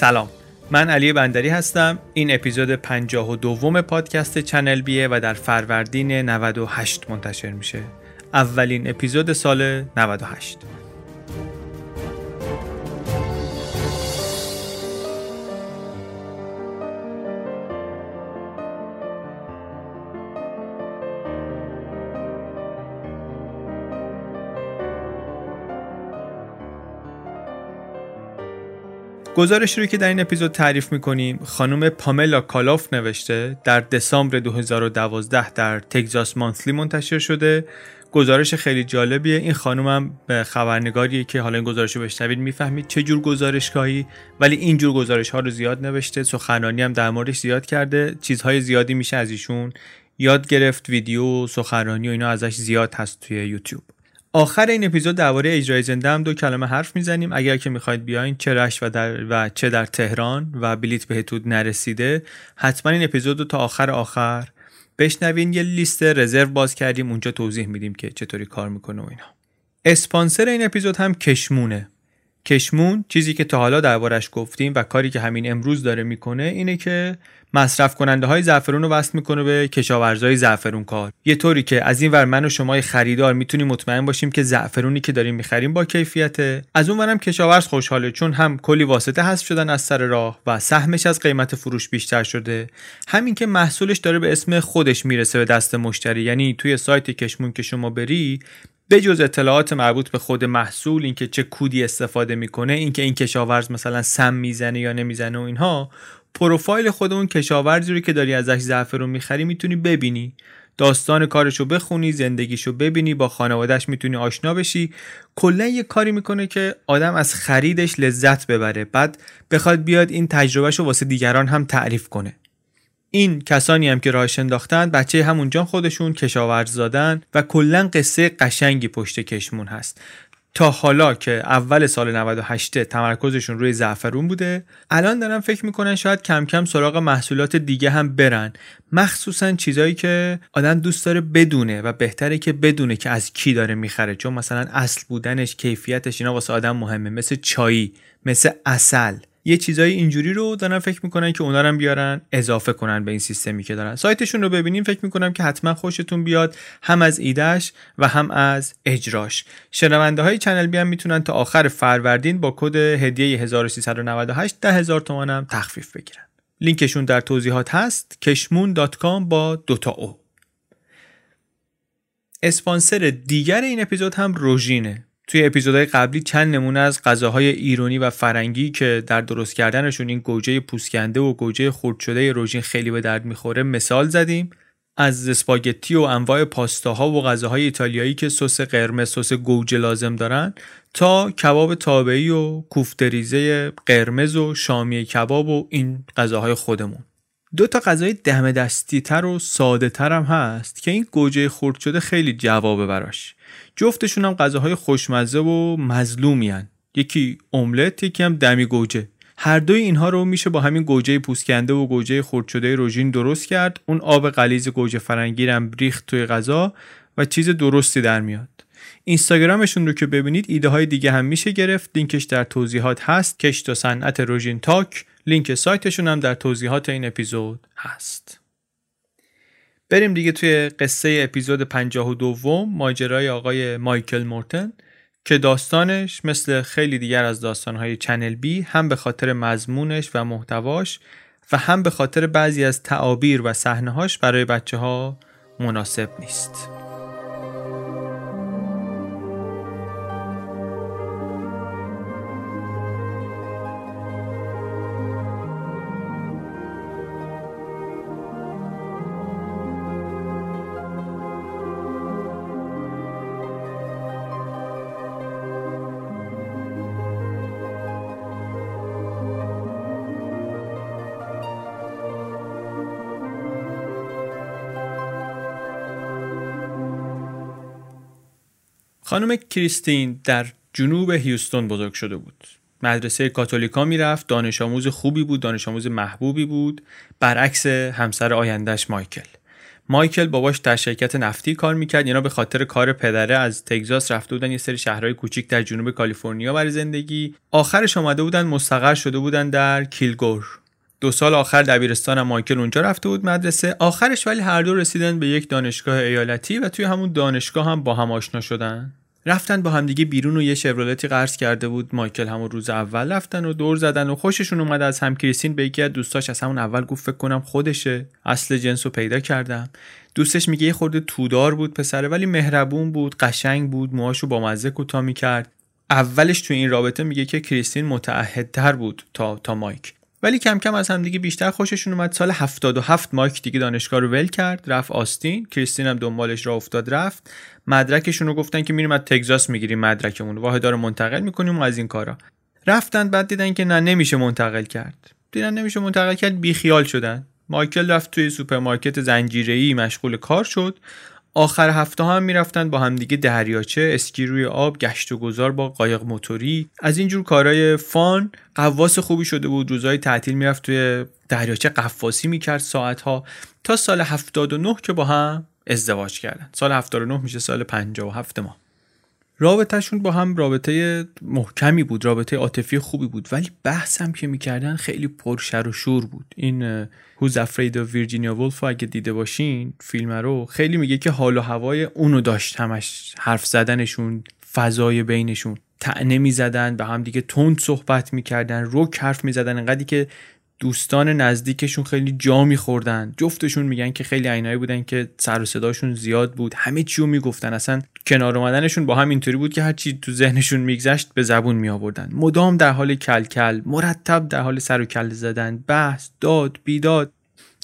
سلام. من علی بندری هستم. این اپیزود 52 دوم پادکست چنل بیه و در فروردین 98 منتشر میشه. اولین اپیزود سال 98 گزارش رو که در این اپیزود تعریف می‌کنیم خانم پاملا کالاف نوشته در دسامبر 2012 در تگزاس مانثلی منتشر شده. گزارش خیلی جالبیه. این خانم به خبرنگاریه که حالا این گزارش رو بشنوید می‌فهمید چه جور گزارشگاهی ولی این جور گزارش ها رو زیاد نوشته. سخنرانی هم در موردش زیاد کرده. چیزهای زیادی میشه از ایشون یاد گرفت. ویدیو سخنرانی و اینا ازش زیاد هست توی یوتیوب. آخر این اپیزود درباره اجرای زنده هم دو کلمه حرف می‌زنیم. اگر که می‌خواید بیاین چه رشت و, در و چه در تهران و بلیت بهتون نرسیده حتما این اپیزود رو تا آخر آخر بشنوین. یه لیست رزرو باز کردیم. اونجا توضیح میدیم که چطوری کار می‌کنه و اینا. اسپانسر این اپیزود هم کشمونه. کشمون چیزی که تا حالا دربارش گفتیم و کاری که همین امروز داره می‌کنه اینه که مصرف کننده های زعفرون رو وصل می‌کنه به کشاورزای زعفرون کار. یه طوری که از این ور من و شما خریدار می‌تونیم مطمئن باشیم که زعفرونی که داریم می‌خریم با کیفیته. از اون ورم کشاورز خوشحاله چون هم کلی واسطه حذف شدن از سر راه و سهمش از قیمت فروش بیشتر شده. همین که محصولش داره به اسم خودش می‌رسه به دست مشتری. یعنی توی سایت کشمون که شما بری به جز اطلاعات مربوط به خود محصول اینکه چه کودی استفاده می‌کنه اینکه این کشاورز مثلا سم می‌زنه یا نمی‌زنه و اینها پروفایل خود اون کشاورزی رو که داری ازش زعفرون می‌خری می‌تونی ببینی. داستان کارشو بخونی زندگیشو ببینی با خانوادهش می‌تونی آشنا بشی. کلا یه کاری می‌کنه که آدم از خریدش لذت ببره. بعد بخواد بیاد این تجربهشو واسه دیگران هم تعریف کنه. این کسانی هم که راهش انداختن بچه همونجا خودشون کشاورز زادن و کلا قصه قشنگی پشت کشمون هست. تا حالا که اول سال 98 تمرکزشون روی زعفرون بوده الان دارن فکر می‌کنن شاید کم کم سراغ محصولات دیگه هم برن. مخصوصا چیزایی که آدم دوست داره بدونه و بهتره که بدونه که از کی داره می‌خره. چون مثلا اصل بودنش کیفیتش اینا واسه آدم مهمه. مثل چایی مثل عسل یه چیزای اینجوری رو دارن فکر می‌کنن که اونا رو بیارن اضافه کنن به این سیستمی که دارن. سایتشون رو ببینیم فکر می‌کنم که حتما خوشتون بیاد هم از ایدهش و هم از اجراش. شنونده های چنل بی هم می‌تونن تا آخر فروردین با کد هدیه 1398 ده هزار تومان هم تخفیف بگیرن. لینکشون در توضیحات هست keshmoon.com با دوتا O. اسپانسر دیگر این اپیزود هم روژینه. توی اپیزودهای قبلی چند نمونه از غذاهای ایرانی و فرنگی که در درست کردنشون این گوجه پوسکنده و گوجه خرد شده روژین خیلی به درد می‌خوره مثال زدیم. از اسپاگتی و انواع پاستاها و غذاهای ایتالیایی که سس قرمز سس گوجه لازم دارن تا کباب تابعی و کوفتریزه قرمز و شامی کباب و این غذاهای خودمون. دو تا غذای دم دستی تر و ساده تر هم هست که این گوجه خرد شده خیلی جوابه براش. جفتشون هم غذاهای خوشمزه و مظلومیان یکی املت یکی هم دمی گوجه. هر دوی اینها رو میشه با همین گوجه پوسکنده و گوجه خرد شده روژین درست کرد. اون آب غلیظ گوجه فرنگی هم ریخت توی غذا و چیز درستی در میاد. اینستاگرامشون رو که ببینید ایده های دیگه هم میشه گرفت. لینکش در توضیحات هست. کشت و صنعت روژین تاک. لینک سایتشون هم در توضیحات این اپیزود هست. بریم دیگه توی قصه اپیزود 52 ماجرای آقای مایکل مورتن که داستانش مثل خیلی دیگر از داستانهای چنل بی هم به خاطر مضمونش و محتواش و هم به خاطر بعضی از تعابیر و صحنه‌هاش برای بچه ها مناسب نیست. خانم کریستین در جنوب هیوستون بزرگ شده بود. مدرسه کاتولیکا می‌رفت دانش آموز خوبی بود دانش آموز محبوبی بود. برعکس همسر آیندهش مایکل. مایکل باباش در شرکت نفتی کار می‌کرد. اینا به خاطر کار پدره از تگزاس رفته بودن یه سری شهرهای کوچیک در جنوب کالیفرنیا برای زندگی. آخرش آمده بودن مستقر شده بودن در کیلگور. دو سال آخر دبیرستان مایکل اونجا رفته بود مدرسه. آخرش ولی هر دو رسیدن به یک دانشگاه ایالتی و توی همون دانشگاه هم با هم آشنا شدن. رفتن با همدیگه بیرون و یه شورولتی قرض کرده بود. مایکل همون روز اول رفتن و دور زدن و خوششون اومد از هم کریستین به یکی از دوستاش از همون اول گفت فکر کنم خودشه. اصل جنس رو پیدا کردم دوستش میگه یه خورده تودار بود پسره ولی مهربون بود قشنگ بود موهاشو با مزه کوتاه می‌کرد. اولش تو این رابطه میگه که کریستین متعهدتر بود تا تا مایک. ولی کم کم از هم دیگه بیشتر خوششون اومد. سال 77 مایک دیگه دانشگاه رو ول کرد رفت آستین. کریستین هم دنبالش را افتاد رفت. مدرکشون رو گفتن که میریم از تگزاس می‌گیریم مدرکمون واحدا رو منتقل می‌کنیم و از این کارا. رفتن بعد دیدن که نه نمیشه منتقل کرد. دیدن نمیشه منتقل کرد بیخیال شدن. مایکل رفت توی سوپرمارکت زنجیره‌ای مشغول کار شد. آخر هفته هم می‌رفتن با همدیگه دریاچه اسکی روی آب گشت و گذار با قایق موتوری. از اینجور کارهای fun غواص خوبی شده بود. روزهای تعطیل می‌رفت توی دریاچه غواصی می‌کرد ساعتها تا سال 79 که با هم ازدواج کردن. سال 79 میشه سال 57 ما. رابطهشون با هم رابطه محکمی بود رابطه عاطفی خوبی بود ولی بحث هم که می‌کردن خیلی پرشر و شور بود. این Who's Afraid of Virginia Woolf اگه دیده باشین فیلم رو خیلی میگه که حال و هوای اونو داشت همش حرف زدنشون فضای بینشون. تعنه می‌زدن به هم دیگه تند صحبت می‌کردن روک حرف می‌زدن انقدری که دوستان نزدیکشون خیلی جا میخوردن. جفتشون میگن که خیلی عینایی بودن که سر و صداشون زیاد بود. همه چیو می‌گفتن. اصلا کنار اومدنشون با هم اینطوری بود که هرچی تو ذهنشون میگذشت به زبون می آوردن مدام در حال کلکل مرتب در حال سر و کله زدن. بحث داد بیداد.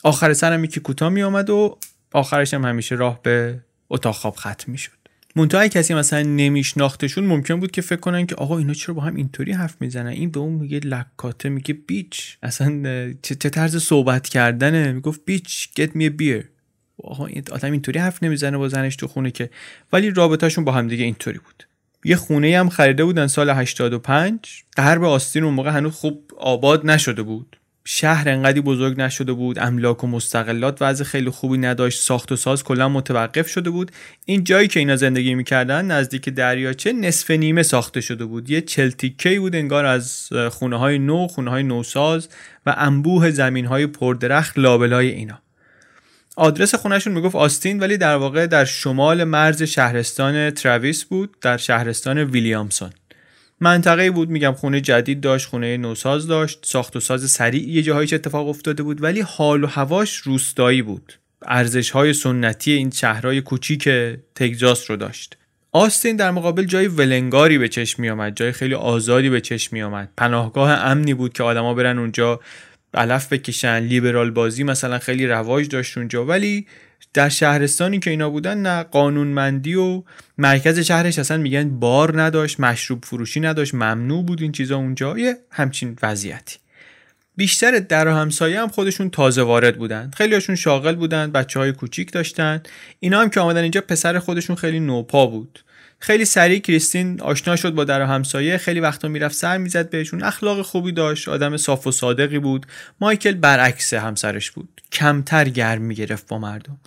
آخر سرم که کوتاه می آمد و آخرش هم همیشه راه به اتاق خواب ختم می شد منتها کسی مثلا نمیشناختشون ممکن بود که فکر کنن که آقا اینا چرا با هم اینطوری حرف می‌زنن؟ این به اون میگه لکاته میگه بیچ. اصلا چه, طرز صحبت کردنه؟ می‌گفت بیچ me a beer. آقا این آدم اینطوری حرف نمی‌زنه با زنش تو خونه که. ولی رابطهشون با هم دیگه اینطوری بود. یه خونه هم خریده بودن سال 85 غرب آستین اون موقع هنوز خوب آباد نشده بود. شهر انقدی بزرگ نشده بود املاک و مستقلات وضع خیلی خوبی نداشت ساخت و ساز کلا متوقف شده بود. این جایی که اینا زندگی می‌کردن نزدیک دریاچه نصف نیمه ساخته شده بود. یه چلتیکه بود انگار از خونه های نو خونه های نوساز و انبوه زمین های پردرخت لابلای اینا. آدرس خونهشون می‌گفت آستین ولی در واقع در شمال مرز شهرستان تراویس بود در شهرستان ویلیامسون. منطقه بود میگم خونه جدید داشت خونه نوساز داشت ساخت و ساز سریع یه جاهایش اتفاق افتاده بود ولی حال و هواش روستایی بود. ارزش های سنتی این شهرهای کوچیک تگزاس رو داشت. آستین در مقابل جای ولنگاری به چشم می آمد جای خیلی آزادی به چشم می آمد پناهگاه امنی بود که آدما برن اونجا علف بکشن لیبرال بازی مثلا خیلی رواج داشت اونجا ولی در شهرستانی که اینا بودن نه قانونمندی و مرکز شهرش اصلا میگن بار نداشت مشروب فروشی نداشت ممنوع بود این چیزا اونجا. یه همچین وضعیتی. بیشتر در همسایه هم خودشون تازه وارد بودن. خیلیشون شاغل بودن بچه های کوچیک داشتن. اینا هم که آمدن اینجا پسر خودشون خیلی نوپا بود. خیلی سریع کریستین آشنا شد با در همسایه. خیلی وقتا می‌رفت سر می‌زد بهشون. اخلاق خوبی داشت آدم صاف و صادقی بود. مایکل برعکس همسرش بود. کمتر گرم می‌گرفت با مردم.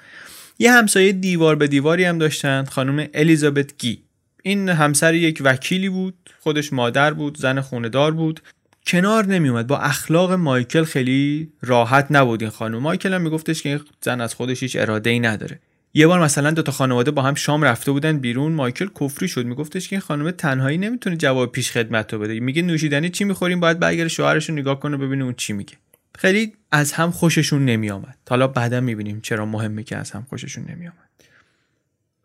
یه همسایه دیوار به دیواری هم داشتن خانم الیزابت گی. این همسر یک وکیلی بود خودش مادر بود زن خوندار بود. کنار نمیومد با اخلاق مایکل خیلی راحت نبود این خانم. مایکل هم میگفتش که این زن از خودش هیچ اراده ای نداره. یه بار مثلا دو تا خانواده با هم شام رفته بودن بیرون مایکل کفری شد میگفتش که این خانم تنهایی نمی‌تونه جواب پیش خدمت رو بده. میگه نوشیدنی چی می‌خوریم؟ باید برگره شوهرش رو نگاه کنه ببینه اون چی میگه. خیلی از هم خوششون نمیآمد. حالا بعدا می‌بینیم چرا مهمه که از هم خوششون نمیآمد.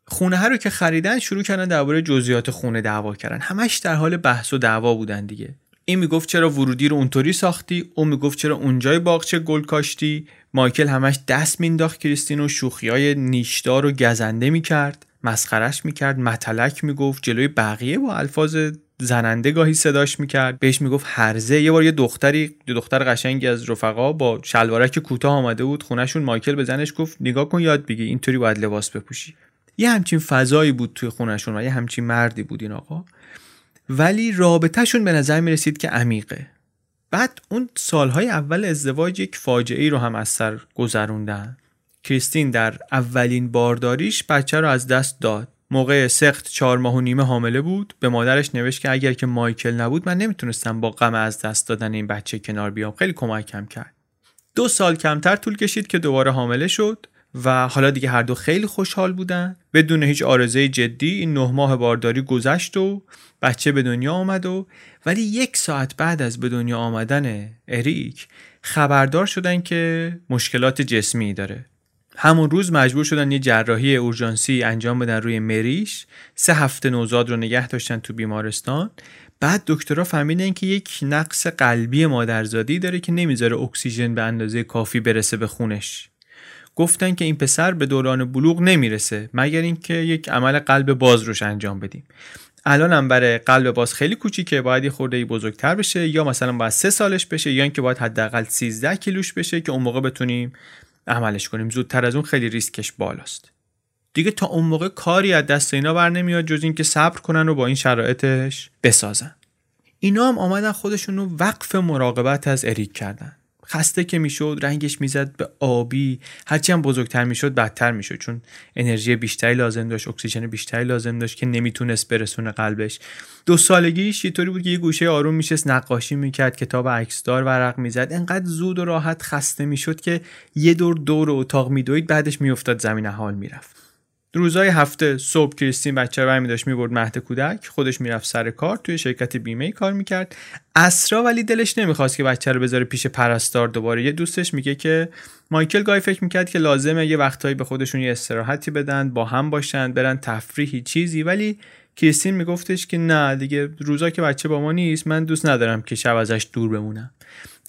خونه ها رو که خریدن شروع کردن درباره جزئیات خونه دعوا کردن. همش در حال بحث و دعوا بودن دیگه. این می‌گفت چرا ورودی رو اونطوری ساختی؟ اون می‌گفت چرا اونجای باغچه گل کاشتی؟ مایکل همش دست مینداخت کریستین و های نیشدار و گزنده می‌کرد. مسخرش می‌کرد متلک می‌گفت جلوی بقیه با الفاظ زننده گاهی صداش می‌کرد. بهش می‌گفت هرزه. یه بار یه دختری یه دختر قشنگی از رفقا با شلوارک کوتاه آمده بود خونشون مایکل به زنش گفت نگاه کن یاد بگی اینطوری باید لباس بپوشی. یه همچین فضایی بود توی خونشون و یه همچین مردی بود این آقا. ولی رابطهشون به نظر می‌رسید که عمیقه. بعد اون سالهای اول ازدواج یک فاجعه ای رو هم از سر گذروندن. کریستین در اولین بارداریش بچه رو از دست داد. موقع سخت چهار ماه و نیمه حامله بود. به مادرش نوشت که اگر که مایکل نبود من نمی‌تونستم با غم از دست دادن این بچه کنار بیام. خیلی کمکم کرد. دو سال کمتر طول کشید که دوباره حامله شد. و حالا دیگه هر دو خیلی خوشحال بودن. بدون هیچ آرزه جدی این نه ماه بارداری گذشت و بچه به دنیا آمد و ولی یک ساعت بعد از به دنیا آمدن اریک خبردار شدن که مشکلات جسمی داره. همون روز مجبور شدن یه جراحی اورژانسی انجام بدن روی مریش. سه هفته نوزاد رو نگه داشتن تو بیمارستان. بعد دکترها فهمیدن که یک نقص قلبی مادرزادی داره که نمی‌ذاره اکسیژن به اندازه کافی برسه به خونش. گفتن که این پسر به دوران بلوغ نمی‌رسه مگر اینکه یک عمل قلب باز روش انجام بدیم. الان هم برای قلب باز خیلی کوچیکه باید یه خورده بزرگتر بشه یا مثلا باید سه سالش بشه یا اینکه باید حداقل 13 کیلوش بشه که اون موقع بتونیم عملش کنیم. زودتر از اون خیلی ریسکش بالاست. دیگه تا اون موقع کاری از دست اینا بر نمیاد جز اینکه صبر کنن و با این شرایطش بسازن. اینا هم آمدن خودشون رو وقف مراقبت از اریک کردن. خسته که می‌شد رنگش می‌زد به آبی. هرچی هم بزرگتر می‌شد بدتر می‌شد چون انرژی بیشتری لازم داشت اکسیژن بیشتری لازم داشت که نمی‌تونست برسونه قلبش. دو سالگیش طوری بود که یه گوشه آروم میشست نقاشی می‌کرد کتاب عکسدار ورق می‌زد. انقدر زود و راحت خسته می‌شد که یه دور دور اتاق میدوید بعدش میافتاد زمین حال می‌رفت. روزای هفته صبح کریستین بچه رو برمی داشت می‌برد مهد کودک خودش می‌رفت سر کار توی شرکت بیمه کار می‌کرد. اسرا ولی دلش نمی‌خواست که بچه رو بذاره پیش پرستار دوباره. یه دوستش میگه که مایکل گای فکر می‌کرد که لازمه یه وقتهایی به خودشون یه استراحتی بدن با هم باشن برن تفریحی چیزی. ولی کریستین میگفتش که نه دیگه روزا که بچه با ما نیست من دوست ندارم که شب ازش دور بمونم.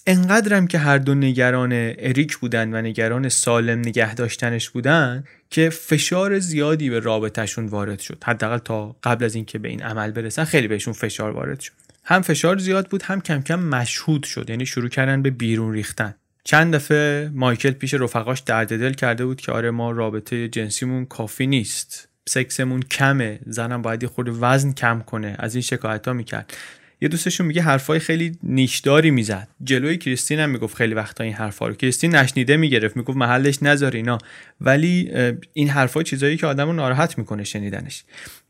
انقدرم که هر دو نگران اریک بودن و نگران سالم نگه داشتنش بودن که فشار زیادی به رابطهشون وارد شد. حداقل تا قبل از اینکه به این عمل برسن خیلی بهشون فشار وارد شد. هم فشار زیاد بود هم کم کم مشهود شد. یعنی شروع کردن به بیرون ریختن. چند دفعه مایکل پیش رفقاش درد دل کرده بود که آره ما رابطه جنسیمون کافی نیست. سکسمون کمه. زنم باید یه خود وزن کم کنه. از این شکایت ها می‌کرد. یه دوستشون میگه حرفای خیلی نیشداری می‌زد. جلوی کریستین هم می‌گفت خیلی وقتا این حرفا رو. کریستین نشنیده می‌گرفت می‌گفت محلش نذار اینا. ولی این حرفا چیزایی که آدمو ناراحت می‌کنه شنیدنش.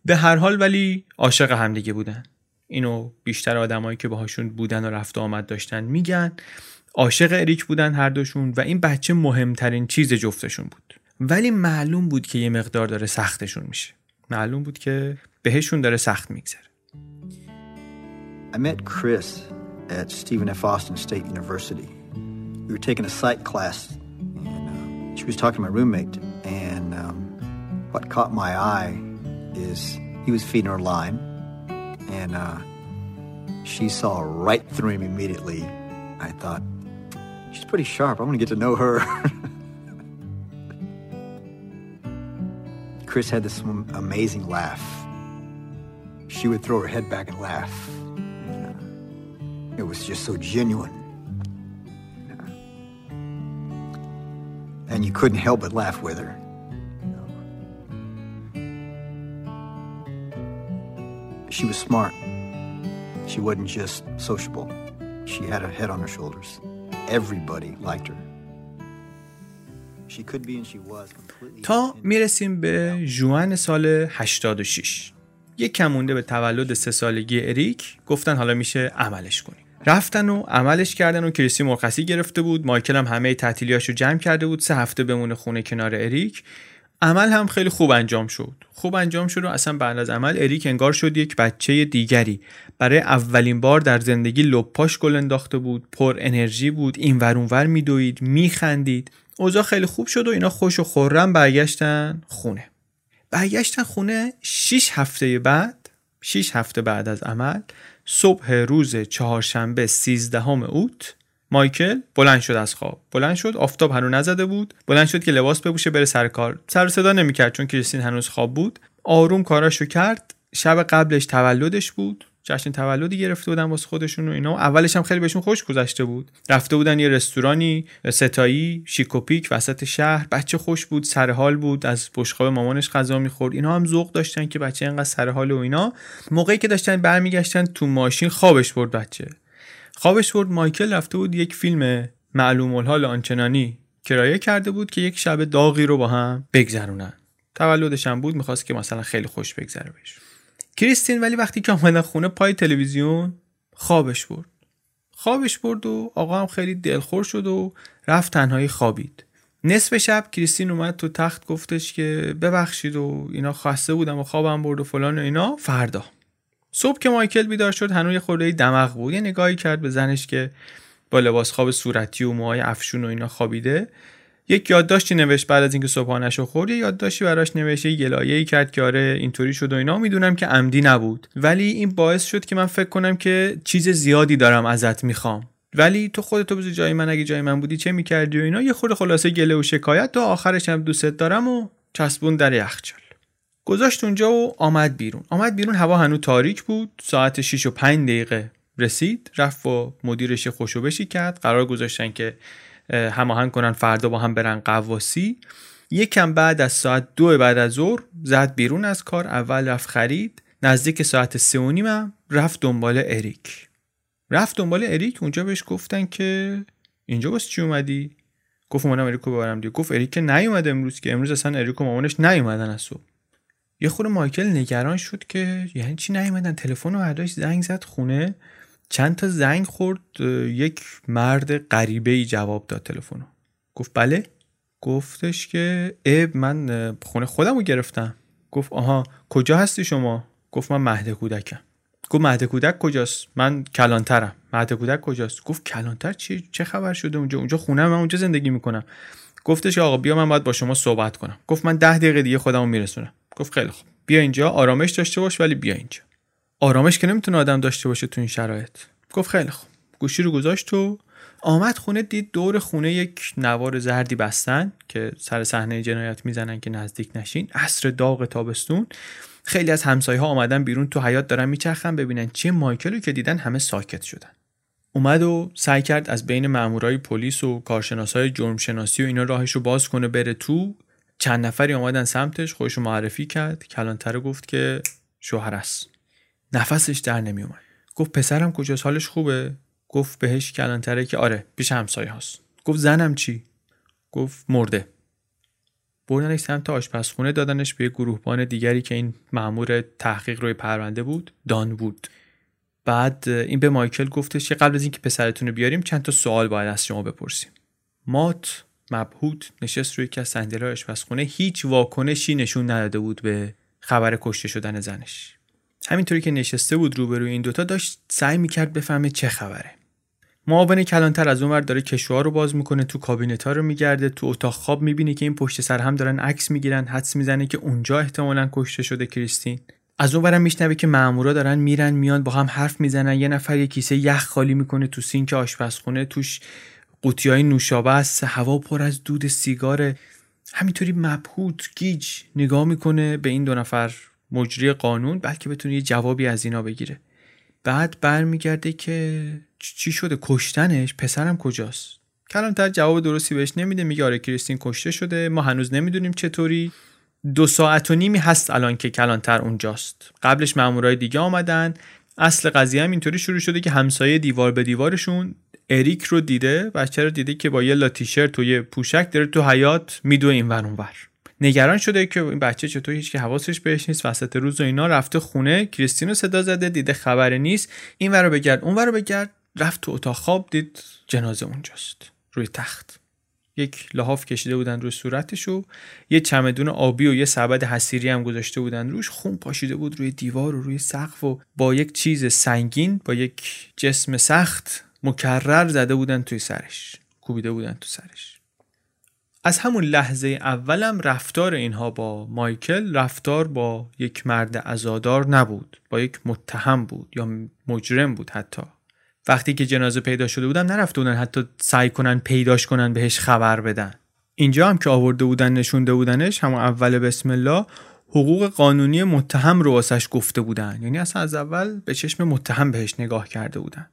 به هر حال ولی عاشق همدیگه بودن. اینو بیشتر آدمایی که باهاشون بودن و رفت و آمد داشتن میگن. عاشق اریک بودن هر دوشون و این بچه مهمترین چیز جفتشون بود. ولی معلوم بود که یه مقدار داره سختشون میشه. معلوم بود که بهشون داره سخت میگذره. I met Chris at Stephen F. Austin State University. We were taking a psych class, and uh, she was talking to my roommate. And um, what caught my eye is he was feeding her line, and uh, she saw right through him immediately. I thought, she's pretty sharp. I want to get to know her. Chris had this amazing laugh. She would throw her head back and laugh It was just so genuine. And you couldn't help but laugh with her. She was smart. She wasn't just sociable. She had a head on her shoulders. Everybody liked her. She could be and she was completely تا می‌رسیم به جوان سال 86 یک کمونده به تولد سه سالگی اریک گفتن حالا میشه عملش کنیم رفتن و عملش کردن و کریسی مرخصی گرفته بود. مایکل هم همه تعطیلیاشو جمع کرده بود. سه هفته بمونه خونه کنار اریک. عمل هم خیلی خوب انجام شد. خوب انجام شد و اصلا بعد از عمل اریک انگار شد یک بچه دیگری. برای اولین بار در زندگی لپاش گل انداخته بود. پر انرژی بود. این ور اونور میدوید میخندید. اوضاع خیلی خوب شد و اینا خوش و خورم برگشتن خونه. برگشتن خونه 6 هفته بعد 6 هفته بعد از عمل صبح روز چهارشنبه 13 اوت مایکل بلند شد از خواب. بلند شد آفتاب هنوز نزده بود. بلند شد که لباس بپوشه بره سر کار. سر صدا نمی‌کرد چون کریستین هنوز خواب بود. آروم کاراشو کرد. شب قبلش تولدش بود. جشن تولدی گرفته بودن واسه خودشون و اینا. اولش هم خیلی بهشون خوش گذشته بود. رفته بودن یه رستورانی ستایی شیکوپیک وسط شهر. بچه خوش بود سر حال بود. از بشقاب مامانش غذا می‌خورد. اینا هم ذوق داشتن که بچه اینقدر سر حال و اینا. موقعی که داشتن برمیگشتن تو ماشین خوابش برد بچه. خوابش برد. مایکل رفته بود یک فیلم معلوم الحال آنچنانی کرایه کرده بود که یک شب داغی رو با هم بگذرونن. تولدش هم بود. می‌خواست که مثلا خیلی خوش بگذره بهش. کریستین ولی وقتی که آمدن خونه پای تلویزیون خوابش برد. خوابش برد و آقا هم خیلی دلخور شد و رفت تنهایی خوابید. نصف شب کریستین اومد تو تخت گفتش که ببخشید و اینا خسته بودم و خوابم برد و فلان و اینا. فردا. صبح که مایکل بیدار شد هنوز یه خورده دماغ بود. یه نگاهی کرد به زنش که با لباس خواب صورتی و موهای افشون و اینا خوابیده. یک یادداشتی نوشت بعد از اینکه صبحانه‌شو خورد یه یادداشتی براش نوشت یه گلایه‌ای کرد که آره اینطوری شد و اینا. می‌دونم که عمدی نبود. ولی این باعث شد که من فکر کنم که چیز زیادی دارم ازت می‌خوام. ولی تو خودتو بذار جای من اگه جای من بودی چه می‌کردی و اینا. یه خورده خلاصه گله و شکایت تا آخرش هم دوستت دارم و چسبون در یخچال. گذاشت اونجا و آمد بیرون. آمد بیرون هوا هنوز تاریک بود. ساعت 6 و 5 دقیقه رسید. رفت و مدیرش خوشو بشی کرد. قرار گذاشتن که هماهنگ کنن فردا با هم برن قواسی. یکم بعد از ساعت دو بعد از ظهر زد بیرون از کار اول رفت خرید. نزدیک ساعت سه و نیم رفت دنبال اریک. رفت دنبال اریک اونجا بهش گفتن که اینجا واسه چی اومدی؟ گفت اومدم اریکو ببرم دیگه. گفت اریک نیومد امروز که. امروز اصلا اریک و مامانش نیومدن از صبح. یه خورده مایکل نگران شد که یعنی چی نیومدن؟ تلفن رو برداشت زنگ زد خونه. چند تا زنگ خورد یک مرد غریبه ای جواب داد تلفن گفت بله. گفتش که اب من خونه خودم رو گرفتم. گفت آها کجا هستی شما؟ گفت من مهد کودکم. گفت مهد کودک کجاست؟ من کلانترم. مهد کودک کجاست؟ گفت کلانتر چی؟ چه خبر شده اونجا؟ اونجا خونه من اونجا زندگی می‌کنم. گفتش آقا بیا من باید با شما صحبت کنم. گفت من ده دقیقه دیگه خودمو میرسونم. گفت خیلی خوب. بیا اینجا آرامش داشته باش ولی بیا اینجا. آرامش که نمی‌تونه آدم داشته باشه تو این شرایط. گفت خیلی خوب. گوشی رو گذاشت و آمد خونه دید دور خونه یک نوار زردی بستن که سر صحنه جنایت می‌زنن که نزدیک نشین. عصر داغ تابستون. خیلی از همسایه ها آمدن بیرون تو حیات دارن میچرخن ببینن چه مایکل رو که دیدن همه ساکت شدن. اومد و سعی کرد از بین مامورای پلیس و کارشناسای جرم شناسی و اینا راهش رو باز کنه بره تو. چند نفری آمدن سمتش خودش معرفی کرد. کلانتر گفت که شوهر است. نفسش در نمیومد گفت پسرم کجاست؟ حالش خوبه؟ گفت بهش کلانتره که آره پیش همسایه هاست. گفت زنم چی؟ گفت مرده. بردنش سمت آشپزخونه دادنش به گروهبان دیگری که این مأمور تحقیق روی پرونده بود دان بود بعد این به مایکل گفتش که قبل از اینکه پسرتون رو بیاریم چند تا سوال باید از شما بپرسیم. مات مبهوت نشست روی که از صندلی آشپزخونه هیچ واکنشی نشون نداده بود به خبر کشته شدن زنش. همینطوری که نشسته بود روبروی این دوتا داشت سعی می‌کرد بفهمه چه خبره. معاون کلانتر از اونور داره کشوها رو باز می‌کنه تو کابینت ها رو میگرده تو اتاق خواب می‌بینه که این پشت سر هم دارن عکس می‌گیرن حدس می‌زنه که اونجا احتمالا کشته شده کریستین. از اونورم میشنوه که مامورا دارن میرن میان با هم حرف می‌زنن یه نفر یه کیسه یخ خالی می‌کنه تو سینک آشپزخونه توش قوطی های نوشابه است هوا پر از دود سیگار همینطوری مبهوت گیج نگاه می‌کنه به این دو نفر. مجری قانون بلکه بتونه یه جوابی از اینا بگیره. بعد برمیگرده که چی شده؟ کشتنش؟ پسرم کجاست؟ کلانتر جواب درستی بهش نمیده میگه آره کریستین کشته شده ما هنوز نمی‌دونیم چطوری. دو ساعت و نیمی هست الان که کلانتر اونجاست. قبلش مامورای دیگه آمدن. اصل قضیه هم اینطوری شروع شده که همسایه دیوار به دیوارشون اریک رو دیده بچه رو دیده که با یه لاتیشرت و یه پوشک داره تو حیات میدوه این ور اونور نگران شده که این بچه چطور هیچ که حواسش بهش نیست وسط روز و اینا رفته خونه کریستینو صدا زده دیده خبری نیست. این ور رو بگرد اون ور رو بگرد. رفت تو اتاق خواب دید جنازه اونجاست روی تخت. یک لحاف کشیده بودن روی صورتش و یه چمدون آبی و یه سبد حسیری هم گذاشته بودن روش. خون پاشیده بود روی دیوار و روی سقف و با یک چیز سنگین با یک جسم سخت مکرر زده بودن توی سرش کوبیده بودن تو سرش. از همون لحظه اولم رفتار اینها با مایکل رفتار با یک مرد ازادار نبود با یک متهم بود یا مجرم بود حتی. وقتی که جنازه پیدا شده بودم نرفته بودن حتی سعی کنن پیداش کنن بهش خبر بدن. اینجا هم که آورده بودن نشونده بودنش همون اول بسم الله حقوق قانونی متهم رو واسش گفته بودن. یعنی اصلا از اول به چشم متهم بهش نگاه کرده بودن.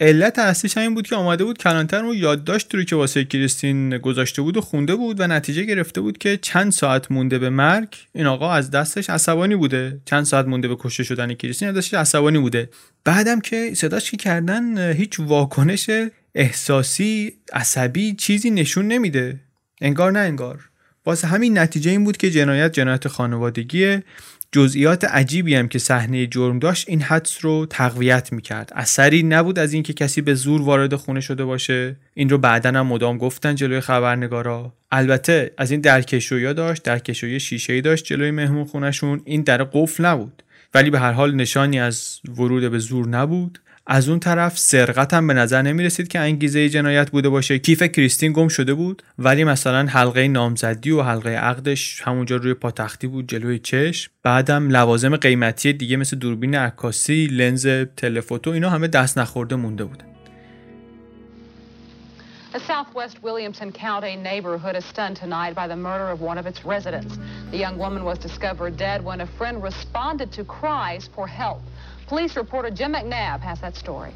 علت اصلیش همین بود که آماده بود کلانتر رو یادداشت رو که واسه کریستین گذاشته بود و خونده بود و نتیجه گرفته بود که چند ساعت مونده به مرگ. این آقا از دستش عصبانی بوده. چند ساعت مونده به کشته شدن کریستین از دستش عصبانی بوده. بعدم که صداش که کردن هیچ واکنش احساسی عصبی چیزی نشون نمیده. انگار نه انگار. واسه همین نتیجه این بود که جنایت جنایت خانوادگیه. جزئیات عجیبی هم که صحنه جرم داشت این حدس رو تقویت می‌کرد. اثری نبود از اینکه کسی به زور وارد خونه شده باشه. این رو بعدا هم مدام گفتن جلوی خبرنگارا. البته از این درکشویی داشت درکشویی شیشه داشت جلوی مهمون خونشون این در قفل نبود. ولی به هر حال نشانی از ورود به زور نبود. از اون طرف سرقت هم به نظر نمی رسید که انگیزه جنایت بوده باشه کیف کریستین گم شده بود ولی مثلا حلقه نامزدی و حلقه عقدش همونجا روی پاتختی بود جلوی چشم بعدم لوازم قیمتی دیگه مثل دوربین عکاسی لنز تلفوتو اینا همه دست نخورده مونده بودن A southwest Williamson County neighborhood is stunned tonight by the murder of one of its residents. The young woman was discovered dead when a friend responded to cries for help. Police reporter Jim McNabb has that story.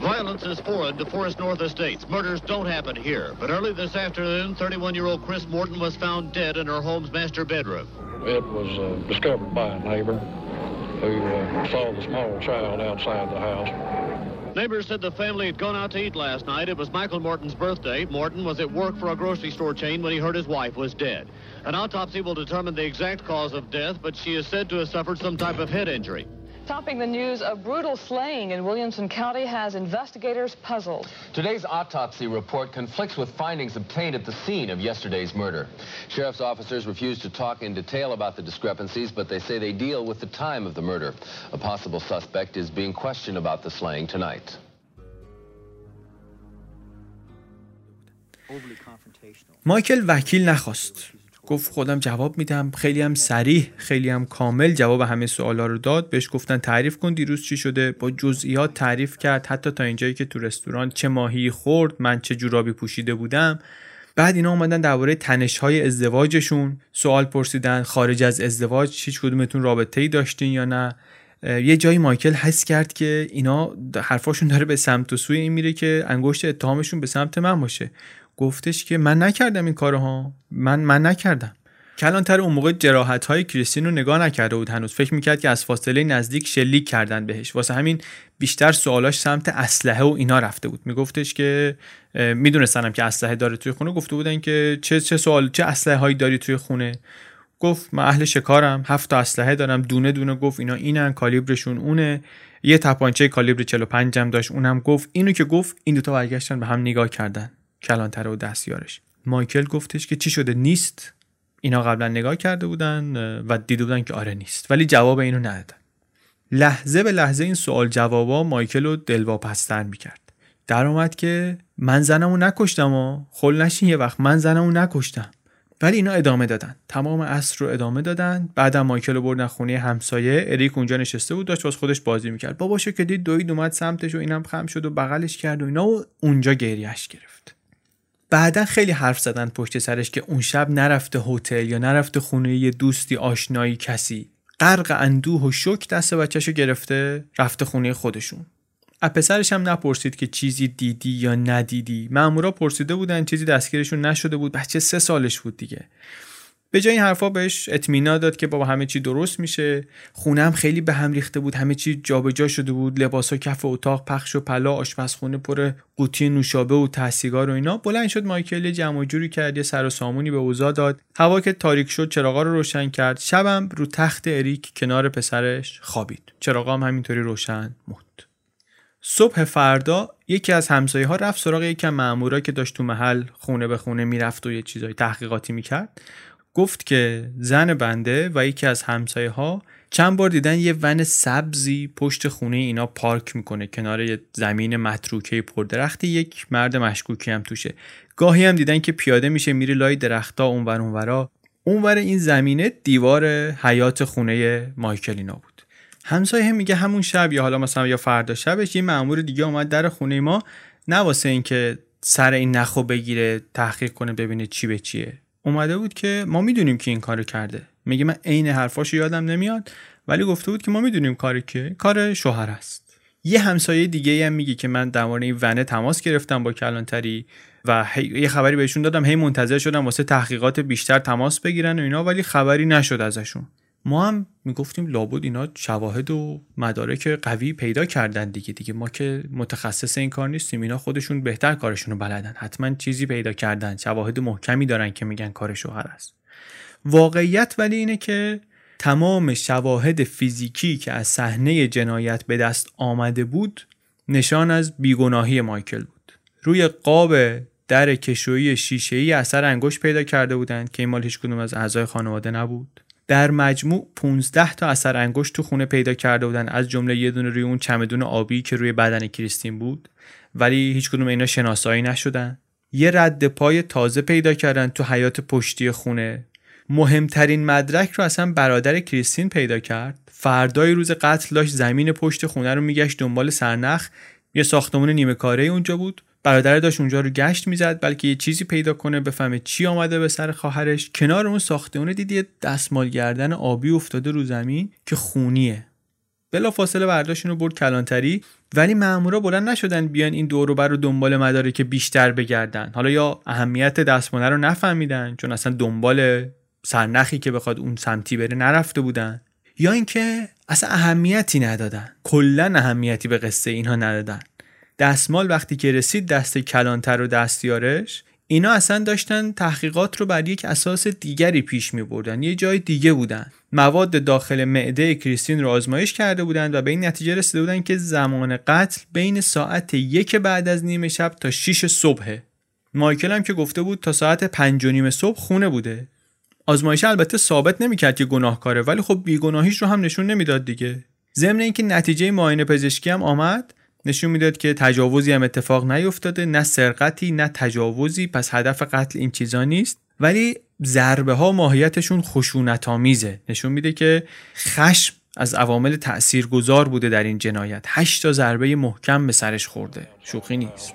Violence is foreign to Forest North Estates. Murders don't happen here. But early this afternoon, 31-year-old Chris Morton was found dead in her home's master bedroom. It was uh, discovered by a neighbor who uh, saw the small child outside the house. Neighbors said the family had gone out to eat last night. It was Michael Morton's birthday. Morton was at work for a grocery store chain when he heard his wife was dead. An autopsy will determine the exact cause of death, but she is said to have suffered some type of head injury. Topping the news, a brutal slaying in Williamson County has investigators puzzled. Today's autopsy report conflicts with findings obtained at the scene of yesterday's murder. Sheriff's officers refuse to talk in detail about the discrepancies, but they say they deal with the time of the murder. A possible suspect is being questioned about the slaying tonight. مایکل وکیل نخواست گفت خودم جواب میدم. خیلی هم سریح خیلی هم کامل جواب همه سوالا رو داد. بهش گفتن تعریف کن دیروز چی شده. با جزئیات تعریف کرد. حتی تا اینجایی که تو رستوران چه ماهی خورد من چه جورابی پوشیده بودم. بعد اینا اومدن درباره تنش های ازدواجشون. سوال پرسیدن خارج از ازدواج هیچ کدومتون رابطه ای داشتین یا نه؟ یه جایی مایکل حس کرد که اینا حرفاشون داره به سمت و سوی این میره که انگشت اتهامشون به سمت من باشه. گفتش که من نکردم این کارها. من من نکردم. کلانتر اون موقع جراحت های کریستین رو نگاه نکرده بود هنوز. فکر می‌کرد که از فاصله نزدیک شلیک کردن بهش. واسه همین بیشتر سوالاش سمت اسلحه و اینا رفته بود. میگفتش که میدونستنم که اسلحه داره توی خونه. گفته بودن که چه چه سوال چه اسلحه هایی داری توی خونه؟ گفت من اهل شکارم. هفت تا اسلحه دارم. دونه دونه. گفت اینا اینن کالیبرشون اونه. یه تپانچه کالیبر 45 هم داشت. اونم گفت اینو که گفت این دوتا برگشتن به هم نگاه کردن. کلانتر و دستیارش. مایکل گفتش که چی شده؟ نیست. اینا قبلا نگاه کرده بودن و دیده بودن که آره نیست. ولی جواب اینو ندادن. لحظه به لحظه این سوال جوابا مایکل رو دلواپستر می‌کرد. در اومد که من زنمو نکشتم و خل نشین یه وقت من زنمو نکشتم. ولی اینا ادامه دادن. تمام اصر رو ادامه دادن. بعدم مایکل رو بردن خونه همسایه. اریک اونجا نشسته بود داشت باز خودش بازی می‌کرد. باباشو که دید دوید اومد سمتش و اینم خم شد و بغلش کرد و اینا و اونجا گریهش گرفت. بعدا خیلی حرف زدن پشت سرش که اون شب نرفته هتل یا نرفته خونه یه دوستی آشنایی کسی. غرق اندوه و شک دست بچهشو گرفته رفته خونه خودشون. از پسرش هم نپرسید که چیزی دیدی یا ندیدی. مامورا پرسیده بودن چیزی دستگیرشون نشده بود. بچه سه سالش بود دیگه. به جای این حرفا بهش اطمینان داد که بابا همه چی درست میشه. خونه خیلی به هم ریخته بود. همه چی جابجا شده بود. لباسا کف اتاق پخش و پلا آشپزخونه پر قوطی نوشابه و تحسیگار و اینا. بلند شد مایکل جمع جوری کرد. یه سر و سامونی به اوضاع داد. هوا که تاریک شد چراغا رو روشن کرد. شبم رو تخت اریک کنار پسرش خوابید. چراغا هم همینطوری روشن موند. صبح فردا یکی از همسایه ها رفت سراغ از مامورا که داشت تو محل خونه به خونه می‌رفت و یه چیزای تحقیقاتی می‌کرد. گفت که زن بنده و یکی از همسایه ها چند بار دیدن یه ون سبزی پشت خونه اینا پارک می‌کنه کنار یه زمین متروکه پردرخت. یک مرد مشکوکی هم توشه. گاهی هم دیدن که پیاده میشه میره لای درختا اونور اونورا. اونور این زمینه دیوار حیات خونه مایکلینا بود. همسایه میگه همون شب یا حالا مثلا یا فردا شبش یه مأمور دیگه اومد در خونه ما. نه واسه اینکه سر این نخو بگیره تحقیق کنه ببینه چی به چیه. اومده بود که ما می‌دونیم که این کارو کرده. میگه من عین حرفاشو یادم نمیاد ولی گفته بود که ما می‌دونیم کاری که کار شوهر است. یه همسایه دیگه هم میگه که من در این ونه تماس گرفتم با کلانتری و یه خبری بهشون دادم هی منتظر شدم واسه تحقیقات بیشتر تماس بگیرن و اینا ولی خبری نشد ازشون. ما هم می‌گفتیم لابد اینا شواهد و مدارک قوی پیدا کردن دیگه دیگه ما که متخصص این کار نیستیم اینا خودشون بهتر کارشون رو بلدن حتما چیزی پیدا کردن شواهد محکمی دارن که میگن کار شوهر است. واقعیت ولی اینه که تمام شواهد فیزیکی که از صحنه جنایت به دست آمده بود نشان از بیگناهی مایکل بود. روی قاب در کشویی شیشه‌ای اثر انگشت پیدا کرده بودند که این مال هیچ کدوم از اعضای خانواده نبود. در مجموع 15 تا اثر انگشت تو خونه پیدا کرده بودن. از جمله یه دونه روی اون چمدون آبی که روی بدن کریستین بود. ولی هیچ کدوم اینا شناسایی نشدن. یه رد پای تازه پیدا کردن تو حیات پشتی خونه. مهمترین مدرک رو اصلا برادر کریستین پیدا کرد. فردای روز قتل داشت زمین پشت خونه رو میگشت دنبال سرنخ. یه ساختمون نیمه کاره اونجا بود. برادر داشت اونجا رو گشت می‌زد بلکه یه چیزی پیدا کنه بفهمه چی آمده به سر خواهرش. کنار اون ساختمون دید یه دستمال گردن آبی افتاده رو زمین که خونیه. بلا فاصله برداشتون رو برد کلانتری ولی مامورا بلند نشدن بیان این دور بر رو دنبال مدارک بیشتر بگردن. حالا یا اهمیت دستماله رو نفهمیدن چون اصلا دنبال سرنخی که بخواد اون سمتی بره نرفته بودن. یا اینکه اصلا اهمیتی ندادن. کلا اهمیتی به قصه اینها ندادن. دستمال وقتی که رسید دست کلانتر و دستیارش اینا اصلا داشتن تحقیقات رو بر یک اساس دیگری پیش می بردن یه جای دیگه بودن. مواد داخل معده کریستین رو آزمایش کرده بودند و به این نتیجه رسیده بودن که زمان قتل بین ساعت یک بعد از نیمه شب تا 6 صبحه. مایکل هم که گفته بود تا ساعت پنج و نیم صبح خونه بوده. آزمایش البته ثابت نمی‌کرد که گناهکاره ولی خب بیگناهیش رو هم نشون نمی‌داد دیگه. ضمن اینکه نتیجه معاینه پزشکی هم آمد نشون می‌داد که تجاوزی هم اتفاق نیفتاده نه سرقتی نه تجاوزی پس هدف قتل این چیزا نیست ولی ضربه ها ماهیتشون خشونت آمیزه نشون میده که خشم از عوامل تاثیرگذار بوده در این جنایت هشت تا ضربه محکم به سرش خورده شوخی نیست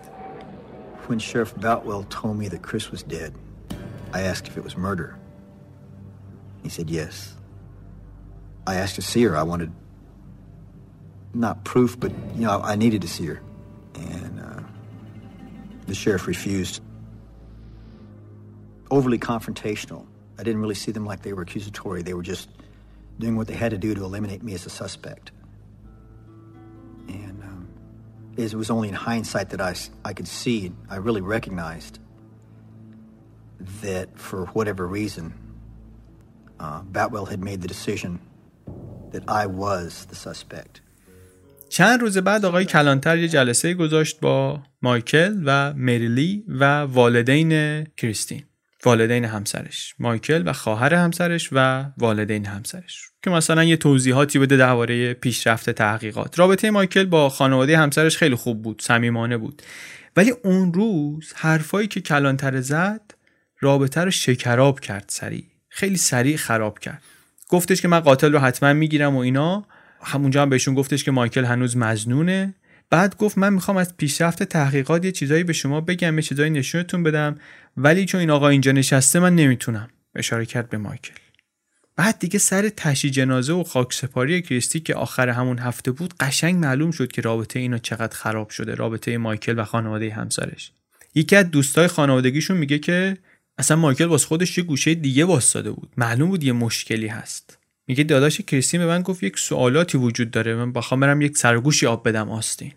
When Sheriff Boutwell told me that Chris was dead, I asked if it was murder. He said yes. I asked to see her. I wanted not proof, but you know, I needed to see her, and uh, the sheriff refused. Overly confrontational. I didn't really see them like they were accusatory. They were just doing what they had to do to eliminate me as a suspect. And um, it was only in hindsight that I, I could see, I really recognized that for whatever reason, uh, Batwell had made the decision that I was the suspect. چند روز بعد آقای کلانتر یه جلسه گذاشت با مایکل و مریلی و والدین کریستین. والدین همسرش. مایکل و خواهر همسرش و والدین همسرش. که مثلا یه توضیحاتی بده درباره پیشرفت تحقیقات. رابطه مایکل با خانواده همسرش خیلی خوب بود صمیمانه بود. ولی اون روز حرفایی که کلانتر زد رابطه رو شکراب کرد سریع. خیلی سریع خراب کرد. گفتش که من قاتل رو حتما می‌گیرم و اینا. همونجا هم بهشون گفتش که مایکل هنوز مزنونه. بعد گفت من می‌خوام از پیشرفت تحقیقات یه چیزایی به شما بگم یه چیزایی نشونتون بدم ولی چون این آقا اینجا نشسته من نمی‌تونم. اشاره کرد به مایکل. بعد دیگه سر تشی جنازه و خاک سپاری کریستی که آخر همون هفته بود قشنگ معلوم شد که رابطه اینا چقدر خراب شده رابطه مایکل و خانواده همسرش. یکی از دوستای خانوادگیشون میگه که اصلا مایکل واسه خودش یه گوشه دیگه واسطاده بود. معلوم بود یه مشکلی هست. میگه داداش کریستین به من گفت یک سوالاتی وجود داره. من بخوام برم یک سرگوشی آب بدم آستین.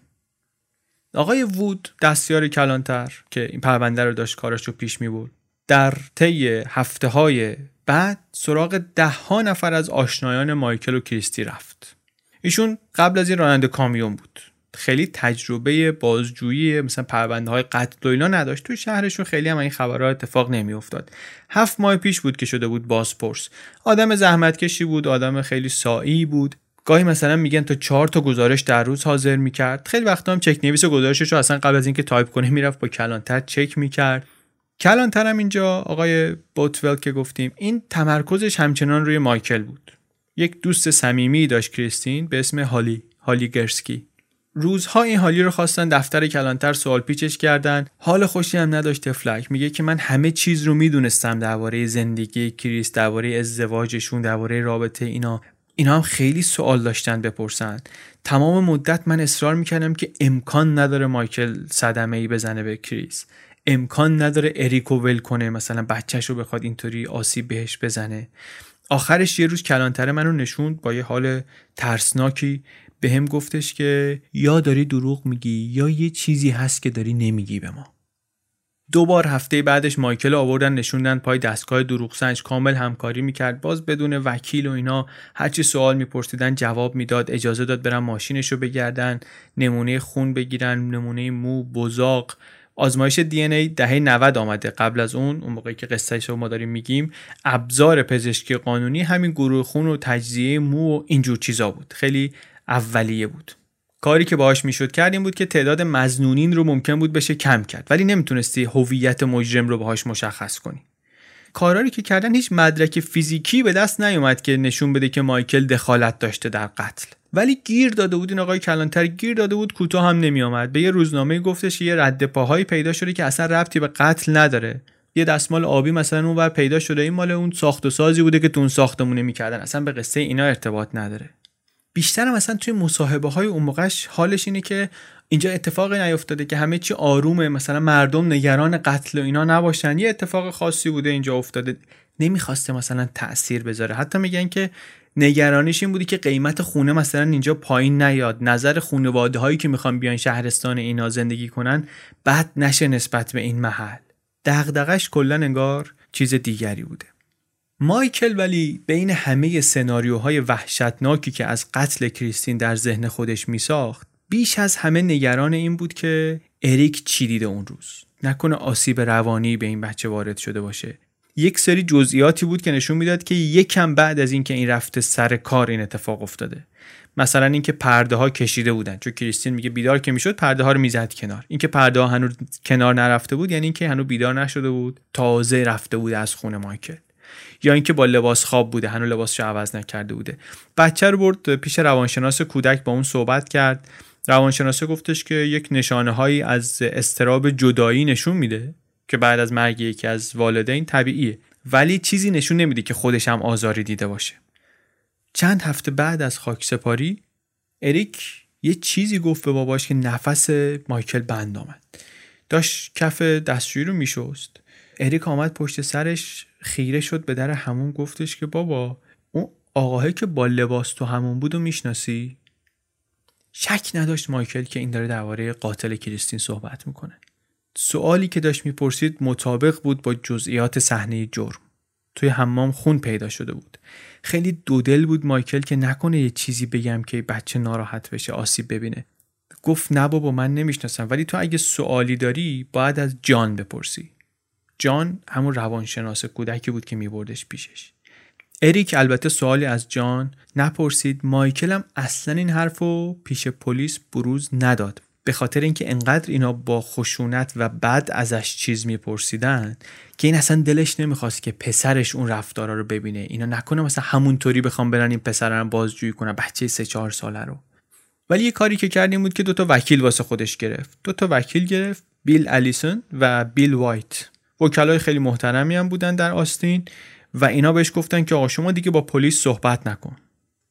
آقای وود دستیار کلانتر که این پرونده رو داشت کارش رو پیش می بود در طی هفته های بعد سراغ ده ها نفر از آشنایان مایکل و کریستی رفت. ایشون قبل از این راننده کامیون بود. خیلی تجربه بازجویی مثلا پرونده های قتل و اینا نداشت. تو شهرشون خیلی هم این خبرها اتفاق نمی افتاد هفت ماه پیش بود که شده بود بازپرس. آدم زحمتکشی بود آدم خیلی ساعی بود. گاهی مثلا میگن تا چهار تا گزارش در روز حاضر می‌کرد. خیلی وقتا هم چرک‌نویس گزارشش رو اصلا قبل از اینکه تایپ کنه می‌رفت با کلانتر چک می‌کرد. کلانتر هم اینجا آقای بوتول که گفتیم این تمرکزش همچنان روی مایکل بود. یک دوست صمیمی داشت کریستین به اسم هالی هالی گرسکی روزها این هالی رو خواستن دفتر کلانتر سوال پیچش کردن. حال خوشی هم نداشت طفلک. میگه که من همه چیز رو می‌دونستم درباره زندگی کریس درباره ازدواجشون درباره رابطه اینا. اینا هم خیلی سوال داشتن بپرسن. تمام مدت من اصرار می‌کردم که امکان نداره مایکل صدمه ای بزنه به کریس. امکان نداره اریکو ول کنه مثلا بچهش رو بخواد اینطوری آسیب بهش بزنه. آخرش یه روز کلانتره منو نشوند با یه حال ترسناکی. به هم گفتش که یا داری دروغ میگی یا یه چیزی هست که داری نمیگی به ما. دو بار هفته بعدش مایکل آوردن نشوندن پای دستگاه دروغ سنج کامل همکاری می‌کرد. باز بدون وکیل و اینا هرچی سوال میپرسیدن جواب می‌داد اجازه داد برن ماشینش رو بگردن نمونه خون بگیرن نمونه مو بزاق. آزمایش دی ای دهه 90 آمده. قبل از اون اون موقعی که قصهش رو ما داریم میگیم ابزار پزشکی قانونی همین گروه خون و تجزیه مو و اینجور چیزا بود. خیلی اولیه بود. کاری که باهاش می‌شد کرد این بود که تعداد مزنونین رو ممکن بود بشه کم کرد ولی نمی‌تونستی هویت مجرم رو باهاش مشخص کنی. کاراری که کردن هیچ مدرک فیزیکی به دست نیومد که نشون بده که مایکل دخالت داشته در قتل. ولی گیر داده بود این آقای کلانتر گیر داده بود کوتاه هم نمیآمد. به یه روزنامه گفتش یه رد پاهایی پیدا شده که اصلا ربطی به قتل نداره. یه دستمال آبی مثلا اون پیدا شده این مال اون ساخت و سازی بوده که تو اون ساختمونه می‌کردن اصلا به قصه اینا ارتباط نداره. بیشتر مثلا توی مصاحبه های اون موقعش حالش اینه که اینجا اتفاقی نیفتاده که همه چی آرومه مثلا مردم نگران قتل و اینا نباشن. یه اتفاق خاصی بوده اینجا افتاده. نمی‌خواسته مثلا تاثیر بذاره. حتی میگن که نگرانیش این بودی که قیمت خونه مثلا اینجا پایین نیاد. نظر خانواده هایی که می‌خوان بیان شهرستان اینا زندگی کنن بد نشه نسبت به این محل. دغدغش کلا انگار چیز دیگری بوده. مایکل ولی بین همه سناریوهای وحشتناکی که از قتل کریستین در ذهن خودش میساخت بیش از همه نگران این بود که اریک چی دیده اون روز. نکنه آسیب روانی به این بچه وارد شده باشه. یک سری جزئیاتی بود که نشون می‌داد که یکم بعد از اینکه این رفته سر کار این اتفاق افتاده. مثلا اینکه پرده ها کشیده بودن چون کریستین میگه بیدار که می‌شد پرده ها رو می‌زد کنار. اینکه پرده ها هنوز کنار نرفته بود یعنی اینکه هنوز بیدار نشده بود تازه رفته بود از خونه مایکل. یا اینکه با لباس خواب بوده هنوز لباسش عوض نکرده بوده. بچه رو برد پیش روانشناس کودک با اون صحبت کرد. روانشناسه گفتش که یک نشانه هایی از استراب جدایی نشون میده که بعد از مرگ یکی از والدین طبیعیه. ولی چیزی نشون نمیده که خودش هم آزاری دیده باشه. چند هفته بعد از خاک سپاری اریک یه چیزی گفت به باباش که نفس مایکل بند آمد. داشت کف دستشویی رو میشست. اریک آمد پشت سرش خیره شد به در همون گفتش که بابا اون آقاهی که با لباس تو همون بود و می‌شناسی؟ شک نداشت مایکل که این داره درباره قاتل کریستین صحبت می‌کنه. سوالی که داشت می‌پرسید مطابق بود با جزئیات صحنه جرم. توی حمام خون پیدا شده بود. خیلی دودل بود مایکل که نکنه یه چیزی بگم که بچه ناراحت بشه آسیب ببینه. گفت نه بابا من نمی‌شناسم. ولی تو اگه سوالی داری باید از جان بپرسی. جان همون روانشناس کودکی بود که میبردش پیشش. اریک البته سوالی از جان نپرسید. مایکل هم اصلا این حرف رو پیش پلیس بروز نداد. به خاطر اینکه انقدر اینا با خشونت و بد ازش چیز میپرسیدن که این اصلا دلش نمی‌خواست که پسرش اون رفتارا رو ببینه. اینا نکنه مثلا همونطوری بخوام برن این پسر رو بازجویی کنن بچه سه چهار ساله رو. ولی یه کاری که کردیم بود که دوتا وکیل واسه خودش گرفت. دوتا وکیل گرفت بیل الیسون و بیل وایت. وکلای خیلی محترمی هم بودن در آستین و اینا بهش گفتن که آقا شما دیگه با پلیس صحبت نکن.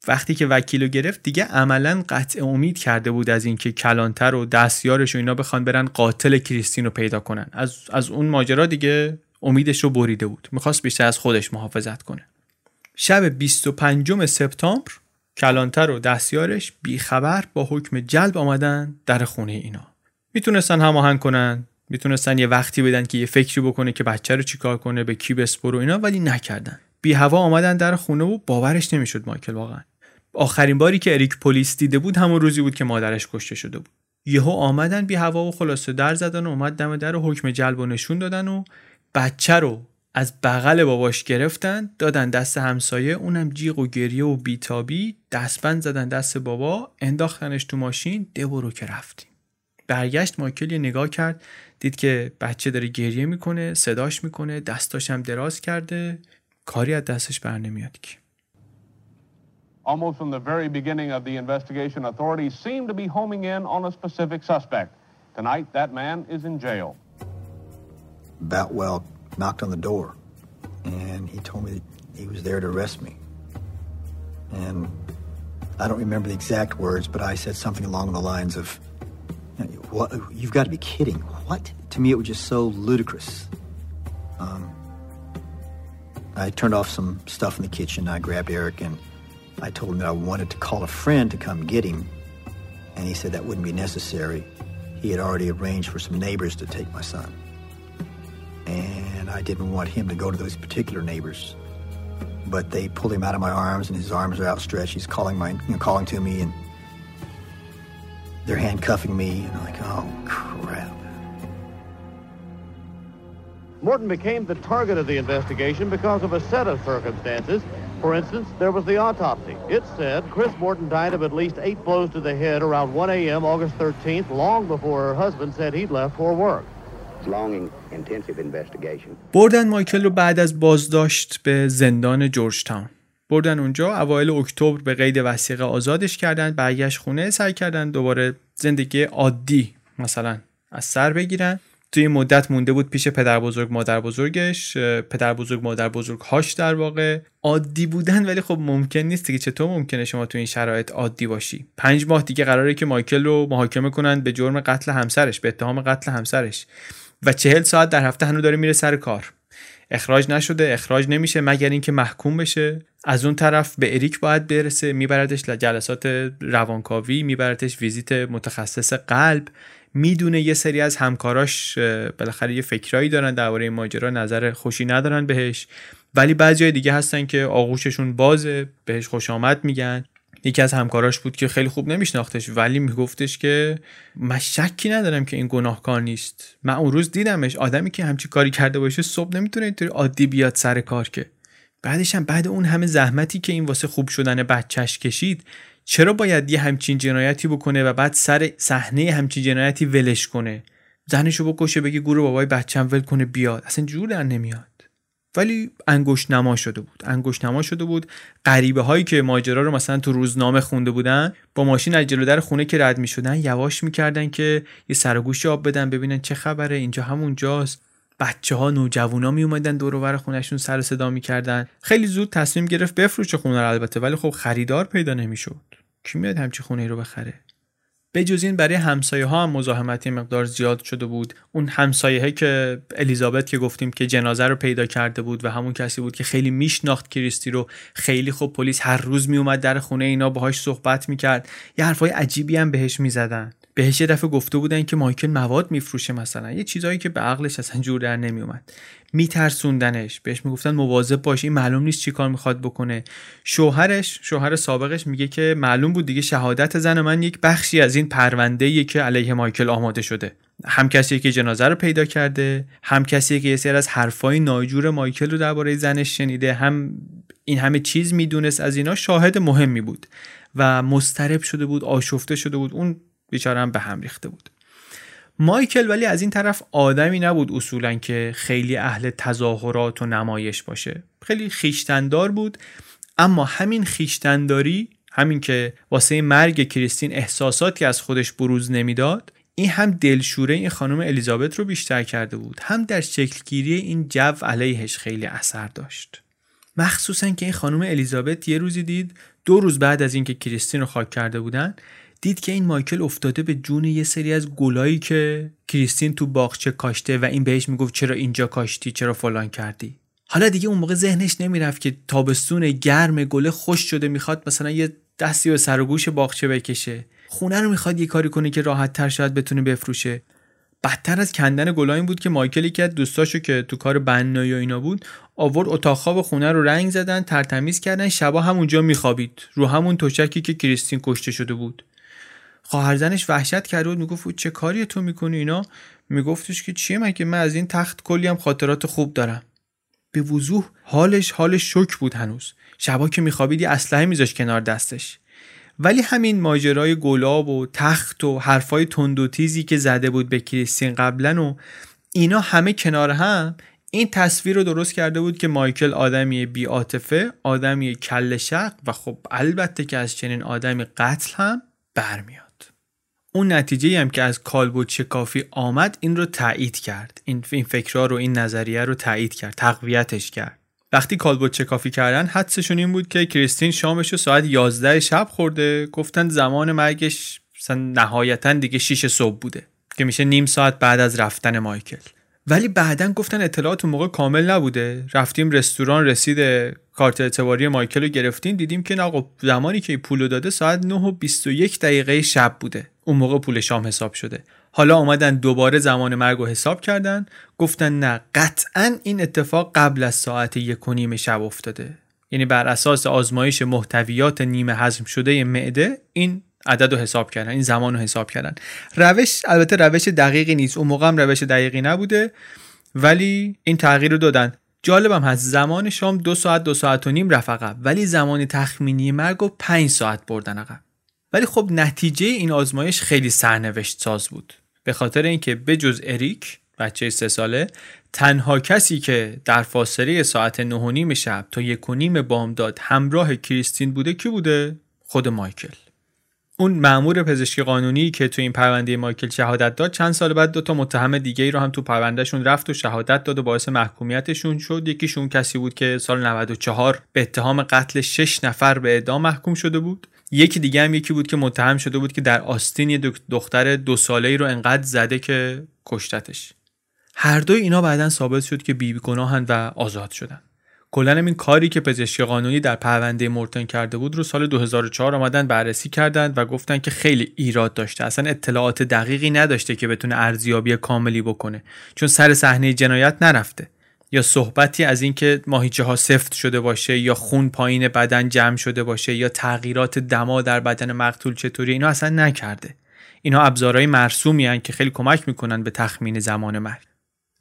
وقتی که وکیل رو گرفت دیگه عملا قطع امید کرده بود از اینکه کلانتر و دستیارش و اینا بخوان برن قاتل کریستین رو پیدا کنن. از, از اون ماجرا دیگه امیدش رو بریده بود. می‌خواست بیشتر از خودش محافظت کنه. شب 25 سپتامبر کلانتر و دستیارش بیخبر با حکم جلب آمدن در خونه اینا. می‌تونستن هماهنگ کنن. می‌تونستن یه وقتی بدن که یه فکری بکنه که بچه رو چیکار کنه به کی و اینا ولی نکردن. بی هوا آمدن در خونه و باورش نمی‌شد مایکل واقعا. آخرین باری که اریک پلیس دیده بود همون روزی بود که مادرش کشته شده بود. یهو آمدن بی هوا و خلاصه در زدن و اومد دم در و حکم جلب و نشون دادن و بچه رو از بغل باباش گرفتن دادن دست همسایه اونم جیغ و گریه و بیتابی دستبند زدن دست بابا انداختنش تو ماشین ده برو که رفتیم. برگشت مایکل یه نگاه کرد دید که بچه داره گریه می‌کنه صداش می‌کنه دستاش هم دراز کرده کاری از دستش بر نمیاد که Almost from the very beginning of the investigation, authorities seem to be homing in on a specific suspect. Tonight, that man is in jail. Boutwell knocked on the door, and he told me he was there to arrest me. And I don't remember the exact words, but I said something along the lines of, "What? You've got to be kidding! What?" To me, it was just so ludicrous. Um, I turned off some stuff in the kitchen. I grabbed Eric and I told him that I wanted to call a friend to come get him. And he said that wouldn't be necessary. He had already arranged for some neighbors to take my son. And I didn't want him to go to those particular neighbors. But they pulled him out of my arms and his arms are outstretched. He's calling my you know, calling to me and they're handcuffing me and I'm like, oh crap. Morton became the target of the investigation because of a set of circumstances. For instance, there was the autopsy. It said Chris Morton died of at least eight blows to the head around 1 a.m. August 13th, long before her husband said he'd left for work. long intensive investigation. بردن مایکل رو بعد از بازداشت به زندان جورج تاون بردن اونجا اوایل اکتبر به قید وسیقه آزادش کردن برگشت خونه سعی کردن دوباره زندگی عادی مثلا از سر بگیرن. توی مدت مونده بود پیش پدر بزرگ مادر بزرگش پدر بزرگ مادر بزرگ هاش در واقع عادی بودن ولی خب ممکن نیست که چطور ممکنه شما تو این شرایط عادی باشی؟ پنج ماه دیگه قراره که مایکل رو محاکمه کنن به جرم قتل همسرش به اتهام قتل همسرش. و چهل ساعت در هفته هنوز داره میره سر کار. اخراج نشده اخراج نمیشه مگر اینکه محکوم بشه. از اون طرف به اریک باید برسه میبردش جلسات روانکاوی میبردش ویزیت متخصص قلب. می‌دونه یه سری از همکاراش بالاخره یه فکرایی دارن درباره ماجرا نظر خوشی ندارن بهش. ولی بعضی دیگه هستن که آغوششون بازه بهش خوش آمد میگن. یکی از همکاراش بود که خیلی خوب نمیشناختش ولی میگفتش که من شکی ندارم که این گناهکار نیست. من اون روز دیدمش آدمی که همچی کاری کرده باشه صبح نمی‌تونه اینطوری عادی بیاد سر کار که. بعدش هم بعد اون همه زحمتی که این واسه خوب شدن بچهش کشید چرا باید یه همچین جنایتی بکنه و بعد سر صحنه همچین جنایتی ولش کنه؟ زنشو بکشه بگه گروه بابای بچم ول کنه بیاد. اصلا جور در نمیاد. ولی انگشت نما شده بود. انگشت نما شده بود. غریبه هایی که ماجرا رو مثلا تو روزنامه خونده بودن با ماشین از جلو در خونه که رد می شدن یواش می‌کردن که یه سرگوشی آب بدن ببینن چه خبره. اینجا همونجاست. بچه ها نوجوانا می اومدن دور و خونشون سر صدا می‌کردن. خیلی زود تصمیم گرفت بفروشه خونه رو البته ولی خب خریدار پیدا نمی‌شد. کی میاد همچی خونه رو بخره؟ به جز این برای همسایه ها هم مزاحمتی مقدار زیاد شده بود. اون همسایه که الیزابت که گفتیم که جنازه رو پیدا کرده بود و همون کسی بود که خیلی میشناخت کریستی رو خیلی خوب پلیس هر روز میومد در خونه اینا باهاش صحبت می‌کرد. یه حرفای عجیبی هم بهش می‌زدن. بهش یه دفعه گفته بودن که مایکل مواد میفروشه مثلا. یه چیزایی که به عقلش اصلا جور در نمیومد. میترسوندنش. بهش می‌گفتن مواظب باش. این معلوم نیست چی کار می‌خواد بکنه. شوهرش شوهر سابقش میگه که معلوم بود دیگه شهادت زن من یک بخشی از این پرونده که علیه مایکل آماده شده. هم کسی که جنازه رو پیدا کرده هم کسی که یه سری از حرفای ناجور مایکل رو درباره زنش شنیده هم این همه چیز می‌دونست. از اینا شاهد مهمی بود و مسترب شده بود آشفته شده بود. اون بیچاره هم به هم ریخته بود. مایکل ولی از این طرف آدمی نبود اصولا که خیلی اهل تظاهرات و نمایش باشه. خیلی خیشتندار بود اما همین خیشتنداری همین که واسه مرگ کریستین احساساتی از خودش بروز نمی‌داد این هم دلشوره این خانم الیزابت رو بیشتر کرده بود. هم در شکلگیری این جو علیهش خیلی اثر داشت. مخصوصا که این خانم الیزابت یه روزی دید دو روز بعد از اینکه کریستین رو خاک کرده بودن دید که این مایکل افتاده به جون یه سری از گلایی که کریستین تو باغچه کاشته و این بهش می‌گفت چرا اینجا کاشتی چرا فلان کردی. حالا دیگه اون موقع ذهنش نمی‌رفت که تابستون گرم گله خوش شده می‌خواد مثلا یه دستی به سر و گوش باغچه بکشه. خونه رو می‌خواد یه کاری کنه که راحت تر شاید بتونه بفروشه. بدتر از کندن گلا بود که مایکلی که دوستاشو که تو کار بنایی و اینا بود آورد اتاق خواب خونه رو رنگ زدن ترتمیز کردن شبا همونجا میخوابید. رو همون تشکی که کریستین کشته شده بود. خواهرزنش وحشت کرده بود می‌گفت چه کاری تو می‌کنی اینا؟ میگفتش که چیه؟ مگه من از این تخت کلی هم خاطرات خوب دارم. به وضوح حالش حال شک بود هنوز. شبا که میخوابید یه اسلحه میذاش کنار دستش. ولی همین ماجرای گلاب و تخت و حرفای تند و تیزی که زده بود به کریستین قبلا و اینا همه کنار هم این تصویر رو درست کرده بود که مایکل آدمی بیاتفه آدمی کل شق و خب البته که از چنین آدمی قتل هم برمیاد. اون نتیجه هم که از کالبوت شکافی آمد این رو تایید کرد. این فکرها رو این نظریه رو تایید کرد تقویتش کرد. وقتی کالبوت چکافی کردن حدسشون این بود که کریستین شامش رو ساعت 11 شب خورده. گفتن زمان مرگش مثلا نهایتا دیگه 6 صبح بوده که میشه نیم ساعت بعد از رفتن مایکل. ولی بعدا گفتن اطلاعات اون موقع کامل نبوده. رفتیم رستوران رسید کارت اعتباری مایکل رو گرفتیم. دیدیم که آقا زمانی که پول داده ساعت 9 و 21 دقیقه شب بوده. اون موقع پول شام حساب شده. حالا آمدن دوباره زمان مرگ رو حساب کردن. گفتن نه قطعا این اتفاق قبل از ساعت یک و نیم شب افتاده. یعنی بر اساس آزمایش محتویات نیمه هضم شده معده این عدد رو حساب کردن این زمان رو حساب کردن. روش البته روش دقیقی نیست. اون موقع هم روش دقیقی نبوده. ولی این تغییر رو دادن. جالبم هست زمان شام دو ساعت دو ساعت و نیم رفت عقب ولی زمان تخمینی مرگ رو پنج ساعت بردن عقب. ولی خب نتیجه این آزمایش خیلی سرنوشت ساز بود. به خاطر اینکه بجز اریک بچه سه ساله تنها کسی که در فاصله ساعت نه نیم شب تا یک و نیم بامداد همراه کریستین بوده کی بوده؟ خود مایکل. اون مأمور پزشکی قانونی که تو این پرونده مایکل شهادت داد چند سال بعد دو تا متهم دیگه ای رو هم تو پروندهشون رفت و شهادت داد و باعث محکومیتشون شد. یکیشون کسی بود که سال 94 به اتهام قتل 6 نفر به اعدام محکوم شده بود. یکی دیگه هم یکی بود که متهم شده بود که در آستین یه دختر دو ساله ای رو انقدر زده که کشتتش. هر دوی اینا بعدا ثابت شد که بیبی گناهن و آزاد شدن. کلا این کاری که پزشکی قانونی در پرونده مورتن کرده بود رو سال 2004 آمدن بررسی کردند و گفتن که خیلی ایراد داشته. اصلا اطلاعات دقیقی نداشته که بتونه ارزیابی کاملی بکنه. چون سر صحنه جنایت نرفته. یا صحبتی از اینکه ماهیچه ها سفت شده باشه یا خون پایین بدن جمع شده باشه یا تغییرات دما در بدن مقتول چطوری اینا اصلا نکرده. اینا ابزارهای مرسومی که خیلی کمک می‌کنن به تخمین زمان مرگ.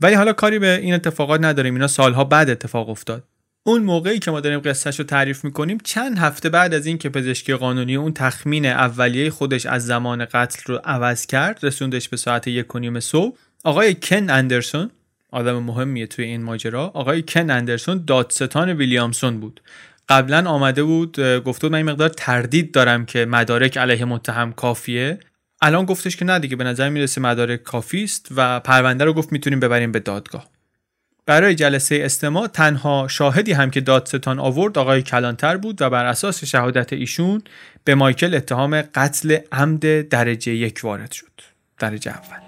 ولی حالا کاری به این اتفاقات نداریم اینا سالها بعد اتفاق افتاد. اون موقعی که ما داریم قصهش رو تعریف می‌کنیم چند هفته بعد از اینکه پزشکی قانونی اون تخمین اولیه خودش از زمان قتل رو عوض کرد رسوندش به ساعت یک و نیم صبح آقای کن اندرسون آدم مهمیه توی این ماجرا. آقای کن اندرسون دادستان ویلیامسون بود. قبلا آمده بود گفته من این مقدار تردید دارم که مدارک علیه متهم کافیه. الان گفتش که نه دیگه به نظر می‌رسه مدارک کافی است و پرونده رو گفت می‌تونیم ببریم به دادگاه. برای جلسه استماع تنها شاهدی هم که دادستان آورد آقای کلانتر بود و بر اساس شهادت ایشون به مایکل اتهام قتل عمد درجه یک وارد شد. درجه اول.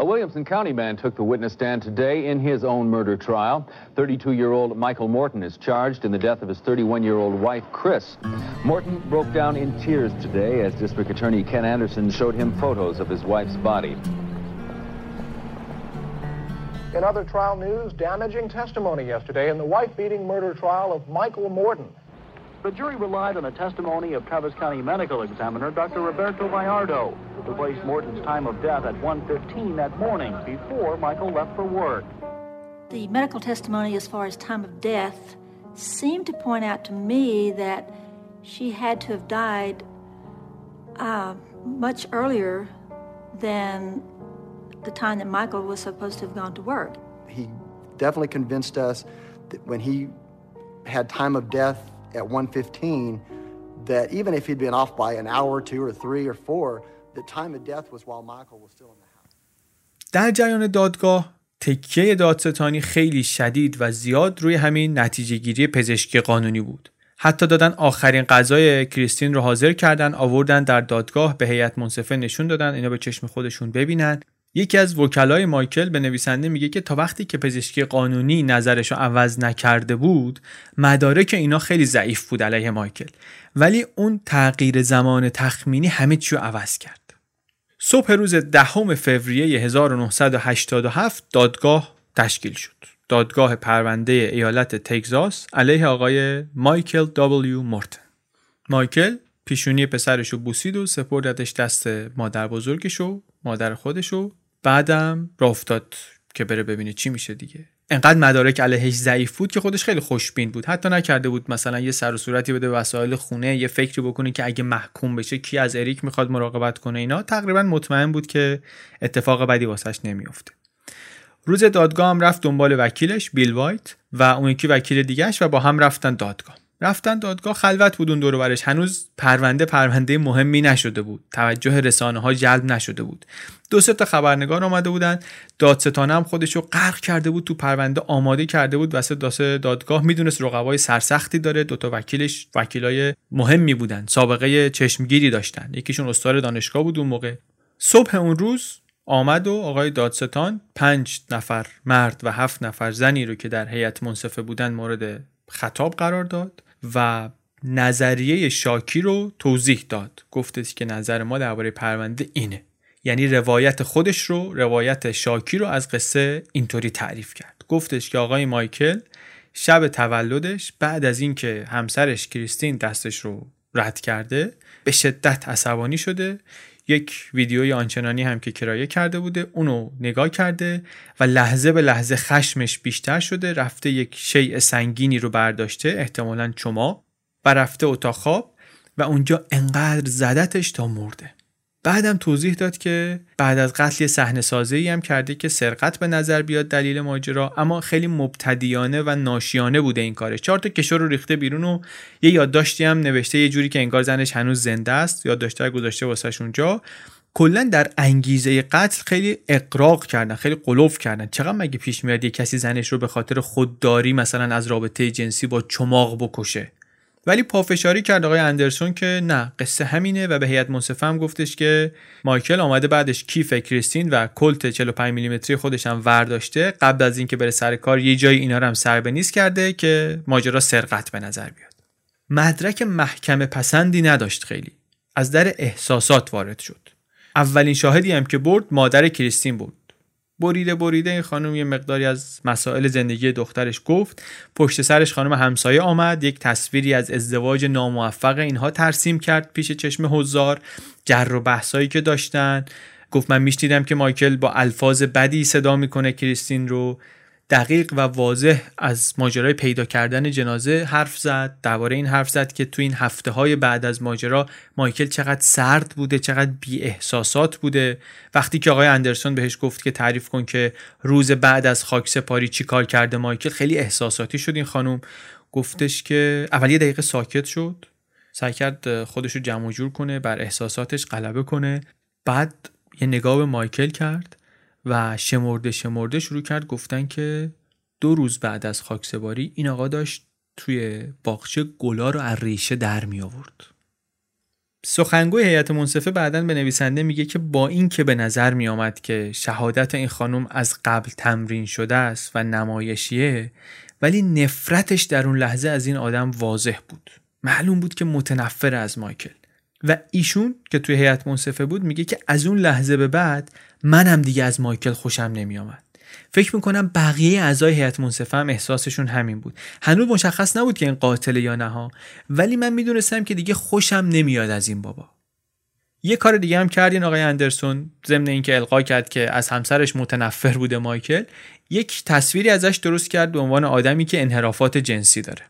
A Williamson County man took the witness stand today in his own murder trial. 32-year-old Michael Morton is charged in the death of his 31-year-old wife, Chris. Morton broke down in tears today as District Attorney Ken Anderson showed him photos of his wife's body. In other trial news, damaging testimony yesterday in the wife-beating murder trial of Michael Morton. The jury relied on the testimony of Travis County medical examiner Dr. Roberto Vallardo, who placed Morton's time of death at 1.15 that morning before Michael left for work. The medical testimony as far as time of death seemed to point out to me that she had to have died uh, much earlier than the time that Michael was supposed to have gone to work. He definitely convinced us that when he had time of death at 115 that even if he'd been off by an hour or two or three or four, the time of death was while Michael was still in the house. در جریان دادگاه تکیه دادستانی خیلی شدید و زیاد روی همین نتیجه گیری پزشکی قانونی بود. حتی دادن آخرین غذای کریستین رو حاضر کردن آوردن در دادگاه به هیئت منصفه نشون دادن اینا به چشم خودشون ببینن یکی از وکلای مایکل به نویسنده میگه که تا وقتی که پزشکی قانونی نظرش رو عوض نکرده بود مدارک اینا خیلی ضعیف بود علیه مایکل. ولی اون تغییر زمان تخمینی همه چی رو عوض کرد. صبح روز دهم فوریه 1987 دادگاه تشکیل شد. دادگاه پرونده ایالت تگزاس علیه آقای مایکل دبلیو مورتن. مایکل پیشونی پسرش رو بوسید و سپردتش دست مادر بزرگش و مادر خودشو بعدم را افتاد که بره ببینه چی میشه دیگه. انقدر مدارک علیهش ضعیف بود که خودش خیلی خوشبین بود. حتی نکرده بود مثلا یه سر و صورتی بده وسایل خونه یه فکری بکنه که اگه محکوم بشه کی از اریک می‌خواد مراقبت کنه اینا. تقریبا مطمئن بود که اتفاق بدی واسش نمیافته. روز دادگاه هم رفت دنبال وکیلش بیل وایت و اون یکی وکیل دیگهش و با هم رفتن دادگاه. رفتن دادگاه خلوت بود اون دور برش هنوز پرونده پرونده مهمی نشده بود. توجه رسانه ها جلب نشده بود. دو سه تا خبرنگار آمده بودن. دادستانه هم خودش رو غرق کرده بود تو پرونده آماده کرده بود. واسه داسه دادگاه می‌دونست رقبای سرسختی داره. دوتا وکیلش وکیلای مهمی بودن. سابقه چشمگیری داشتن. یکیشون استاد دانشگاه بود اون موقع. صبح اون روز آمد و آقای دادستان پنج نفر مرد و هفت نفر زنی رو که در هیئت منصفه بودن مورد خطاب قرار داد. و نظریه شاکی رو توضیح داد. گفتش که نظر ما درباره پرونده اینه. یعنی روایت خودش رو روایت شاکی رو از قصه اینطوری تعریف کرد. گفتش که آقای مایکل شب تولدش بعد از اینکه همسرش کریستین دستش رو رد کرده به شدت عصبانی شده یک ویدیوی آنچنانی هم که کرایه کرده بوده اونو نگاه کرده و لحظه به لحظه خشمش بیشتر شده رفته یک شیء سنگینی رو برداشته احتمالا چما و رفته اتاق خواب و اونجا انقدر زدتش تا مرده. بعدم توضیح داد که بعد از قتل صحنه سازی هم کرده که سرقت به نظر بیاد دلیل ماجرا اما خیلی مبتدیانه و ناشیانه بوده این کارش. چهار تا کشور رو ریخته بیرون و یه یادداشتی هم نوشته یه جوری که انگار زنش هنوز زنده است یادداشت‌ها گذاشته واسش اونجا. کلا در انگیزه قتل خیلی اقراق کردن خیلی قلوف کردن. چقدر مگه پیش میاد یه کسی زنش رو به خاطر خودداری مثلا از رابطه جنسی با چماق بکشه؟ ولی پافشاری کرد آقای اندرسون که نه قصه همینه و به هیئت منصفه هم گفتش که مایکل آمده بعدش کیف کریستین و کلت 45 میلیمتری خودش هم ورداشته قبل از اینکه بره سر کار یه جایی اینا رو هم سر به کرده که ماجرا سرقت به نظر بیاد. مدرک محکمه پسندی نداشت خیلی. از در احساسات وارد شد. اولین شاهدی هم که برد مادر کریستین بود. بریده بریده این خانم یه مقداری از مسائل زندگی دخترش گفت. پشت سرش خانم همسایه آمد یک تصویری از ازدواج ناموفق اینها ترسیم کرد پیش چشم حضار جر و بحثایی که داشتن. گفت من میشنیدم که مایکل با الفاظ بدی صدا می‌کنه کریستین رو. دقیق و واضح از ماجرای پیدا کردن جنازه حرف زد. درباره این حرف زد که تو این هفته های بعد از ماجرا مایکل چقدر سرد بوده چقدر بی احساسات بوده. وقتی که آقای اندرسون بهش گفت که تعریف کن که روز بعد از خاک سپاری چی کار کرده مایکل خیلی احساساتی شد این خانم. گفتش که اول یه دقیقه ساکت شد سعی کرد خودش رو جمع جور کنه بر احساساتش غلبه کنه. بعد یه نگاه به مایکل کرد. و شمرده شمرده شروع کرد گفتن که دو روز بعد از خاکسپاری این آقا داشت توی باغچه گلا رو از ریشه در می آورد. سخنگوی هیئت منصفه بعدا به نویسنده میگه که با این که به نظر می آمد که شهادت این خانم از قبل تمرین شده است و نمایشیه ولی نفرتش در اون لحظه از این آدم واضح بود معلوم بود که متنفر از مایکل و ایشون که توی هیئت منصفه بود میگه که از اون لحظه به بعد منم دیگه از مایکل خوشم نمیآمد. فکر می‌کنم بقیه اعضای هیئت منصفه هم احساسشون همین بود. هنوز مشخص نبود که این قاتل یا نه ولی من می‌دونستم که دیگه خوشم نمیاد از این بابا. یه کار دیگه هم کردین آقای اندرسون ضمن اینکه القا کرد که از همسرش متنفر بوده مایکل یک تصویری ازش درست کرد به عنوان آدمی که انحرافات جنسی داره.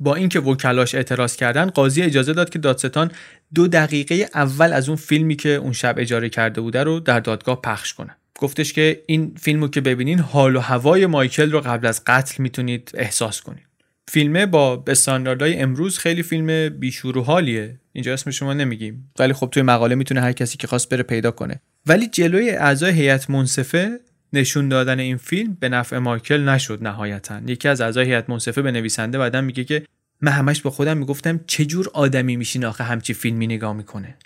با اینکه وکلاش اعتراض کردن قاضی اجازه داد که دادستان دو دقیقه اول از اون فیلمی که اون شب اجاره کرده بوده رو در دادگاه پخش کنه. گفتش که این فیلمو که ببینین حال و هوای مایکل رو قبل از قتل می‌تونید احساس کنید. فیلمه با استانداردهای امروز خیلی فیلم بیشور و حالیه. اینجا اسم شما نمیگیم ولی خب توی مقاله می‌تونه هر کسی که خواست بره پیدا کنه. ولی جلوی اعضای هیئت منصفه نشون دادن این فیلم به نفع مایکل نشد نهایتا. یکی از اعضای هیئت منصفه به نویسنده بعدم میگه که من همش با خودم می‌گفتم چه جور آدمی میشین آخه همچی فیلمی نگاه می‌کنه.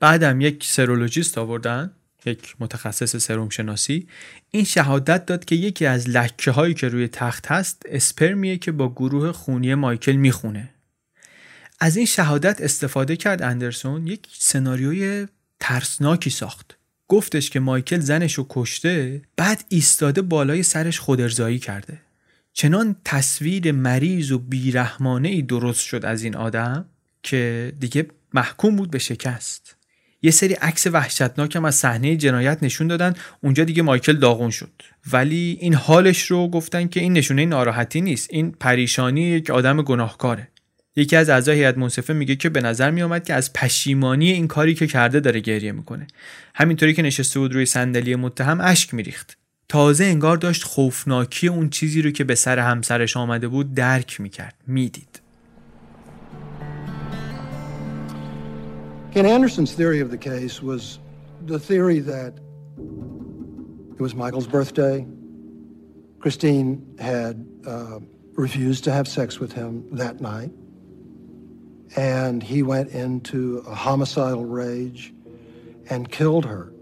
بعدم یک سرولوژیست آوردن یک متخصص سروم شناسی این شهادت داد که یکی از لکه هایی که روی تخت هست اسپرمیه که با گروه خونی مایکل می‌خونه. از این شهادت استفاده کرد اندرسون یک سناریوی ترسناکی ساخت. گفتش که مایکل زنش رو کشته بعد ایستاده بالای سرش خودرزایی کرده. چنان تصویر مریض و بیرحمانه ای درست شد از این آدم که دیگه محکوم بود به شکست. یه سری عکس وحشتناک هم از صحنه جنایت نشون دادن اونجا دیگه مایکل داغون شد. ولی این حالش رو گفتن که این نشونه ناراحتی نیست این پریشانی یک آدم گناهکاره. یکی از اعضای هیئت منصفه میگه که به نظر میآمد که از پشیمانی این کاری که کرده داره گریه می‌کنه همینطوری که نشسته بود روی صندلی متهم اشک میریخت تازه انگار داشت خوفناکی اون چیزی رو که به سر همسرش آمده بود درک می‌کرد می‌دید Ken Anderson's theory of the case was the theory that it was Michael's birthday. Christine had uh, refused to have sex with him that night. And he went into a homicidal rage and killed her.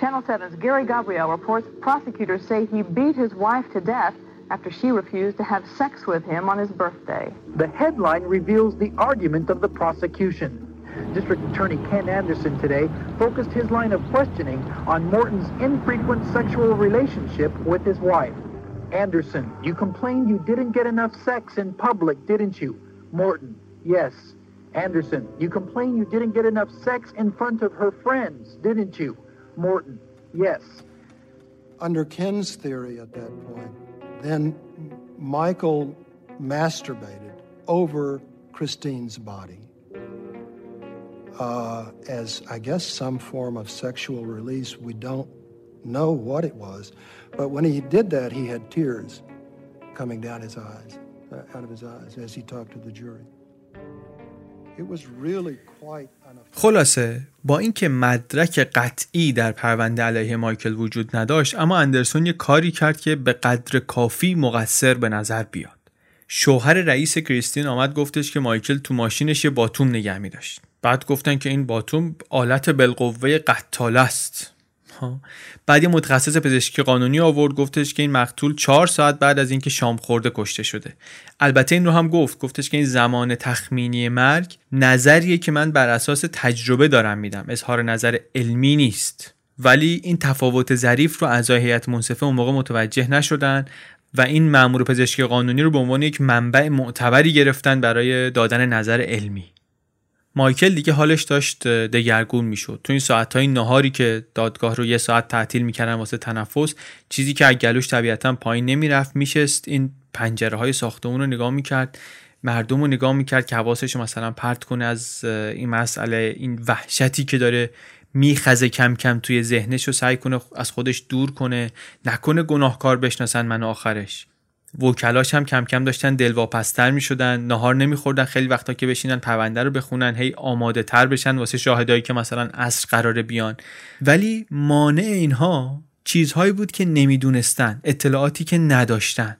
Channel 7's Gary Gabriel reports prosecutors say he beat his wife to death after she refused to have sex with him on his birthday. The headline reveals the argument of the prosecution. District Attorney Ken Anderson today focused his line of questioning on Morton's infrequent sexual relationship with his wife. Anderson, you complained you didn't get enough sex in public, didn't you? Morton, yes. Anderson, you complain you didn't get enough sex in front of her friends, didn't you? Morton, yes. Under Ken's theory at that point, then Michael masturbated over Christine's body uh, as, I guess, some form of sexual release. We don't know what it was. But when he did that, he had tears coming down his eyes, uh, out of his eyes, as he talked to the jury. خلاصه با اینکه مدرک قطعی در پرونده علیه مایکل وجود نداشت اما اندرسون یه کاری کرد که به قدر کافی مقصر به نظر بیاد. شوهر رئیس کریستین آمد گفتش که مایکل تو ماشینش یه باتوم نگه می داشت بعد گفتن که این باتوم آلت بالقوه قتاله است. بعد یه متخصص پزشکی قانونی آورد گفتش که این مقتول چهار ساعت بعد از اینکه شام خورده کشته شده. البته این رو هم گفت گفتش که این زمان تخمینی مرگ نظریه که من بر اساس تجربه دارم میدم. اظهار نظر علمی نیست. ولی این تفاوت ظریف رو اعضای هیئت منصفه اون موقع متوجه نشدن و این مامور پزشکی قانونی رو به عنوان یک منبع معتبری گرفتن برای دادن نظر علمی. مایکل دیگه حالش داشت دگرگون می‌شد. تو این ساعت های نهاری که دادگاه رو یه ساعت تعطیل می‌کردن واسه تنفس چیزی که گلوش طبیعتا پایین نمی‌رفت میشست این پنجره های ساختمون رو نگاه می‌کرد مردم رو نگاه می‌کرد که حواسش مثلا پرت کنه از این مسئله این وحشتی که داره میخزه کم کم توی ذهنش رو سعی کنه از خودش دور کنه نکنه گناهکار بشناسن من آخرش. وکلاش هم کم کم داشتن دلواپستر می شدن نهار نمیخوردن خیلی وقتا که بشینن پرونده رو بخونن هی آماده تر بشن واسه شاهدایی که مثلا اصر قراره بیان. ولی مانع اینها چیزهایی بود که نمی‌دونستن اطلاعاتی که نداشتن.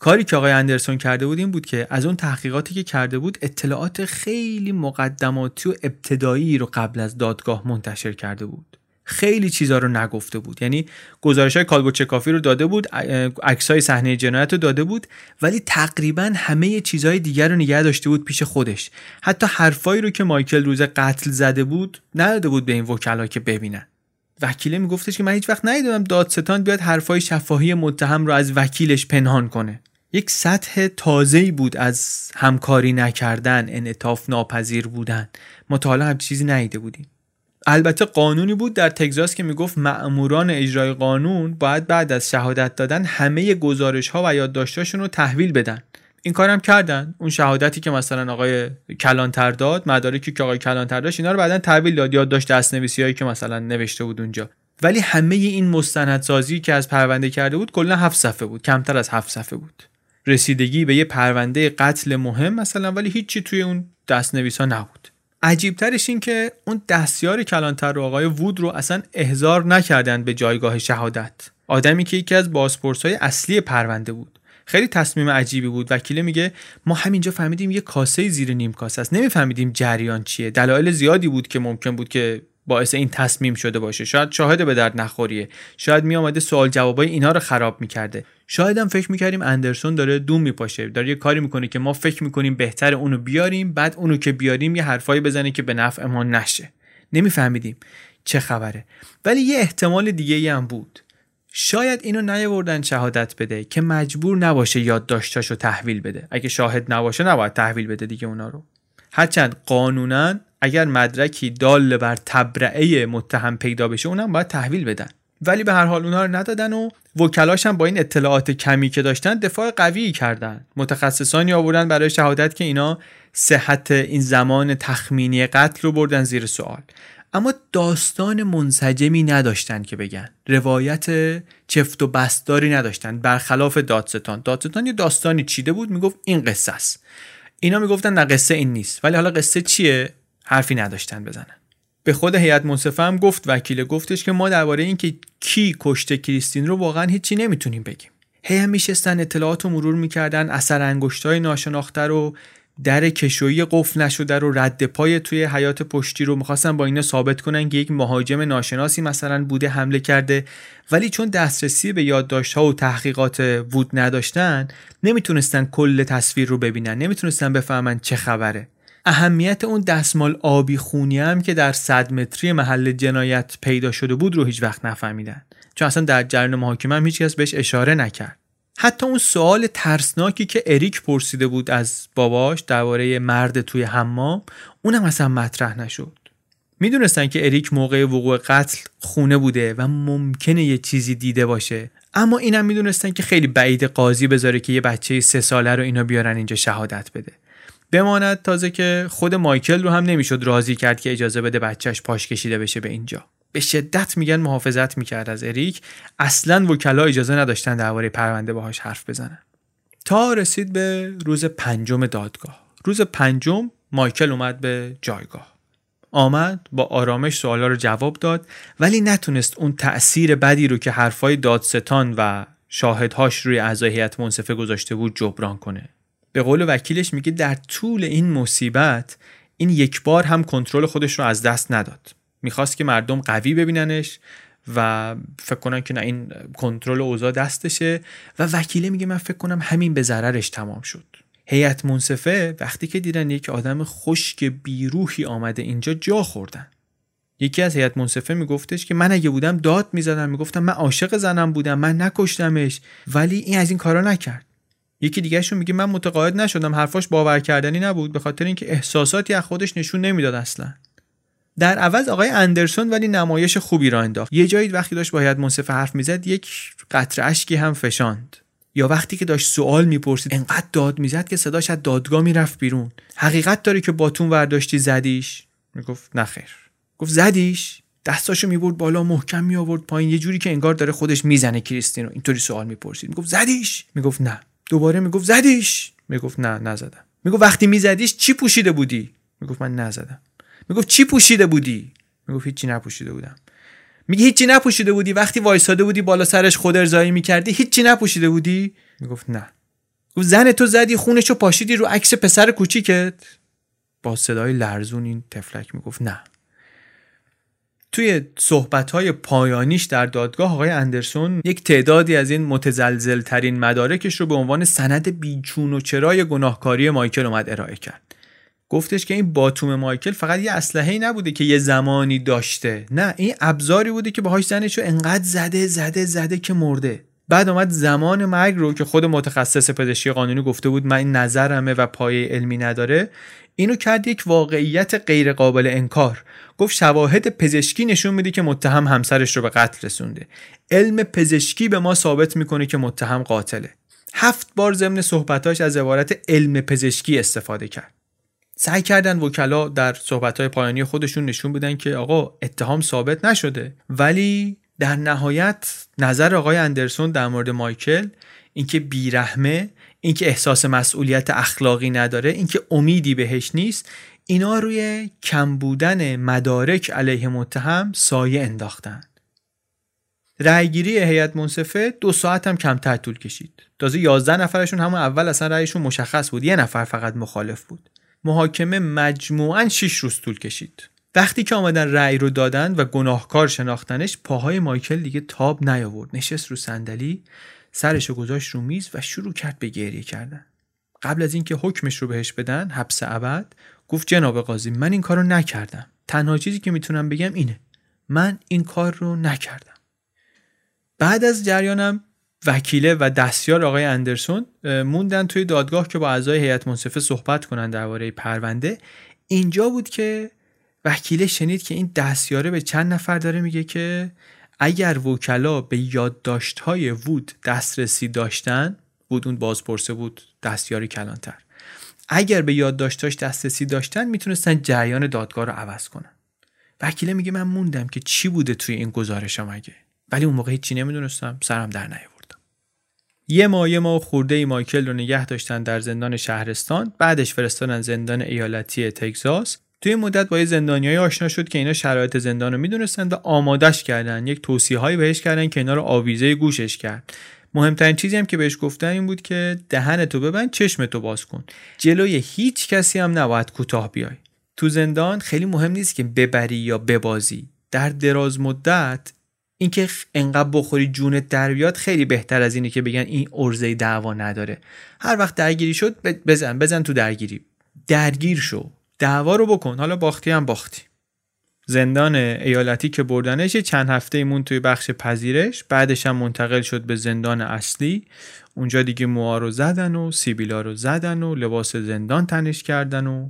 کاری که آقای اندرسون کرده بود این بود که از اون تحقیقاتی که کرده بود اطلاعات خیلی مقدماتی و ابتدایی رو قبل از دادگاه منتشر کرده بود. خیلی چیزا رو نگفته بود. یعنی گزارش های کالبوچه کافی رو داده بود عکس های صحنه جنایت رو داده بود ولی تقریبا همه چیزهای دیگر رو نگه داشته بود پیش خودش. حتی حرفایی رو که مایکل روز قتل زده بود نداده بود به این وکلا که ببینن. وکیله میگفتش که من هیچ وقت ندیدم دادستان بیاد حرفای شفاهی متهم رو از وکیلش پنهان کنه. یک سطح تازه‌ای بود از همکاری نکردن انعطاف ناپذیر بودن. ما تا حالا هم چیزی ندیده بودیم. البته قانونی بود در تگزاس که می‌گفت مأموران اجرای قانون باید بعد از شهادت دادن همه گزارش ها و یادداشتاشون رو تحویل بدن. این کارم کردن. اون شهادتی که مثلا آقای کلانتر داد مدارکی که آقای کلانتر داشت اینا رو بعدا تحویل داد. یادداشت دستنویسی هایی که مثلا نوشته بود اونجا. ولی همه این مستندسازی که از پرونده کرده بود کلا هفت صفحه بود. کمتر از هفت صفحه بود. رسیدگی به یه پرونده قتل مهم مثلا ولی هیچی توی اون دستنویس ها نبود. عجیبترش این که اون دستیار کلانتر و آقای وود رو اصلا احضار نکردن به جایگاه شهادت. آدمی که یکی از بازپرس های اصلی پرونده بود. خیلی تصمیم عجیبی بود. وکیل میگه ما همینجا فهمیدیم یه کاسه زیر نیم کاسه است. نمیفهمیدیم جریان چیه. دلایل زیادی بود که ممکن بود که باعث این تصمیم شده باشه. شاید شاهد به درد نخوریه. شاید می آمده سوال جوابای اینا رو خراب می‌کرده. شاید هم فکر می‌کردیم اندرسون داره دوم میپاشه. داره یه کاری می‌کنه که ما فکر می‌کنیم بهتر اونو بیاریم بعد اونو که بیاریم یه حرفایی بزنه که به نفع ما نشه. نمیفهمیدیم چه خبره. ولی یه احتمال دیگه ای هم بود. شاید اینو نیاوردن شهادت بده که مجبور نباشه یادداشتاشو تحویل بده. اگه شاهد نباشه نباید تحویل بده دیگه اونا رو. هرچند قانونا اگر مدرکی دال بر تبرعه متهم پیدا بشه اونم باید تحویل بدن. ولی به هر حال اونها رو ندادن و وکلاش هم با این اطلاعات کمی که داشتن دفاع قوی کردن. متخصصانی آوردن برای شهادت که اینا صحت این زمان تخمینی قتل رو بردن زیر سوال. اما داستان منسجمی نداشتن که بگن. روایت چفت و بستاری نداشتن. برخلاف دادستان. دادستان یه داستانی چیده بود می‌گفت این قصه است. اینا می‌گفتن نه قصه این نیست. ولی حالا قصه چیه؟ حرفی نداشتن بزنن. به خود هیئت منصفه هم گفت وکیل گفتش که ما درباره اینکه کی کشته کریستین رو واقعا هیچی نمی‌تونیم بگیم. هی هم میشستن اطلاعات رو مرور می‌کردن اثر انگشتای ناشناخته رو در کشویی قفل نشده رو رد پای توی حیات پشتی رو می‌خواستن با اینا ثابت کنن که یک مهاجم ناشناسی مثلا بوده حمله کرده. ولی چون دسترسی به یادداشت ها و تحقیقات وود نداشتن نمی‌تونستن کل تصویر رو ببینن. نمی‌تونستن بفهمن چه خبره. اهمیت اون دستمال آبی خونی هم که در صد متری محل جنایت پیدا شده بود رو هیچ وقت نفهمیدن. چون اصلا در جریان محاکمه هم هیچکس بهش اشاره نکرد. حتی اون سوال ترسناکی که اریک پرسیده بود از باباش درباره مرد توی حمام اونم اصلا مطرح نشد. می‌دونستن که اریک موقع وقوع قتل خونه بوده و ممکنه یه چیزی دیده باشه. اما اینم می‌دونستن که خیلی بعید قاضی بذاره که یه بچه سه ساله رو اینا بیارن اینجا شهادت بده. بماند تازه که خود مایکل رو هم نمی‌شد راضی کرد که اجازه بده بچهش پاش کشیده بشه به اینجا. به شدت میگن محافظت می‌کرد از اریک. اصلا وکلا اجازه نداشتن درباره پرونده باهاش حرف بزنن. تا رسید به روز پنجم دادگاه. روز پنجم مایکل اومد به جایگاه. آمد با آرامش سوالا رو جواب داد ولی نتونست اون تأثیر بدی رو که حرفای دادستان و شاهدهاش روی اعضای هیئت منصفه گذاشته بود جبران کنه. به قول وکیلش میگه در طول این مصیبت این یک بار هم کنترل خودش رو از دست نداد. می‌خواست که مردم قوی ببیننش و فکر کنن که نه این کنترل اوضاع دستشه و وکیله میگه من فکر کنم همین به ضررش تمام شد. هیئت منصفه وقتی که دیدن یک آدم خشک بیروحی آمده اینجا جا خوردن. یکی از هیئت منصفه میگفتش که من اگه بودم داد می‌زدم می‌گفتم من عاشق زنم بودم من نکشتمش ولی این از این کارا نکرد. یکی دیگهشون میگه من متقاعد نشدم حرفاش باور کردنی نبود به خاطر اینکه احساساتی از خودش نشون نمی‌داد اصلا. در عوض آقای اندرسون ولی نمایش خوبی را انداخت. یه جایی وقتی داشت با هیئت منصفه حرف می‌زد یک قطره اشکی هم فشاند. یا وقتی که داشت سوال می‌پرسید انقدر داد می‌زد که صداش از دادگاه می‌رفت بیرون. حقیقت داره که باتون ورداشتی زدیش؟ می‌گفت نخیر گفت زدیش؟ دستاشو می‌برد بالا محکم می آورد پایین. یه جوری که انگار داره خودش می‌زنه کریستین رو اینطوری سوال می‌پرسید. می‌گفت زدیش؟ می‌گفت نه. دوباره می‌گفت زدیش؟ می‌گفت نه نزدم. می‌گفت وقتی میزدیش چی پوشیده بودی؟ می‌گفت من نزدم. می‌گفت چی پوشیده بودی؟ می‌گفت هیچی نپوشیده بودم. میگه هیچی نپوشیده بودی؟ وقتی وایساده بودی بالا سرش خود ارزایی می‌کردی هیچی نپوشیده بودی؟ می‌گفت نه. گفت زن تو زدی خونشو پاشیدی رو عکس پسر کوچیکت؟ با صدای لرزون این تفلک می‌گفت نه. توی صحبت پایانیش در دادگاه آقای اندرسون یک تعدادی از این متزلزل ترین مدارکش رو به عنوان سند بیچون و چرای گناهکاری مایکل اومد ارائه کرد. گفتش که این باتوم مایکل فقط یه اسلحه نبوده که یه زمانی داشته. نه این ابزاری بوده که باهاش زنش رو انقدر زده زده زده که مرده. بعد اومد زمان مرگ رو که خود متخصص پزشکی قانونی گفته بود من این نظرمه و پایه علمی نداره اینو کرد یک واقعیت غیر قابل انکار. گفت شواهد پزشکی نشون میده که متهم همسرش رو به قتل رسونده. علم پزشکی به ما ثابت می‌کنه که متهم قاتله. هفت بار ضمن صحبتاش از عبارت علم پزشکی استفاده کرد. سعی کردن وکلا در صحبتهای پایانی خودشون نشون بدن که آقا اتهام ثابت نشده. ولی در نهایت نظر آقای اندرسون در مورد مایکل اینکه بیرحمه اینکه احساس مسئولیت اخلاقی نداره اینکه امیدی بهش نیست اینا روی کم بودن مدارک علیه متهم سایه انداختن. رأیگیری هیئت منصفه دو ساعت هم کمتر طول کشید. تازه 11 نفرشون همون اول اصلا رأیشون مشخص بود. یه نفر فقط مخالف بود. محاکمه مجموعا 6 روز طول کشید. وقتی که آمدن رأی رو دادن و گناهکار شناختنش پاهای مایکل دیگه تاب نیاورد. نشست رو صندلی سرش گذاشت رو میز و شروع کرد به گریه کردن. قبل از اینکه حکمش رو بهش بدن حبس ابد گفت جناب قاضی من این کارو نکردم. تنها چیزی که می‌تونم بگم اینه. من این کار رو نکردم. بعد از جریانم وکیله و دستیار آقای اندرسون موندن توی دادگاه که با اعضای هیئت منصفه صحبت کنن درباره پرونده. اینجا بود که وکیله شنید که این دستیاره به چند نفر داره میگه که اگر وکلا به یادداشت‌های وود دسترسی داشتن وود اون بازپرسه بود دستیار کلانتر. اگر به یادداشتاش دسترسی داشتن می‌تونستن جریان دادگاه رو عوض کنن. وکیله میگه من موندم که چی بوده توی این گزارش مگه ولی اون موقع هیچی نمی‌دونستم سرم در نیاوردم یه ماه یه ماه خورده ای مایکل رو نگه داشتن در زندان شهرستان بعدش فرستادن زندان ایالتی تگزاس. توی مدت با یه زندانیای آشنا شد که اینا شرایط زندان رو می‌دونستن و آمادش کردن. یک توصیه هایی بهش کردن که اینا رو آویزه گوشش کرد. مهمترین چیزی هم که بهش گفتن این بود که دهن تو ببند چشم تو باز کن. جلوی هیچ کسی هم نباید کوتاه بیای. تو زندان خیلی مهم نیست که ببری یا ببازی. در دراز مدت اینکه انقدر بخوری جونت در بیاد خیلی بهتر از اینه که بگن این ارزه دعوا نداره. هر وقت درگیری شد بزن بزن تو درگیری. درگیر شو. دعوا رو بکن. حالا باختی هم باختی. زندان ایالتی که بردنش چند هفته ایمون توی بخش پذیرش بعدش هم منتقل شد به زندان اصلی. اونجا دیگه موها رو زدن و سیبیلا رو زدن و لباس زندان تنش کردن و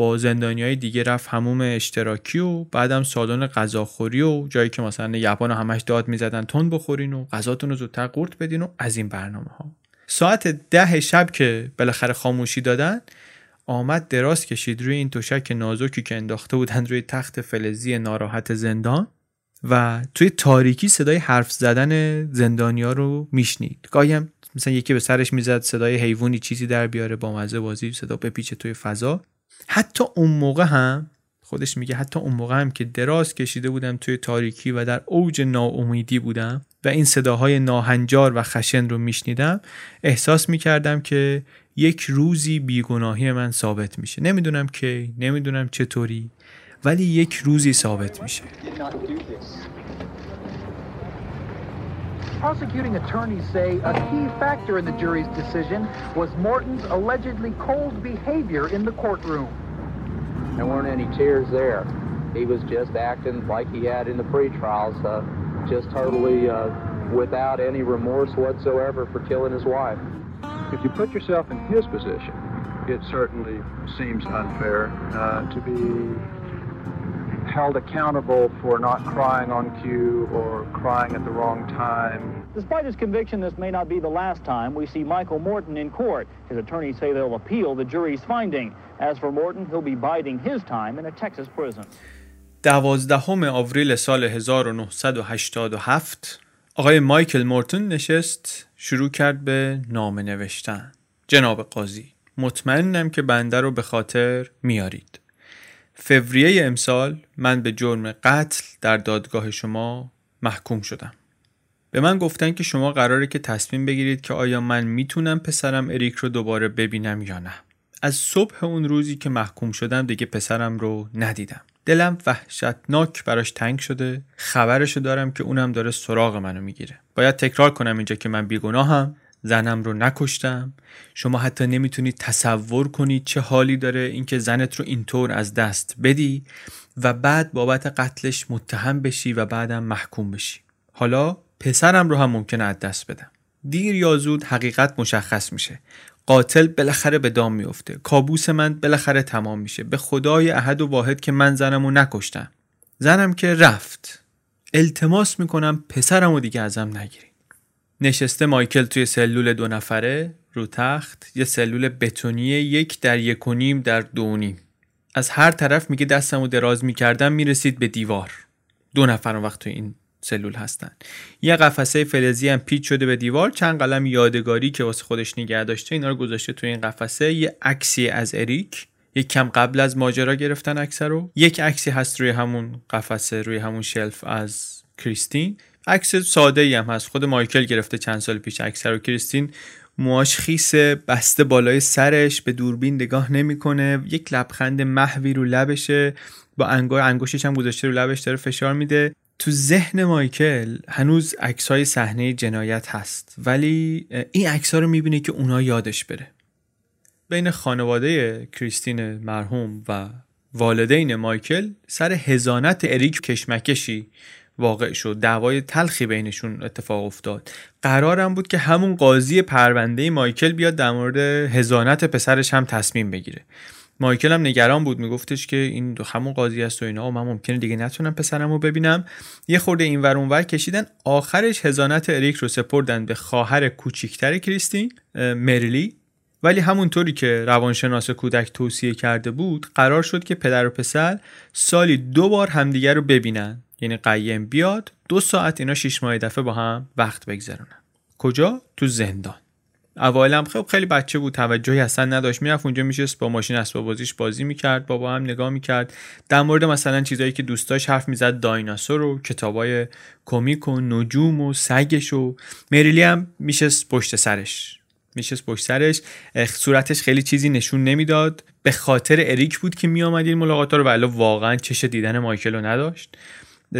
با زندانی های دیگه رفت هموم اشتراکی و بعدم سالن غذاخوری و جایی که مثلا یپان همش داد می‌زدن تون بخورین و غذاتون رو زودتر قورت بدین و از این برنامه ها ساعت ده شب که بالاخره خاموشی دادن آمد دراز کشید روی این تشک نازکی که انداخته بودن روی تخت فلزی ناراحت زندان و توی تاریکی صدای حرف زدن زندانیا رو میشنید. گاهی هم مثلا یکی به سرش می‌زد صدای حیوانی چیزی در بیاره با مزه بازی صدا بپیچه توی فضا. حتی اون موقع هم خودش میگه حتی اون موقع هم که دراز کشیده بودم توی تاریکی و در اوج ناامیدی بودم و این صداهای ناهنجار و خشن رو میشنیدم احساس می‌کردم که یک روزی بیگناهی من ثابت میشه. نمی‌دونم کی نمی‌دونم چطوری ولی یک روزی ثابت میشه. Prosecuting attorneys say a key factor in the jury's decision was Morton's allegedly cold behavior in the courtroom. There weren't any tears there. He was just acting like he had in the pre-trials, uh, just totally uh, without any remorse whatsoever for killing his wife. If you put yourself in his position, it certainly seems unfair uh, to be held accountable for not crying on cue or crying at the wrong time. Despite his conviction, this may not be the last time we see Michael Morton in court. His attorneys say they'll appeal the jury's finding. As for Morton, he'll be biding his time in a Texas prison. دوازدهم آوریل سال 1987 آقای مایکل مورتون نشست شروع کرد به نامه نوشتن جناب قاضی مطمئنم که بنده رو به خاطر میارید فوریه امسال من به جرم قتل در دادگاه شما محکوم شدم. به من گفتن که شما قراره که تصمیم بگیرید که آیا من می‌تونم پسرم اریک رو دوباره ببینم یا نه. از صبح اون روزی که محکوم شدم دیگه پسرم رو ندیدم. دلم وحشتناک براش تنگ شده. خبرشو دارم که اونم داره سراغ منو می‌گیره. باید تکرار کنم اینجا که من بیگناهم. زنم رو نکشتم. شما حتی نمی‌تونید تصور کنید چه حالی داره اینکه زنت رو اینطور از دست بدی و بعد بابت قتلش متهم بشی و بعدم محکوم بشی. حالا پسرم رو هم ممکنه از دست بدم دیر یا زود حقیقت مشخص میشه. قاتل بالاخره به دام میفته کابوس من بالاخره تمام میشه. به خدای احد و واحد که من زنم رو نکشتم. زنم که رفت. التماس می‌کنم پسرم رو دیگه ازم نگیری. نشسته مایکل توی سلول دو نفره رو تخت یه سلول بتونی یک در یک و نیم در دو نیم. از هر طرف میگه دستم رو دراز می‌کردم می‌رسید به دیوار. دو نفر وقت توی این سلول هستن. یه قفسه فلزی هم پیچ شده به دیوار چند قلم یادگاری که واسه خودش نگه داشته اینا رو گذاشته توی این قفسه. یه عکسی از اریک یک کم قبل از ماجرا گرفتن عکس رو. یک عکسی هست روی همون قفسه روی همون شلف از کریستین. عکس ساده ای هم هست. خود مایکل گرفته چند سال پیش عکس رو. کریستین موهاش خیسه بسته بالای سرش به دوربین نگاه نمی‌کنه. یک لبخند محوی رو لبشه. با انگار انگشتش هم گذاشته رو لبش داره فشار میده. تو ذهن مایکل هنوز عکس های صحنه جنایت هست. ولی این عکس ها رو می‌بینه که اونا یادش بره. بین خانواده کریستین مرحوم و والدین مایکل سر هزانت اریک کشمکشی واقع شد. دعوای تلخی بینشون اتفاق افتاد. قرارم بود که همون قاضی پرونده مایکل بیاد در مورد هزانت پسرش هم تصمیم بگیره. مایکل هم نگران بود. میگفتش که این دو همون قاضی است و اینا و من ممکنه دیگه نتونم پسرم رو ببینم. یه خورده این ور اونور کشیدن. آخرش هزانت اریک رو سپردن به خواهر کوچیکتر کریستین مریلی ولی همونطوری که روانشناس کودک توصیه کرده بود قرار شد که پدر و پسر سالی دو بار همدیگر رو ببینن. یعنی قیم بیاد دو ساعت اینا شیش ماه دفعه با هم وقت بگذرونن کجا؟ تو زندان. اوایلم خب خیلی بچه بود توجهی اصلا نداشت. می‌رفت اونجا میشست با ماشین اسباب بازیش بازی می‌کرد بابا هم نگاه می‌کرد. در مورد مثلا چیزایی که دوست داشت حرف می‌زد دایناسور و کتابای کمیک و نجوم و سگش و مریلی هم میشست پشت سرش. میشست پشت سرش. صورتش خیلی چیزی نشون نمی‌داد. به خاطر اریک بود که میآمد این ملاقات رو ولی واقعا چش دیدن مایکل رو نداشت.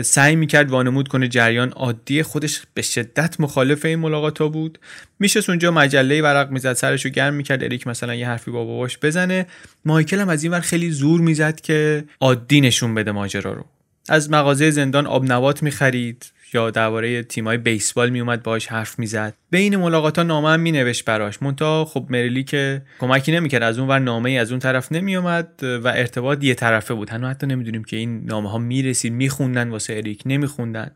سعی می‌کرد وانمود کنه جریان عادی خودش به شدت مخالف این ملاقات ها بود. میشه اونجا مجله ورق می‌زد سرشو گرم می‌کرد. اریک مثلا یه حرفی با باباش بزنه. مایکل هم از این ور خیلی زور می‌زد که عادی نشون بده ماجرا رو. از مغازه زندان آب نبات می‌خرید. یا درباره تیمای بیسبال میومد باهاش حرف می‌زد. بین ملاقات ها نامه هم مینوشت براش. مونتا خب مریلی که کمکی نمی‌کرد. از اون ور نامه ای از اون طرف نمیومد و ارتباط یه طرفه بود. هنوز حتی نمی‌دونیم که این نامه ها می‌رسید میخوندن واسه اریک نمیخوندن.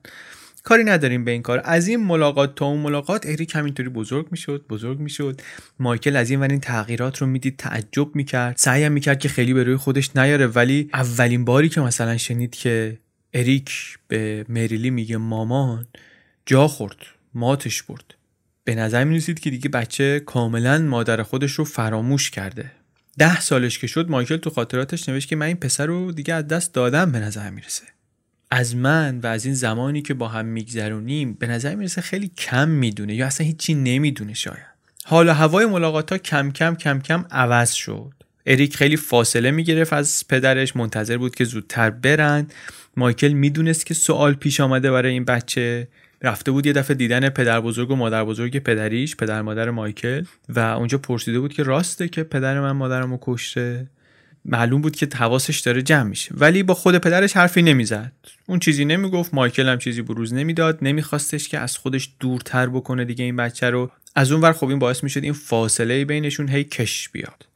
کاری نداریم به این کار. از این ملاقات تا اون ملاقات اریک همینطوری بزرگ می‌شد بزرگ می‌شد. مایکل از این ور این تغییرات رو می‌دید تعجب می‌کرد. سعی می‌کرد که خیلی به روی خودش نیاره. ولی اولین باری که مثلا شنید که اریک به مریلی میگه مامان جا خورد ماتش برد. به نظر می که دیگه بچه کاملا مادر خودش رو فراموش کرده. ده سالش که شد مایکل تو خاطراتش نوشت که من این پسر رو دیگه از دست دادم به نظر می‌رسه. از من و از این زمانی که با هم میگذرونیم به نظر می‌رسه خیلی کم می‌دونه یا اصلا هیچی نمی‌دونه شاید. حالا هوای ملاقات ها کم کم کم کم عوض شد. اریک خیلی فاصله می‌گرفت از پدرش منتظر بود که زودتر برن. مایکل می‌دونست که سوال پیش آمده برای این بچه. رفته بود یه دفعه دیدن پدر بزرگ و مادر بزرگ پدریش پدر مادر مایکل و اونجا پرسیده بود که راسته که پدر من مادرم رو کشته. معلوم بود که حواسش داره جمع میشه. ولی با خود پدرش حرفی نمی‌زد. اون چیزی نمی‌گفت مایکل هم چیزی بروز نمی‌داد. نمیخواستش که از خودش دورتر بکنه دیگه این بچه رو. از اون ور خب این باعث می‌شد این فاصله بینشون هی کش بیاد.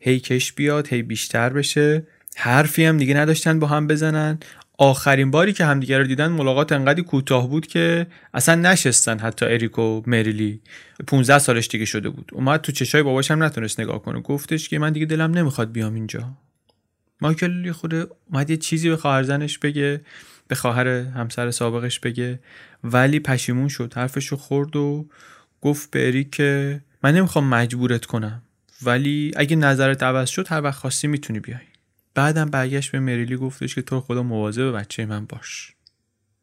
هی کش بیاد هی بیشتر بشه. حرفی هم دیگه نداشتن با هم بزنن. آخرین باری که همدیگه رو دیدن ملاقات انقدر کوتاه بود که اصلا نشستن حتی اریک و مریلی. 15 سالش دیگه شده بود. اومد تو چشای باباش هم نتونست نگاه کنه. گفتش که من دیگه دلم نمی‌خواد بیام اینجا. مایکل خود اومد یه چیزی به خواهر زنش بگه به خواهر همسر سابقش بگه ولی پشیمون شد. حرفشو خورد و گفت به اریک که من نمی‌خوام مجبورت کنم. ولی اگه نظرت عوض شد هر وقت خواستی می‌تونی بیای. بعدم برگشت به مریلی گفتش که تو خدا مواظب بچه من باش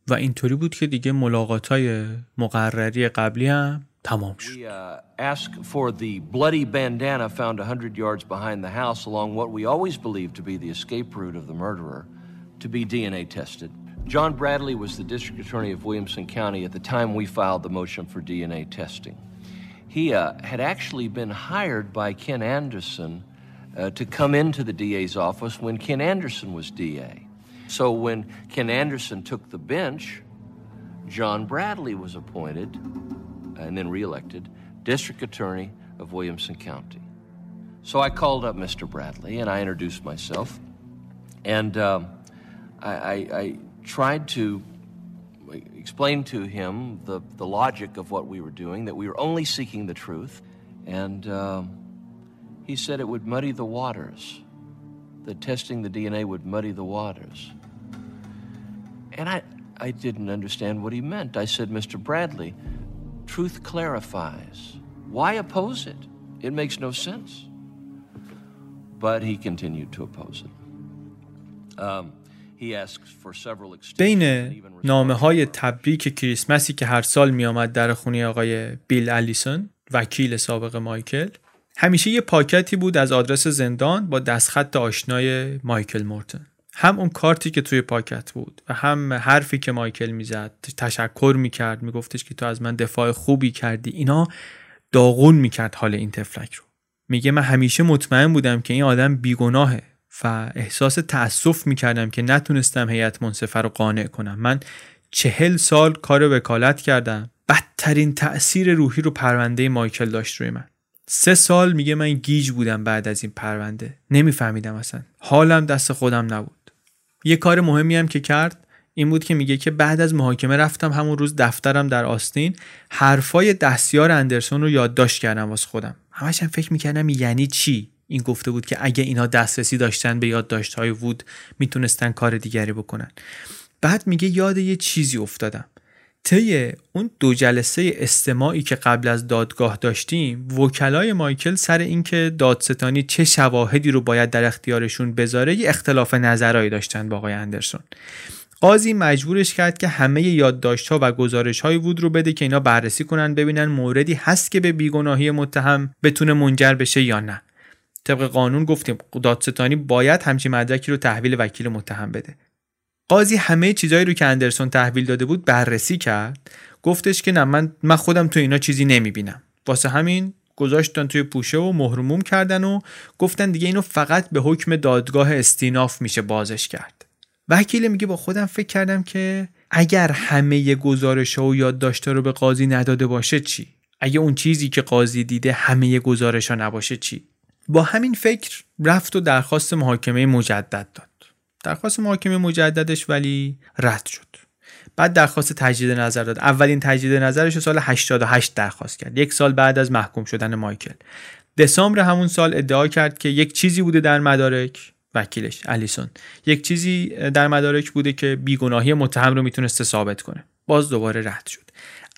و اینطوری بود که دیگه ملاقات های مقرری قبلی هم تمام شد. Uh, ask for the bloody bandana found 100 yards behind the house along what we always believed to be the escape route of the murderer to be DNA tested. John Bradley was the district attorney of Williamson County at the time we filed the motion for DNA testing. He uh, had actually been hired by Ken Anderson uh, to come into the DA's office when Ken Anderson was DA. So when Ken Anderson took the bench, John Bradley was appointed and then reelected district attorney of Williamson County. So I called up Mr. Bradley and I introduced myself, and um, I, I, I, tried to explain to him the, the logic of what we were doing, that we were only seeking the truth, and um, he said it would muddy the waters, that testing the DNA would muddy the waters. And I, I didn't understand what he meant. I said, Mr. Bradley, truth clarifies. Why oppose it? It makes no sense. But he continued to oppose it. Um, بین نامه های تبریک کریسمسی که هر سال می آمد در خونه آقای بیل الیسون وکیل سابق مایکل همیشه یه پاکتی بود از آدرس زندان با دستخط آشنای مایکل مورتن. هم اون کارتی که توی پاکت بود و هم حرفی که مایکل می‌زد تشکر می‌کرد میگفتش که تو از من دفاع خوبی کردی. اینا داغون می‌کرد حال این تفلک رو. میگه من همیشه مطمئن بودم که این آدم بیگناهه و احساس تأسف می‌کردم که نتونستم هیئت منصفه رو قانع کنم. من چهل سال کار وکالت کردم. بدترین تأثیر روحی رو پرونده مایکل داشت روی من. سه سال میگه من گیج بودم بعد از این پرونده. نمیفهمیدم اصلا. حالم دست خودم نبود. یه کار مهمی هم که کرد این بود که میگه که بعد از محاکمه رفتم همون روز دفترم در آستین. حرفای دستیار اندرسون رو یادداشت کردم واسه خودم. همش هم فکر می‌کردم یعنی چی؟ این گفته بود که اگه اینها دسترسی داشتن به یادداشت های وود می‌تونستن کار دیگری بکنن. بعد میگه یاد یه چیزی افتادم. طی اون دو جلسه استماعی که قبل از دادگاه داشتیم وکلای مایکل سر اینکه دادستانی چه شواهدی رو باید در اختیارشون بذاره یه اختلاف نظرهایی داشتن با آقای اندرسون. قاضی مجبورش کرد که همه یادداشت‌ها و گزارش‌های وود رو بده که اینا بررسی کنن ببینن موردی هست که به بیگناهی متهم بتونه منجر بشه یا نه. طبق قانون گفتیم دادستانی باید همچین مدرکی رو تحویل وکیل متهم بده. قاضی همه چیزایی رو که اندرسون تحویل داده بود بررسی کرد. گفتش که نه من من خودم تو اینا چیزی نمی‌بینم. واسه همین گذاشتن توی پوشه و مهرموم کردن و گفتن دیگه اینو فقط به حکم دادگاه استیناف میشه بازش کرد. وکیل میگه با خودم فکر کردم که اگر همه گزارش ها و یادداشت رو به قاضی نداده باشه چی؟ اگه اون چیزی که قاضی دیده همه گزارش ها نباشه چی؟ با همین فکر رفت و درخواست محاکمه مجدد داد. درخواست محاکمه مجددش ولی رد شد. بعد درخواست تجدید نظر داد. اولین تجدید نظرش سال 88 درخواست کرد. یک سال بعد از محکوم شدن مایکل. دسامبر همون سال ادعا کرد که یک چیزی بوده در مدارک وکیلش الیسون. یک چیزی در مدارک بوده که بیگناهی متهم رو می‌تونسته ثابت کنه. باز دوباره رد شد.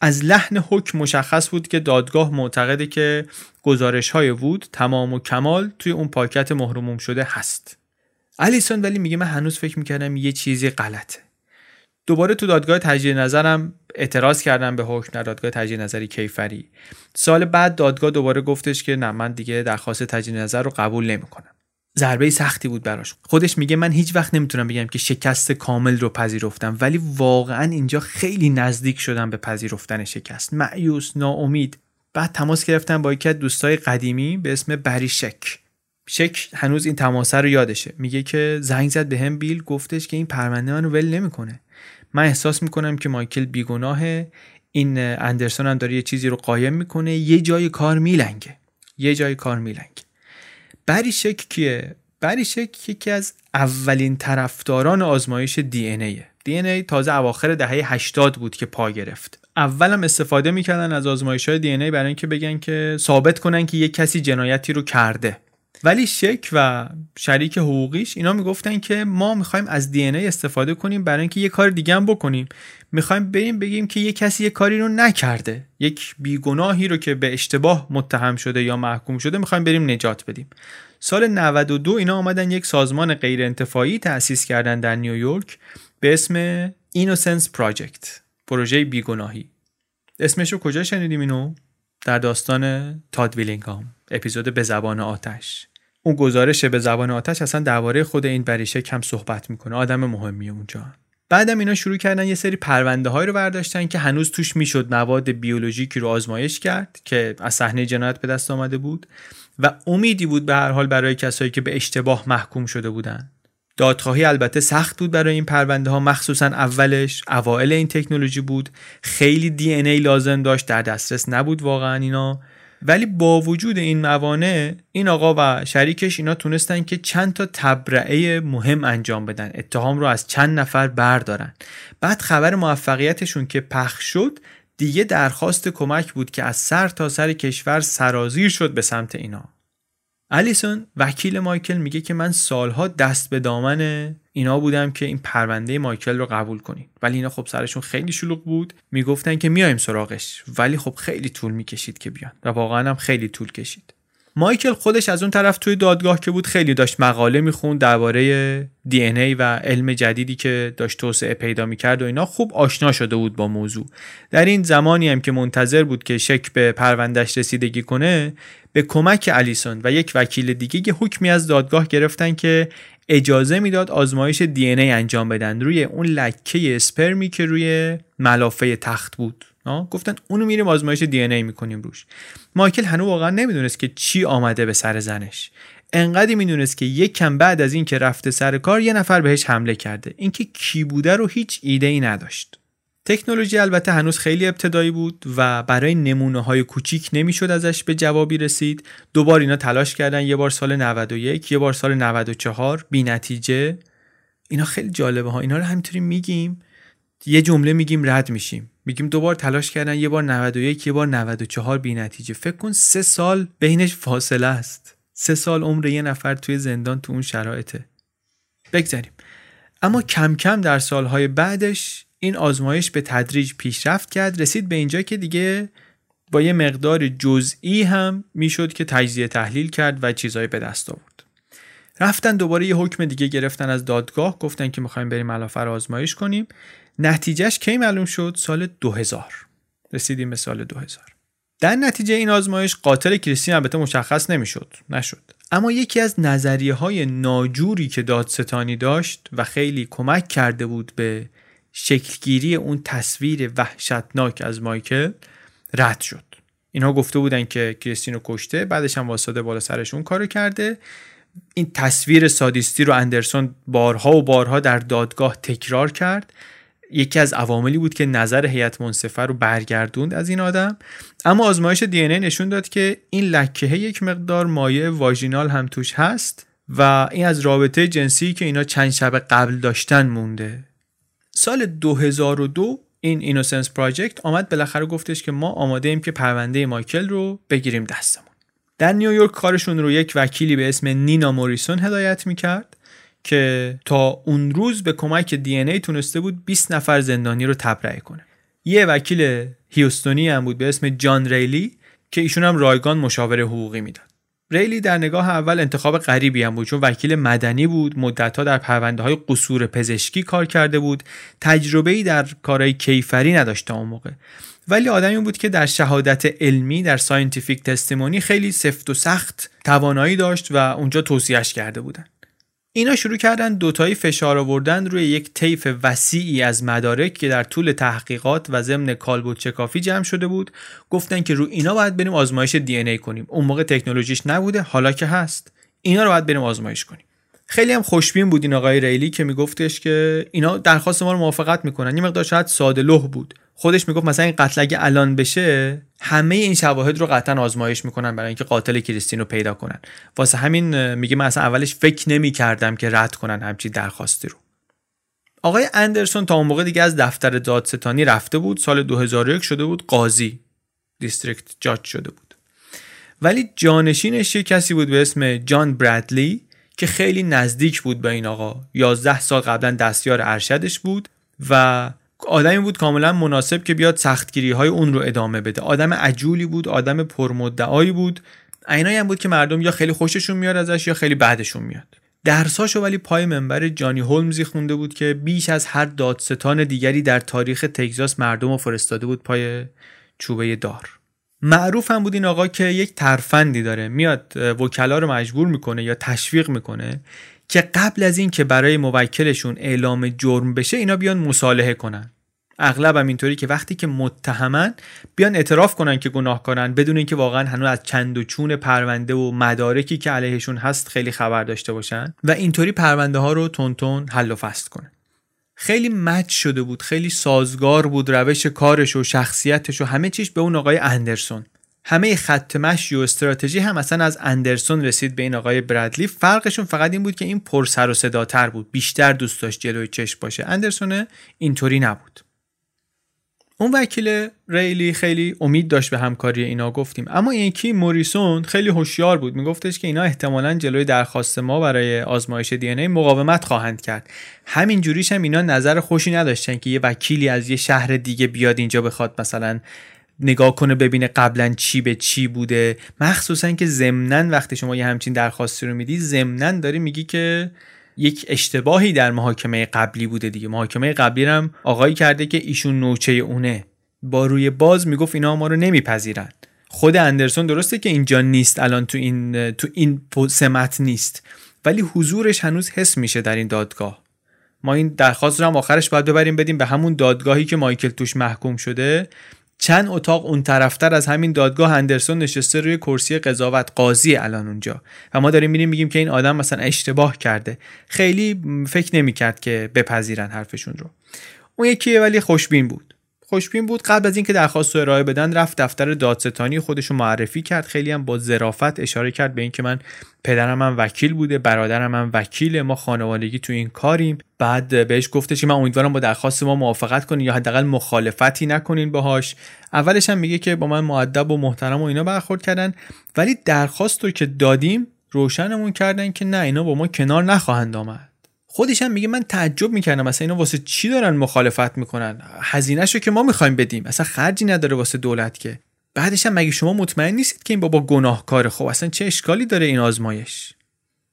از لحن حکم مشخص بود که دادگاه معتقده که گزارش های وود تمام و کمال توی اون پاکت مهرموم شده هست. الیسون ولی میگه من هنوز فکر می‌کردم یه چیزی غلطه. دوباره تو دادگاه تجدید نظرم اعتراض کردم به حکم در دادگاه تجدید نظری کیفری. سال بعد دادگاه دوباره گفتش که نه من دیگه درخواست تجدید نظر رو قبول نمی‌کنم. ضربه سختی بود براش. خودش میگه من هیچ وقت نمی‌تونم بگم که شکست کامل رو پذیرفتم ولی واقعا اینجا خیلی نزدیک شدم به پذیرفتن شکست. معیوس ناامید. بعد تماس گرفتم با یکی از دوستای قدیمی به اسم بریشک. شک هنوز این تماسه رو یادشه. میگه که زنگ زد به هم بیل گفتش که این پرونده منو ول نمی‌کنه. من احساس می‌کنم که مایکل بیگناهه. این اندرسون هم داره یه چیزی رو قایم می‌کنه. یه جای کار میلنگه. یه جای کار میلنگه. بریشک کیه؟ بریشک یکی از اولین طرفداران آزمایش دی ان ایه. دی ای تازه اواخر دهه 80 بود که پا گرفت. اولم استفاده می‌کردن از آزمایش های دی ای برای اینکه بگن که ثابت کنن که یک کسی جنایتی رو کرده. ولی شک و شریک حقوقیش اینا می‌گفتن که ما می‌خوایم از دی ای استفاده کنیم برای اینکه یه کار دیگه هم بکنیم. می‌خوایم بریم بگیم که یه کسی یه کاری رو نکرده. یک بیگناهی رو که به اشتباه متهم شده یا محکوم شده می‌خوایم بریم نجات بدیم. سال 92 اینا آمدن یک سازمان غیر انتفاعی تأسیس کردن در نیویورک به اسم اینوسنس پراجکت پروژه بیگناهی. اسمش رو کجا شنیدیم اینو؟ در داستان تاد ویلینگام اپیزود به زبان آتش. اون گزارش به زبان آتش اصلا درباره خود این بریشه کم صحبت می‌کنه. آدم مهمی اونجا بعدم اینا شروع کردن یه سری پرونده های رو برداشتن که هنوز توش می‌شد مواد بیولوژیکی رو آزمایش کرد که از صحنه جنایت به دست آمده بود و امیدی بود به هر حال برای کسایی که به اشتباه محکوم شده بودن. دادخواهی البته سخت بود برای این پرونده ها مخصوصا اولش. اوائل این تکنولوژی بود. خیلی دی ای لازم داشت در دسترس نبود واقعا اینا. ولی با وجود این موانع این آقا و شریکش اینا تونستن که چند تا تبرعه مهم انجام بدن. اتهام رو از چند نفر بردارن. بعد خبر موفقیتشون که پخش شد دیگه درخواست کمک بود که از سر تا سر کشور سرازیر شد به سمت اینا. الیسون وکیل مایکل میگه که من سالها دست به دامن اینا بودم که این پرونده مایکل رو قبول کنید ولی اینا خب سرشون خیلی شلوغ بود. می‌گفتن که میایم سراغش. ولی خب خیلی طول می‌کشید که بیان. و واقعا هم خیلی طول کشید. مایکل خودش از اون طرف توی دادگاه که بود خیلی داشت مقاله می‌خوند درباره دی ای و علم جدیدی که داشت توسعه پیدا می‌کرد و اینا خوب آشنا شده بود با موضوع. در این زمانی هم که منتظر بود که شک به پروندهش رسیدگی کنه به کمک الیسون و یک وکیل دیگه یه حکمی از دادگاه گرفتن که اجازه می‌داد آزمایش دی ای انجام بدن روی اون لکه اسپرمی که روی ملافه تخت بود. گفتن اونو میریم آزمایش دی ای می‌کنیم روش. مایکل هنوز واقعا نمی‌دونست که چی آمده به سر زنش. انقدر می‌دونست که یک کم بعد از اینکه رفته سر کار یه نفر بهش حمله کرده. اینکه کی بوده رو هیچ ایده ای نداشت. تکنولوژی البته هنوز خیلی ابتدایی بود و برای نمونه های کوچیک نمی‌شد ازش به جوابی رسید. دوبار اینا تلاش کردن. یه بار سال 91 یه بار سال 94 بی نتیجه. اینا خیلی جالبه ها. اینا رو همینطوری میگیم. یه جمله میگیم رد میشیم. میگیم دوبار تلاش کردن یه بار 91 یه بار 94 بی نتیجه. فکر کن سه سال بینش فاصله است. سه سال عمر یه نفر توی زندان تو اون شرایطه. بگذاریم. اما کم کم در سالهای بعدش این آزمایش به تدریج پیشرفت کرد. رسید به اینجا که دیگه با یه مقدار جزئی هم می‌شد که تجزیه تحلیل کرد و چیزهایی به دست آورد. رفتن دوباره یه حکم دیگه گرفتن از دادگاه. گفتن که می‌خوایم بریم ملافه رو آزمایش کنیم. نتیجهش کی معلوم شد؟ سال 2000 رسیدیم به سال 2000 در نتیجه این آزمایش قاتل کریستین البته مشخص نمی‌شد. نشد. اما یکی از نظریه های ناجوری که دادستانی داشت و خیلی کمک کرده بود به شکلگیری اون تصویر وحشتناک از مایکل رد شد. اینها گفته بودن که کریستین رو کشته بعدش هم واسطه بالا سرشون کارو کرده. این تصویر سادیستی رو اندرسون بارها و بارها در دادگاه تکرار کرد. یکی از عواملی بود که نظر هیئت منصفه رو برگردوند از این آدم. اما آزمایش دی نشون داد که این لکه یک مقدار مایع واژینال هم توش هست و این از رابطه جنسی که اینا چند شب قبل داشتن مونده. سال 2002 این اینوسنس پراجکت آمد بالاخره گفتش که ما آماده ایم که پرونده مایکل رو بگیریم دستمون. در نیویورک کارشون رو یک وکیلی به اسم نینا موریسون هدایت می‌کرد. که تا اون روز به کمک دی ای تونسته بود 20 نفر زندانی رو تبرئه کنه. یه وکیل هیوستونی هم بود به اسم جان ریلی که ایشون هم رایگان مشاوره حقوقی می‌داد. ریلی در نگاه اول انتخاب غریبی هم بود چون وکیل مدنی بود مدتها در پرونده های قصور پزشکی کار کرده بود تجربه ای در کارهای کیفری نداشته اون موقع. ولی آدمی بود که در شهادت علمی در scientific testimony خیلی سفت و سخت توانایی داشت و اونجا توصیهش کرده بودن. اینا شروع کردن دوتایی فشار آوردن روی یک طیف وسیعی از مدارک که در طول تحقیقات و ضمن کالبدشکافی جمع شده بود. گفتن که رو اینا باید بریم آزمایش دی ای کنیم. اون موقع تکنولوژیش نبوده حالا که هست. اینا رو باید بریم آزمایش کنیم. خیلی هم خوشبین بود این آقای ریلی که میگفتش که اینا درخواست ما رو موافقت می‌کنن. یه مقدار شاید ساده لوح بود. خودش می‌گفت مثلا این قتل اگه الان بشه همه این شواهد رو قطعا آزمایش می‌کنن برای اینکه قاتل کریستین رو پیدا کنن. واسه همین میگه من اصلا اولش فکر نمی‌کردم که رد کنن همچی درخواستی رو. آقای اندرسون تا اون موقع دیگه از دفتر دادستانی رفته بود سال 2001 شده بود قاضی دیستریکت جاج شده بود. ولی جانشینش یه کسی بود به اسم جان برادلی که خیلی نزدیک بود به این آقا. 11 سال قبلا دستیار ارشدش بود و آدمی بود کاملا مناسب که بیاد سختگیری های اون رو ادامه بده. آدم عجولی بود آدم پرمدعایی بود. عینایی هم بود که مردم یا خیلی خوششون میاد ازش یا خیلی بعدشون میاد. درساشو ولی پای منبر جانی هولمزی خونده بود که بیش از هر دادستان دیگری در تاریخ تگزاس مردم رو فرستاده بود پای چوبه دار. معروف هم بود این آقا که یک ترفندی داره. میاد وکلا رو مجبور می‌کنه یا تشویق می‌کنه که قبل از این که برای موکلشون اعلام جرم بشه اینا بیان مصالحه کنن. اغلب هم اینطوری که وقتی که متهمن بیان اعتراف کنن که گناهکارن بدون اینکه واقعا هنوز از چند و چون پرونده و مدارکی که علیهشون هست خیلی خبر داشته باشن. و اینطوری پرونده ها رو تون حل و فصل کنن. خیلی مچ شده بود خیلی سازگار بود روش کارش و شخصیتش و همه چیش به اون آقای اندرسون. همه خط مشی و استراتژی هم اصلا از اندرسون رسید به این آقای برادلی. فرقشون فقط این بود که این پر سر و صداتر بود. بیشتر دوست داشت جلوی چشم باشه. اندرسون اینطوری نبود. اون وکیل ریلی خیلی امید داشت به همکاری اینا گفتیم. اما یکی موریسون خیلی هوشیار بود. میگفتش که اینا احتمالا جلوی درخواست ما برای آزمایش دی ای مقاومت خواهند کرد. همین جوریش هم اینا نظر خوشی نداشتن که یه وکیلی از یه شهر دیگه بیاد اینجا بخواد مثلا نگاه کنه ببینه قبلا چی به چی بوده. مخصوصا که ضمنا وقتی شما یه همچین درخواستی رو میدی ضمنا داری میگی که یک اشتباهی در محاکمه قبلی بوده دیگه. محاکمه قبلی هم آقایی کرده که ایشون نوچه اونه. با روی باز می‌گفت اینا ما رو نمیپذیرن. خود اندرسون درسته که اینجا نیست الان تو این تو این سمت نیست. ولی حضورش هنوز حس میشه در این دادگاه. ما این درخواست رو هم آخرش باید ببریم بدیم به همون دادگاهی که مایکل توش محکوم شده. چند اتاق اون طرفتر از همین دادگاه هندرسون نشسته روی کرسی قضاوت قاضی الان اونجا. و ما داریم میریم میگیم که این آدم مثلا اشتباه کرده. خیلی فکر نمی‌کرد که بپذیرن حرفشون رو. اون یکی ولی خوشبین بود. خوشبین بود. قبل از اینکه درخواست رو ارائه بدن رفت دفتر دادستانی خودش رو معرفی کرد. خیلی هم با ظرافت اشاره کرد به اینکه من پدرم هم وکیل بوده برادرم هم وکیل ما خانوادگی تو این کاریم. بعد بهش گفتش من امیدوارم با درخواست ما موافقت کنین یا حداقل مخالفتی نکنین باهاش. اولش هم میگه که با من معدب و محترم و اینا برخورد کردن. ولی درخواست رو که دادیم روشنمون کردن که نه اینا با ما کنار نخواهند آمد. خودش هم میگه من تعجب می‌کردم مثلا اینا واسه چی دارن مخالفت می‌کنن؟ هزینهشو که ما می‌خوایم بدیم. اصلا خرجی نداره واسه دولت که. بعدش هم مگه شما مطمئن نیستید که این بابا گناهکاره؟ خب اصلا چه اشکالی داره این آزمایش؟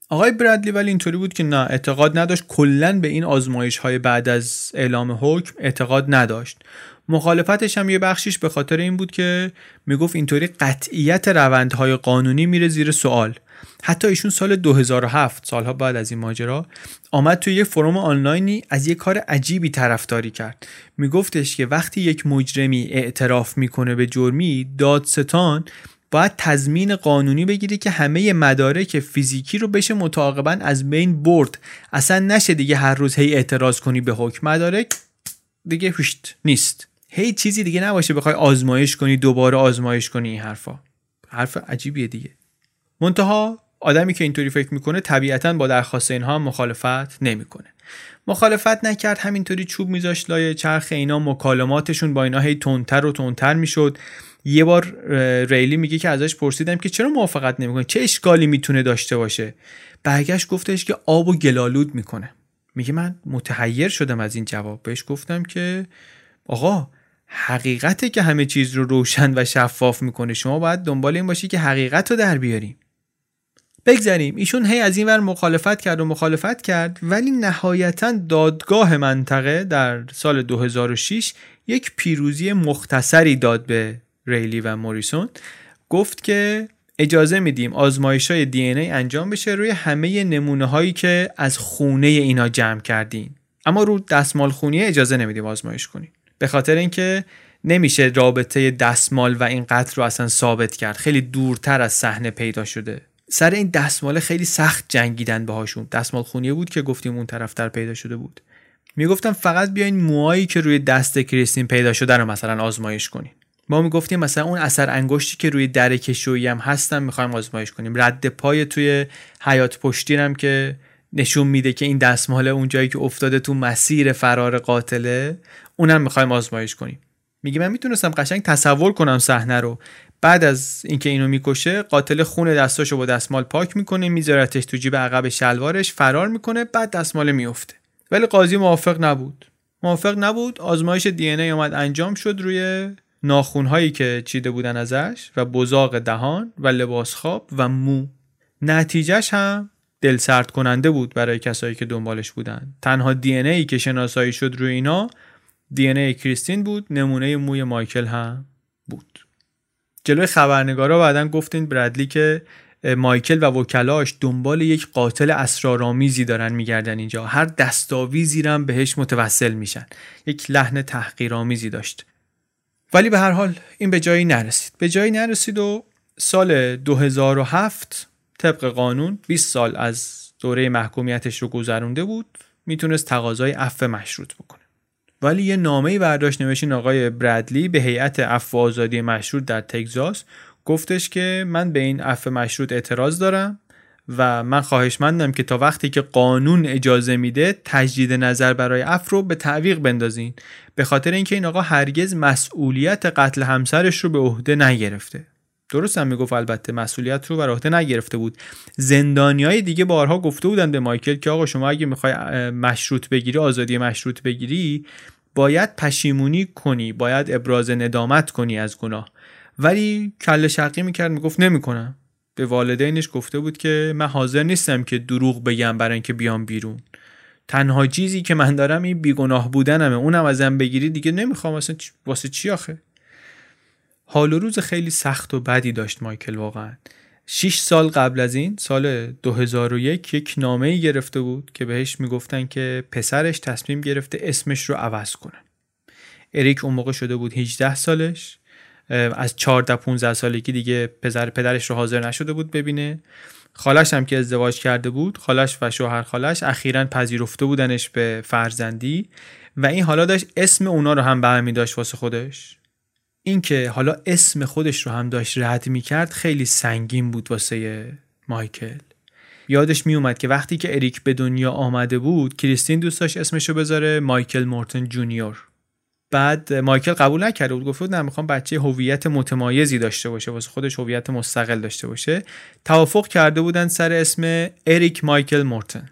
آقای برادلی ولی اینطوری بود که نه اعتقاد نداشت. کلا به این آزمایش های بعد از اعلام حکم اعتقاد نداشت. مخالفتش هم یه بخشیش به خاطر این بود که می‌گفت اینطوری قطعیت روندهای قانونی میره زیر سوال. حتی ایشون سال 2007 سالها بعد از این ماجرا آمد توی یه فروم آنلاینی از یه کار عجیبی طرفداری کرد. میگفتش که وقتی یک مجرمی اعتراف می‌کنه به جرمی دادستان باید تضمین قانونی بگیری که همه مدارک فیزیکی رو بشه متعاقبا از بین برد. اصلا نشه دیگه هر روز هی اعتراض کنی به حکم مدارک دیگه هشت نیست. هی چیزی دیگه نباشه بخوای آزمایش کنی دوباره آزمایش کنی این حرفا. حرف عجیبیه دیگه. منتها آدمی که اینطوری فکر می‌کنه طبیعتا با درخواست اینها مخالفت نمی‌کنه. مخالفت نکرد همینطوری چوب میذاشت لای چرخ اینا مکالماتشون با اینا هی تندتر و تندتر می‌شد. یه بار ریلی میگه که ازش پرسیدم که چرا موافقت نمی‌کنه چه اشکالی می‌تونه داشته باشه؟ برگشت گفتش که آب و گلالود می‌کنه. میگه من متحیر شدم از این جواب. بهش گفتم که آقا حقیقته که همه چیز رو روشن و شفاف می‌کنه. شما باید دنبال این باشی که حقیقت رو در بیاریم بگذریم ایشون هی از این ور مخالفت کرد و مخالفت کرد ولی نهایتا دادگاه منطقه در سال 2006 یک پیروزی مختصری داد به ریلی و موریسون. گفت که اجازه میدیم آزمایش های دی ای انجام بشه روی همه نمونه هایی که از خونه اینا جمع کردین. اما رو دستمال خونی اجازه نمیدیم آزمایش کنین. به خاطر اینکه نمیشه رابطه دستمال و این قتل رو اصلا ثابت کرد. خیلی دورتر از صحنه پیدا شده. سر این دستمال خیلی سخت جنگیدن باهاشون. دستمال خونیه بود که گفتیم اون طرفتر پیدا شده بود. می‌گفتم فقط بیاین موهایی که روی دست کریستین پیدا شده رو مثلا آزمایش کنین. ما می‌گفتیم مثلا اون اثر انگشتی که روی در کشویی هم هستن می‌خوایم آزمایش کنیم. رد پای توی حیات پشتیرم که نشون میده که این دستمال اون جایی که افتاده تو مسیر فرار قاتله اونم می‌خوایم آزمایش کنیم. میگه من می‌تونستم قشنگ تصور کنم صحنه رو. بعد از اینکه اینو می‌کشه قاتل خون دستاشو با دستمال پاک می‌کنه میذارتش تو جیب عقب شلوارش فرار می‌کنه بعد دستمال میفته ولی قاضی موافق نبود. موافق نبود آزمایش دی ای اومد انجام شد روی ناخونهایی که چیده بودن ازش و بزاق دهان و لباس خواب و مو. نتیجهش هم دل سرد کننده بود برای کسایی که دنبالش بودن. تنها دی ای که شناسایی شد روی اینا دی ای کریستین بود نمونه موی مایکل هم بود. جلوی خبرنگارا بعدا گفتین برادلی که مایکل و وکلاش دنبال یک قاتل اسرارآمیزی دارن میگردن اینجا. هر دستاویزی هم بهش متوسل میشن. یک لحن تحقیرآمیزی داشت. ولی به هر حال این به جایی نرسید. به جایی نرسید و سال 2007 طبق قانون 20 سال از دوره محکومیتش رو گذرونده بود. می‌تونست تقاضای عفو مشروط بکنه. ولی یه نامه برداشت نوشین آقای برادلی به هیئت عفو آزادی مشروط در تگزاس. گفتش که من به این عفو مشروط اعتراض دارم و من خواهشمندم که تا وقتی که قانون اجازه میده تجدید نظر برای عفو رو به تعویق بندازین. به خاطر اینکه این آقا هرگز مسئولیت قتل همسرش رو به عهده نگرفته. درست هم می‌گفت البته مسئولیت رو بر عهده نگرفته بود. زندانی های دیگه بارها گفته بودن به مایکل که آقا شما اگه می‌خوای مشروط بگیری آزادی مشروط بگیری باید پشیمونی کنی باید ابراز ندامت کنی از گناه. ولی کل شرقی می‌کرد می‌گفت نمی‌کنم. به والدینش گفته بود که من حاضر نیستم که دروغ بگم برای اینکه بیام بیرون. تنها چیزی که من دارم این بیگناه بودنمه. اونم ازم بگیری دیگه نمی‌خوام. اصلا واسه چی آخه؟ حال و روز خیلی سخت و بدی داشت مایکل واقعا. 6 سال قبل از این سال 2001 یک نامه ای گرفته بود که بهش می‌گفتن که پسرش تصمیم گرفته اسمش رو عوض کنه. اریک اون موقع شده بود 18 سالش. از 14 15 سالگی دیگه پسر پدرش رو حاضر نشده بود ببینه. خالش هم که ازدواج کرده بود خالش و شوهر خالش اخیرا پذیرفته بودنش به فرزندی و این حالا داشت اسم اونا رو هم برمی داشت واسه خودش. اینکه حالا اسم خودش رو هم داشت رد می کرد خیلی سنگین بود واسه مایکل. یادش می اومد که وقتی که اریک به دنیا آمده بود کریستین دوست داشت اسمشو بذاره مایکل مورتن جونیور. بعد مایکل قبول نکرده بود گفت نه می‌خوام بچه هویت متمایزی داشته باشه واسه خودش هویت مستقل داشته باشه. توافق کرده بودن سر اسم اریک مایکل مورتن.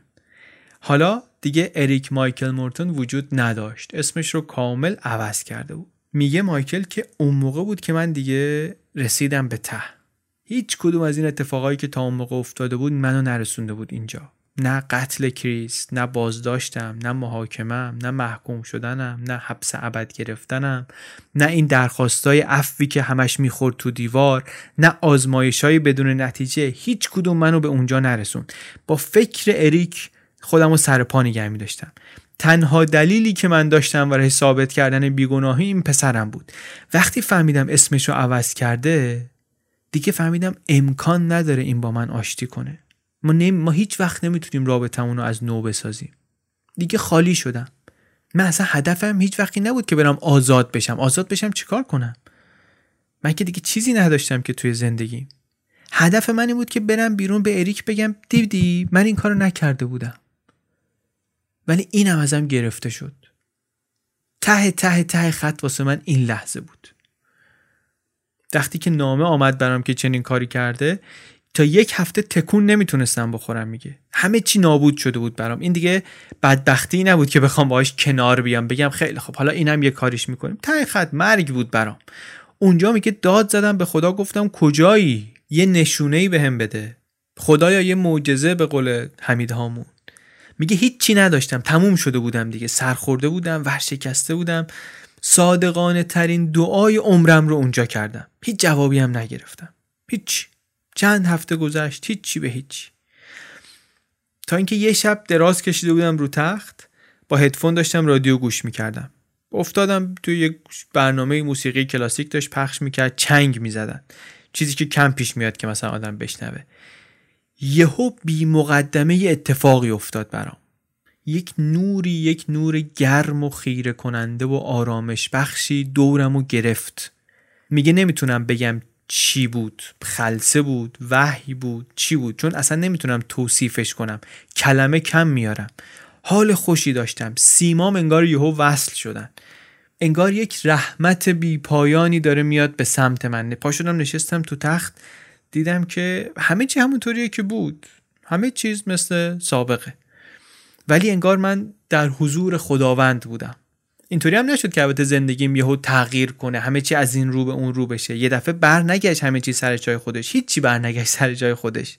حالا دیگه اریک مایکل مورتون وجود نداشت. اسمش رو کامل عوض کرده بود. میگه مایکل که اون موقع بود که من دیگه رسیدم به ته. هیچ کدوم از این اتفاقایی که تا اون موقع افتاده بود منو نرسونده بود اینجا. نه قتل کریس نه بازداشتم نه محاکمم نه محکوم شدنم نه حبس ابد گرفتنم نه این درخواستای عفوی که همش می‌خورد تو دیوار نه آزمایشای بدون نتیجه. هیچ کدوم منو به اونجا نرسون با فکر اریک خودم رو سر پا نگه می داشتم تنها دلیلی که من داشتم برای ثابت کردن بیگناهی این پسرم بود. وقتی فهمیدم اسمشو عوض کرده دیگه فهمیدم امکان نداره این با من آشتی کنه. ما, ما هیچ وقت نمی‌تونیم رابطمون رو از نو بسازیم. دیگه خالی شدم. من اصلا هدفم هیچ وقتی نبود که برم آزاد بشم. آزاد بشم چیکار کنم؟ من که دیگه چیزی نداشتم که توی زندگی هدف من این بود که برم بیرون به اریک بگم دیدی من این کارو نکرده بودم. ولی اینم ازم گرفته شد. ته ته ته خط واسه من این لحظه بود. وقتی که نامه آمد برام که چنین کاری کرده تا یک هفته تکون نمی‌تونستم بخورم میگه. همه چی نابود شده بود برام. این دیگه بدبختی نبود که بخوام باهاش کنار بیام. بگم خیلی خب حالا اینم یه کاریش می‌کنیم. ته خط مرگ بود برام. اونجا میگه داد زدم به خدا گفتم کجایی؟ یه نشونه ای بهم بده. خدایا یه معجزه به قول حمید هامون. میگه هیچی نداشتم. تموم شده بودم دیگه. سرخورده بودم ورشکسته بودم. صادقانه ترین دعای عمرم رو اونجا کردم. هیچ جوابی هم نگرفتم. هیچ. چند هفته گذشت هیچی به هیچ. تا اینکه یه شب دراز کشیده بودم رو تخت با هدفون داشتم رادیو گوش می‌کردم. افتادم توی یک برنامه موسیقی کلاسیک داشت پخش می‌کرد چنگ می‌زدن. چیزی که کم پیش میاد که مثلا آدم بشنوه. یهو بی مقدمه اتفاقی افتاد برام. یک نوری یک نور گرم و خیره کننده و آرامش بخشی دورم و گرفت. میگه نمی‌تونم بگم چی بود خلصه بود وحی بود چی بود چون اصلا نمی‌تونم توصیفش کنم. کلمه کم میارم. حال خوشی داشتم. سیمام انگار یهو وصل شدن. انگار یک رحمت بی پایانی داره میاد به سمت من. پا شدم نشستم تو تخت. دیدم که همه چی همونطوریه که بود. همه چیز مثل سابقه. ولی انگار من در حضور خداوند بودم. اینطوری هم نشد که البته زندگیم یهو تغییر کنه همه چی از این رو به اون رو بشه. یه دفعه بر نگشت همه چی سر جای خودش. هیچی بر نگشت سر جای خودش.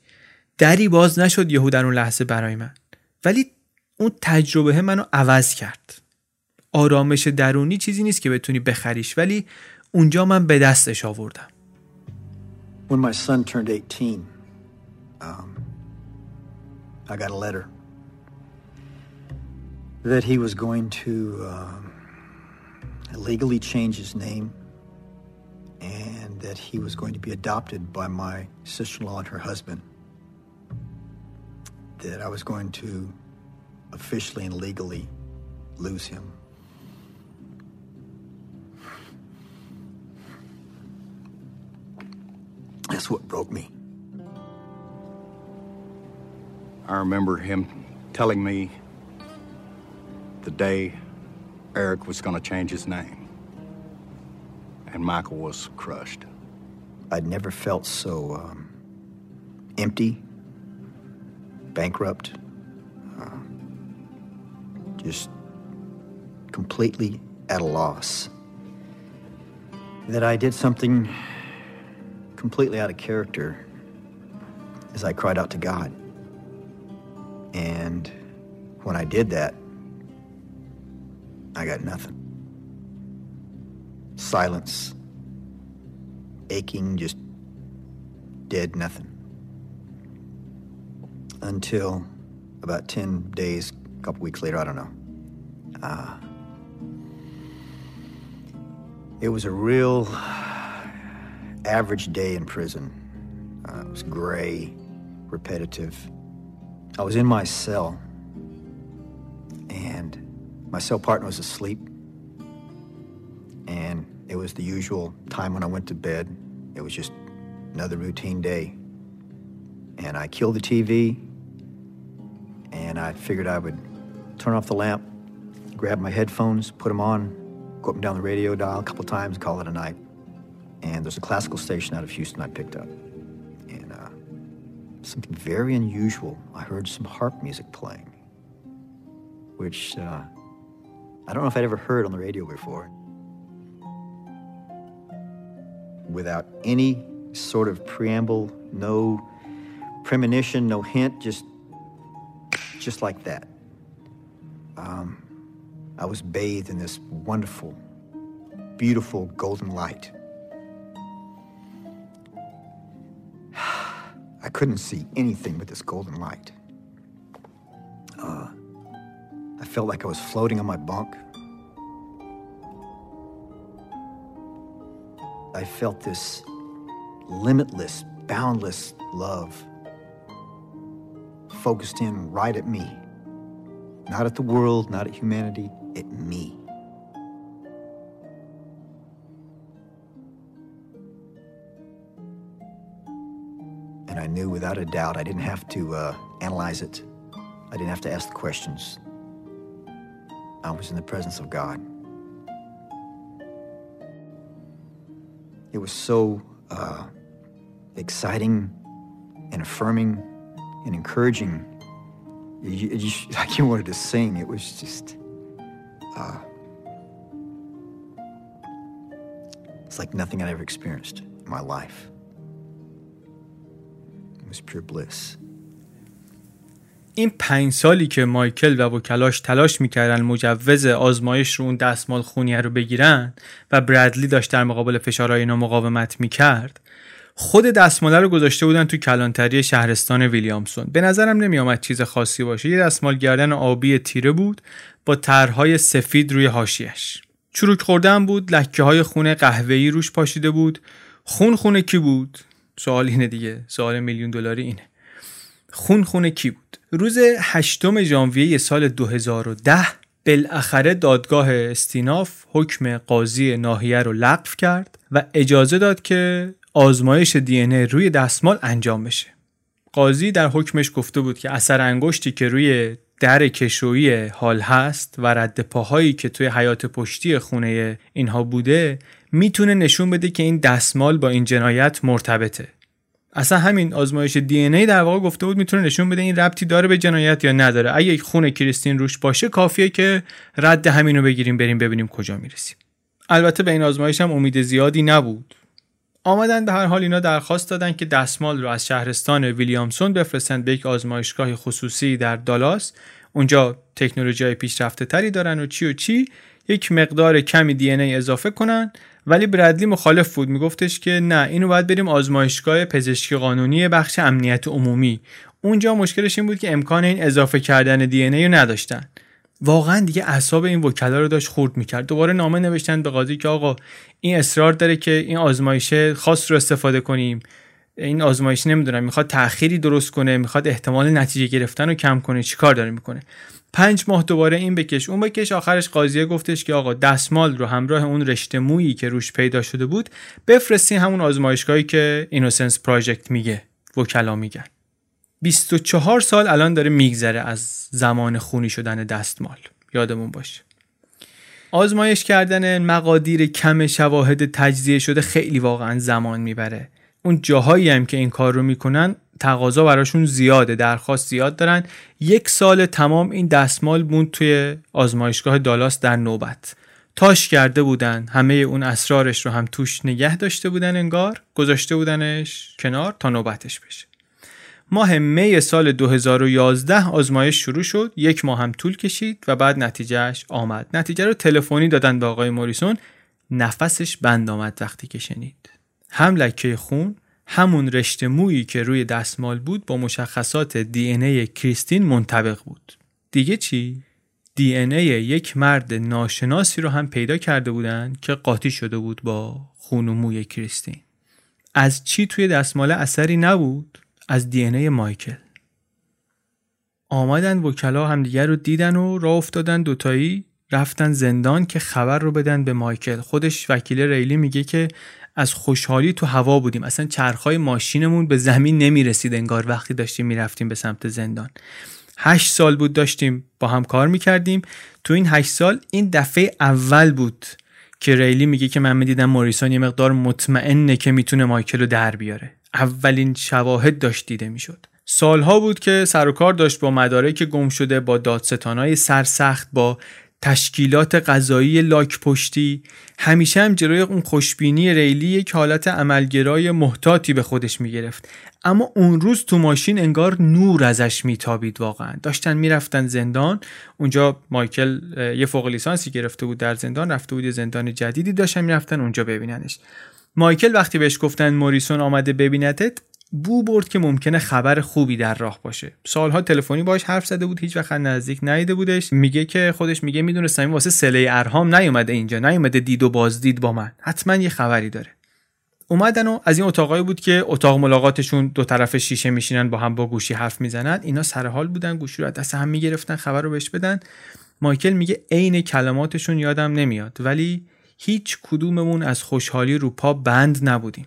دری باز نشد یهو در اون لحظه برای من. ولی اون تجربه منو عوض کرد. آرامش درونی چیزی نیست که بتونی بخریش ولی اونجا من به دستش آوردم. When my son turned 18, um, I got a letter that he was going to um, legally change his name and that he was going to be adopted by my sister in law and her husband. That I was going to officially and legally lose him. That's what broke me. I remember him telling me the day Eric was going to change his name. And Michael was crushed. I'd never felt so um, empty, bankrupt, uh, just completely at a loss. That I did something completely out of character as I cried out to God. And when I did that, I got nothing. Silence, aching, just dead nothing. Until about 10 days, a couple weeks later, I don't know. Uh, it was a real average day in prison. Uh, it was gray, repetitive. I was in my cell, and my cell partner was asleep, and it was the usual time when I went to bed. It was just another routine day. And I killed the TV, and I figured I would turn off the lamp, grab my headphones, put them on, go up and down the radio dial a couple times, call it a night. And there's a classical station out of Houston I picked up. And uh, something very unusual. I heard some harp music playing. which uh, I don't know if I'd ever heard on the radio before. Without any sort of preamble, no premonition, no hint, just just like that. Um, I was bathed in this wonderful, beautiful golden light. I couldn't see anything but this golden light. Uh, I felt like I was floating on my bunk. I felt this limitless, boundless love focused in right at me. Not at the world, not at humanity, at me. And I knew without a doubt I didn't have to uh, analyze it, I didn't have to ask the questions. I was in the presence of God. It was so uh, exciting and affirming and encouraging. You, you, like you wanted to sing. It was just, uh, it's like nothing I'd ever experienced in my life. این پنج سالی که مایکل و وکلاش تلاش می‌کردن مجوز آزمایش رو اون دستمال خونیه رو بگیرن و برادلی داشت در مقابل فشارهای اینا مقاومت می‌کرد خود دستماله رو گذاشته بودن تو کلانتری شهرستان ویلیامسون. به نظرم نمیآمد چیز خاصی باشه. یه دستمال گردن آبی تیره بود با طرحهای سفید روی هاشیش چروک خوردن بود لکه های خون قهوه‌ای روش پاشیده بود. خون خونه کی بود؟ سوال اینه دیگه. سوال میلیون دلاری اینه. خون خونه کی بود؟ روز 8 ژانویه سال 2010 بالاخره دادگاه استیناف حکم قاضی ناحیه رو لغو کرد و اجازه داد که آزمایش دی روی دستمال انجام بشه. قاضی در حکمش گفته بود که اثر انگشتی که روی در کشویی حال هست و رد پاهایی که توی حیات پشتی خونه اینها بوده می‌تونه نشون بده که این دستمال با این جنایت مرتبطه. اصلا همین آزمایش دی ای در واقع گفته بود می‌تونه نشون بده این ربطی داره به جنایت یا نداره. اگه خون کریستین روش باشه کافیه که رد همینو بگیریم بریم ببینیم کجا می‌رسیم. البته به این آزمایش هم امید زیادی نبود. آمدن به هر حال اینا درخواست دادن که دستمال رو از شهرستان ویلیامسون بفرستند به یک آزمایشگاه خصوصی در دالاس. اونجا تکنولوژی پیشرفته تری دارن و چی و چی. یک مقدار کمی دی ای اضافه کنن. ولی برادلی مخالف بود. میگفتش که نه اینو باید بریم آزمایشگاه پزشکی قانونی بخش امنیت عمومی. اونجا مشکلش این بود که امکان این اضافه کردن دی ای رو نداشتن. واقعا دیگه اعصاب این وکلا رو داشت خورد می‌کرد. دوباره نامه نوشتن به قاضی که آقا این اصرار داره که این آزمایش خاص رو استفاده کنیم. این آزمایش نمی‌دونم می‌خواد تأخیری درست کنه می‌خواد احتمال نتیجه گرفتن رو کم کنه. چیکار داره می‌کنه؟ پنج ماه دوباره این بکش اون بکش آخرش قاضیه گفتش که آقا دستمال رو همراه اون رشته مویی که روش پیدا شده بود بفرستی همون آزمایشگاهی که اینوسنس پراجکت میگه وکلا میگن. 24 سال الان داره میگذره از زمان خونی شدن دستمال. یادمون باشه. آزمایش کردن مقادیر کم شواهد تجزیه شده خیلی واقعا زمان می‌بره. اون جاهایی هم که این کار رو می‌کنن تقاضا براشون زیاده درخواست زیاد دارن. یک سال تمام این دستمال موند توی آزمایشگاه دالاس در نوبت. تاش کرده بودن همه اون اسرارش رو هم توش نگه داشته بودن انگار گذاشته بودنش کنار تا نوبتش بشه. ماه می سال 2011 آزمایش شروع شد یک ماه هم طول کشید و بعد نتیجهش آمد. نتیجه رو تلفنی دادن به آقای موریسون نفسش بند آمد وقتی که شنید. هم لکه خون همون رشته مویی که روی دستمال بود با مشخصات دی ای کریستین منطبق بود. دیگه چی؟ دی ای یک مرد ناشناسی رو هم پیدا کرده بودن که قاطی شده بود با خون و موی کریستین. از چی توی دستمال اثری نبود؟ از دی ای مایکل. آمدن وکلا همدیگر رو دیدن و راه افتادن دوتایی رفتن زندان که خبر رو بدن به مایکل. خودش وکیل ریلی میگه که از خوشحالی تو هوا بودیم. اصلا چرخهای ماشینمون به زمین نمی‌رسید انگار وقتی داشتیم می‌رفتیم به سمت زندان. هشت سال بود داشتیم با هم کار می‌کردیم. تو این هشت سال این دفعه اول بود که ریلی میگه که من می‌دیدم موریسون یه مقدار مطمئنه که می‌تونه مایکل رو در بیاره. اولین شواهد داشت دیده می‌شد. سالها بود که سر و کار داشت با مدارک گم شده با دادستانای سرسخت با تشکیلات غذایی لاک پشتی همیشه هم جلوی اون خوشبینی ریلی یک حالت عملگرای محتاطی به خودش می‌گرفت. اما اون روز تو ماشین انگار نور ازش میتابید واقعا. داشتن می‌رفتن زندان. اونجا مایکل یه فوق لیسانسی گرفته بود در زندان رفته بود یه زندان جدیدی داشتن می‌رفتن اونجا ببیننش. مایکل وقتی بهش گفتن موریسون آمده ببینتت بو برد که ممکنه خبر خوبی در راه باشه. سالها تلفنی باش حرف زده بود هیچ وقت نزدیک نیده بودش. میگه که خودش میگه می‌دونستم این واسه سله ارهام نیومده اینجا نیومده دید و بازدید با من. حتما یه خبری داره. اومدن و از این اتاقایی بود که اتاق ملاقاتشون دو طرف شیشه میشینن با هم با گوشی حرف می‌زنن. اینا سر حال بودن گوشی رو دست هم می‌گرفتن خبر رو بهش بدن. مایکل میگه عین کلماتشون یادم نمیاد ولی هیچ کدوممون از خوشحالی رو پا بند نبودیم.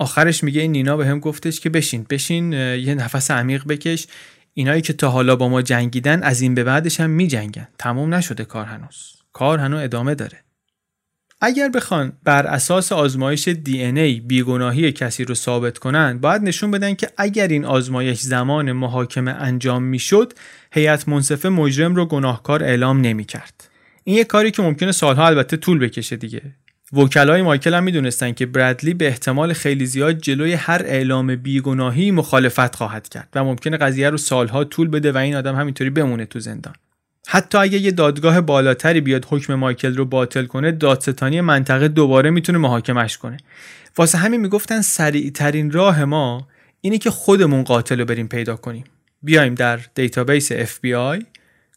آخرش میگه این نینا به هم گفتش که بشین بشین یه نفس عمیق بکش. اینایی که تا حالا با ما جنگیدن از این به بعدش هم میجنگن. تموم نشده کار هنوز. کار هنوز ادامه داره. اگر بخوان بر اساس آزمایش دی ای بیگناهی کسی رو ثابت کنند باید نشون بدن که اگر این آزمایش زمان محاکمه انجام می‌شد هیئت منصفه مجرم رو گناهکار اعلام نمی‌کرد. این یه کاری که ممکنه سالها البته طول بکشه دیگه. وکلای مایکل هم می‌دونستن که برادلی به احتمال خیلی زیاد جلوی هر اعلام بیگناهی مخالفت خواهد کرد و ممکنه قضیه رو سالها طول بده و این آدم همینطوری بمونه تو زندان. حتی اگه یه دادگاه بالاتری بیاد حکم مایکل رو باطل کنه دادستانی منطقه دوباره می‌تونه محاکمش کنه. واسه همین می‌گفتن سریع ترین راه ما اینه که خودمون قاتل رو بریم پیدا کنیم. بیایم در database FBI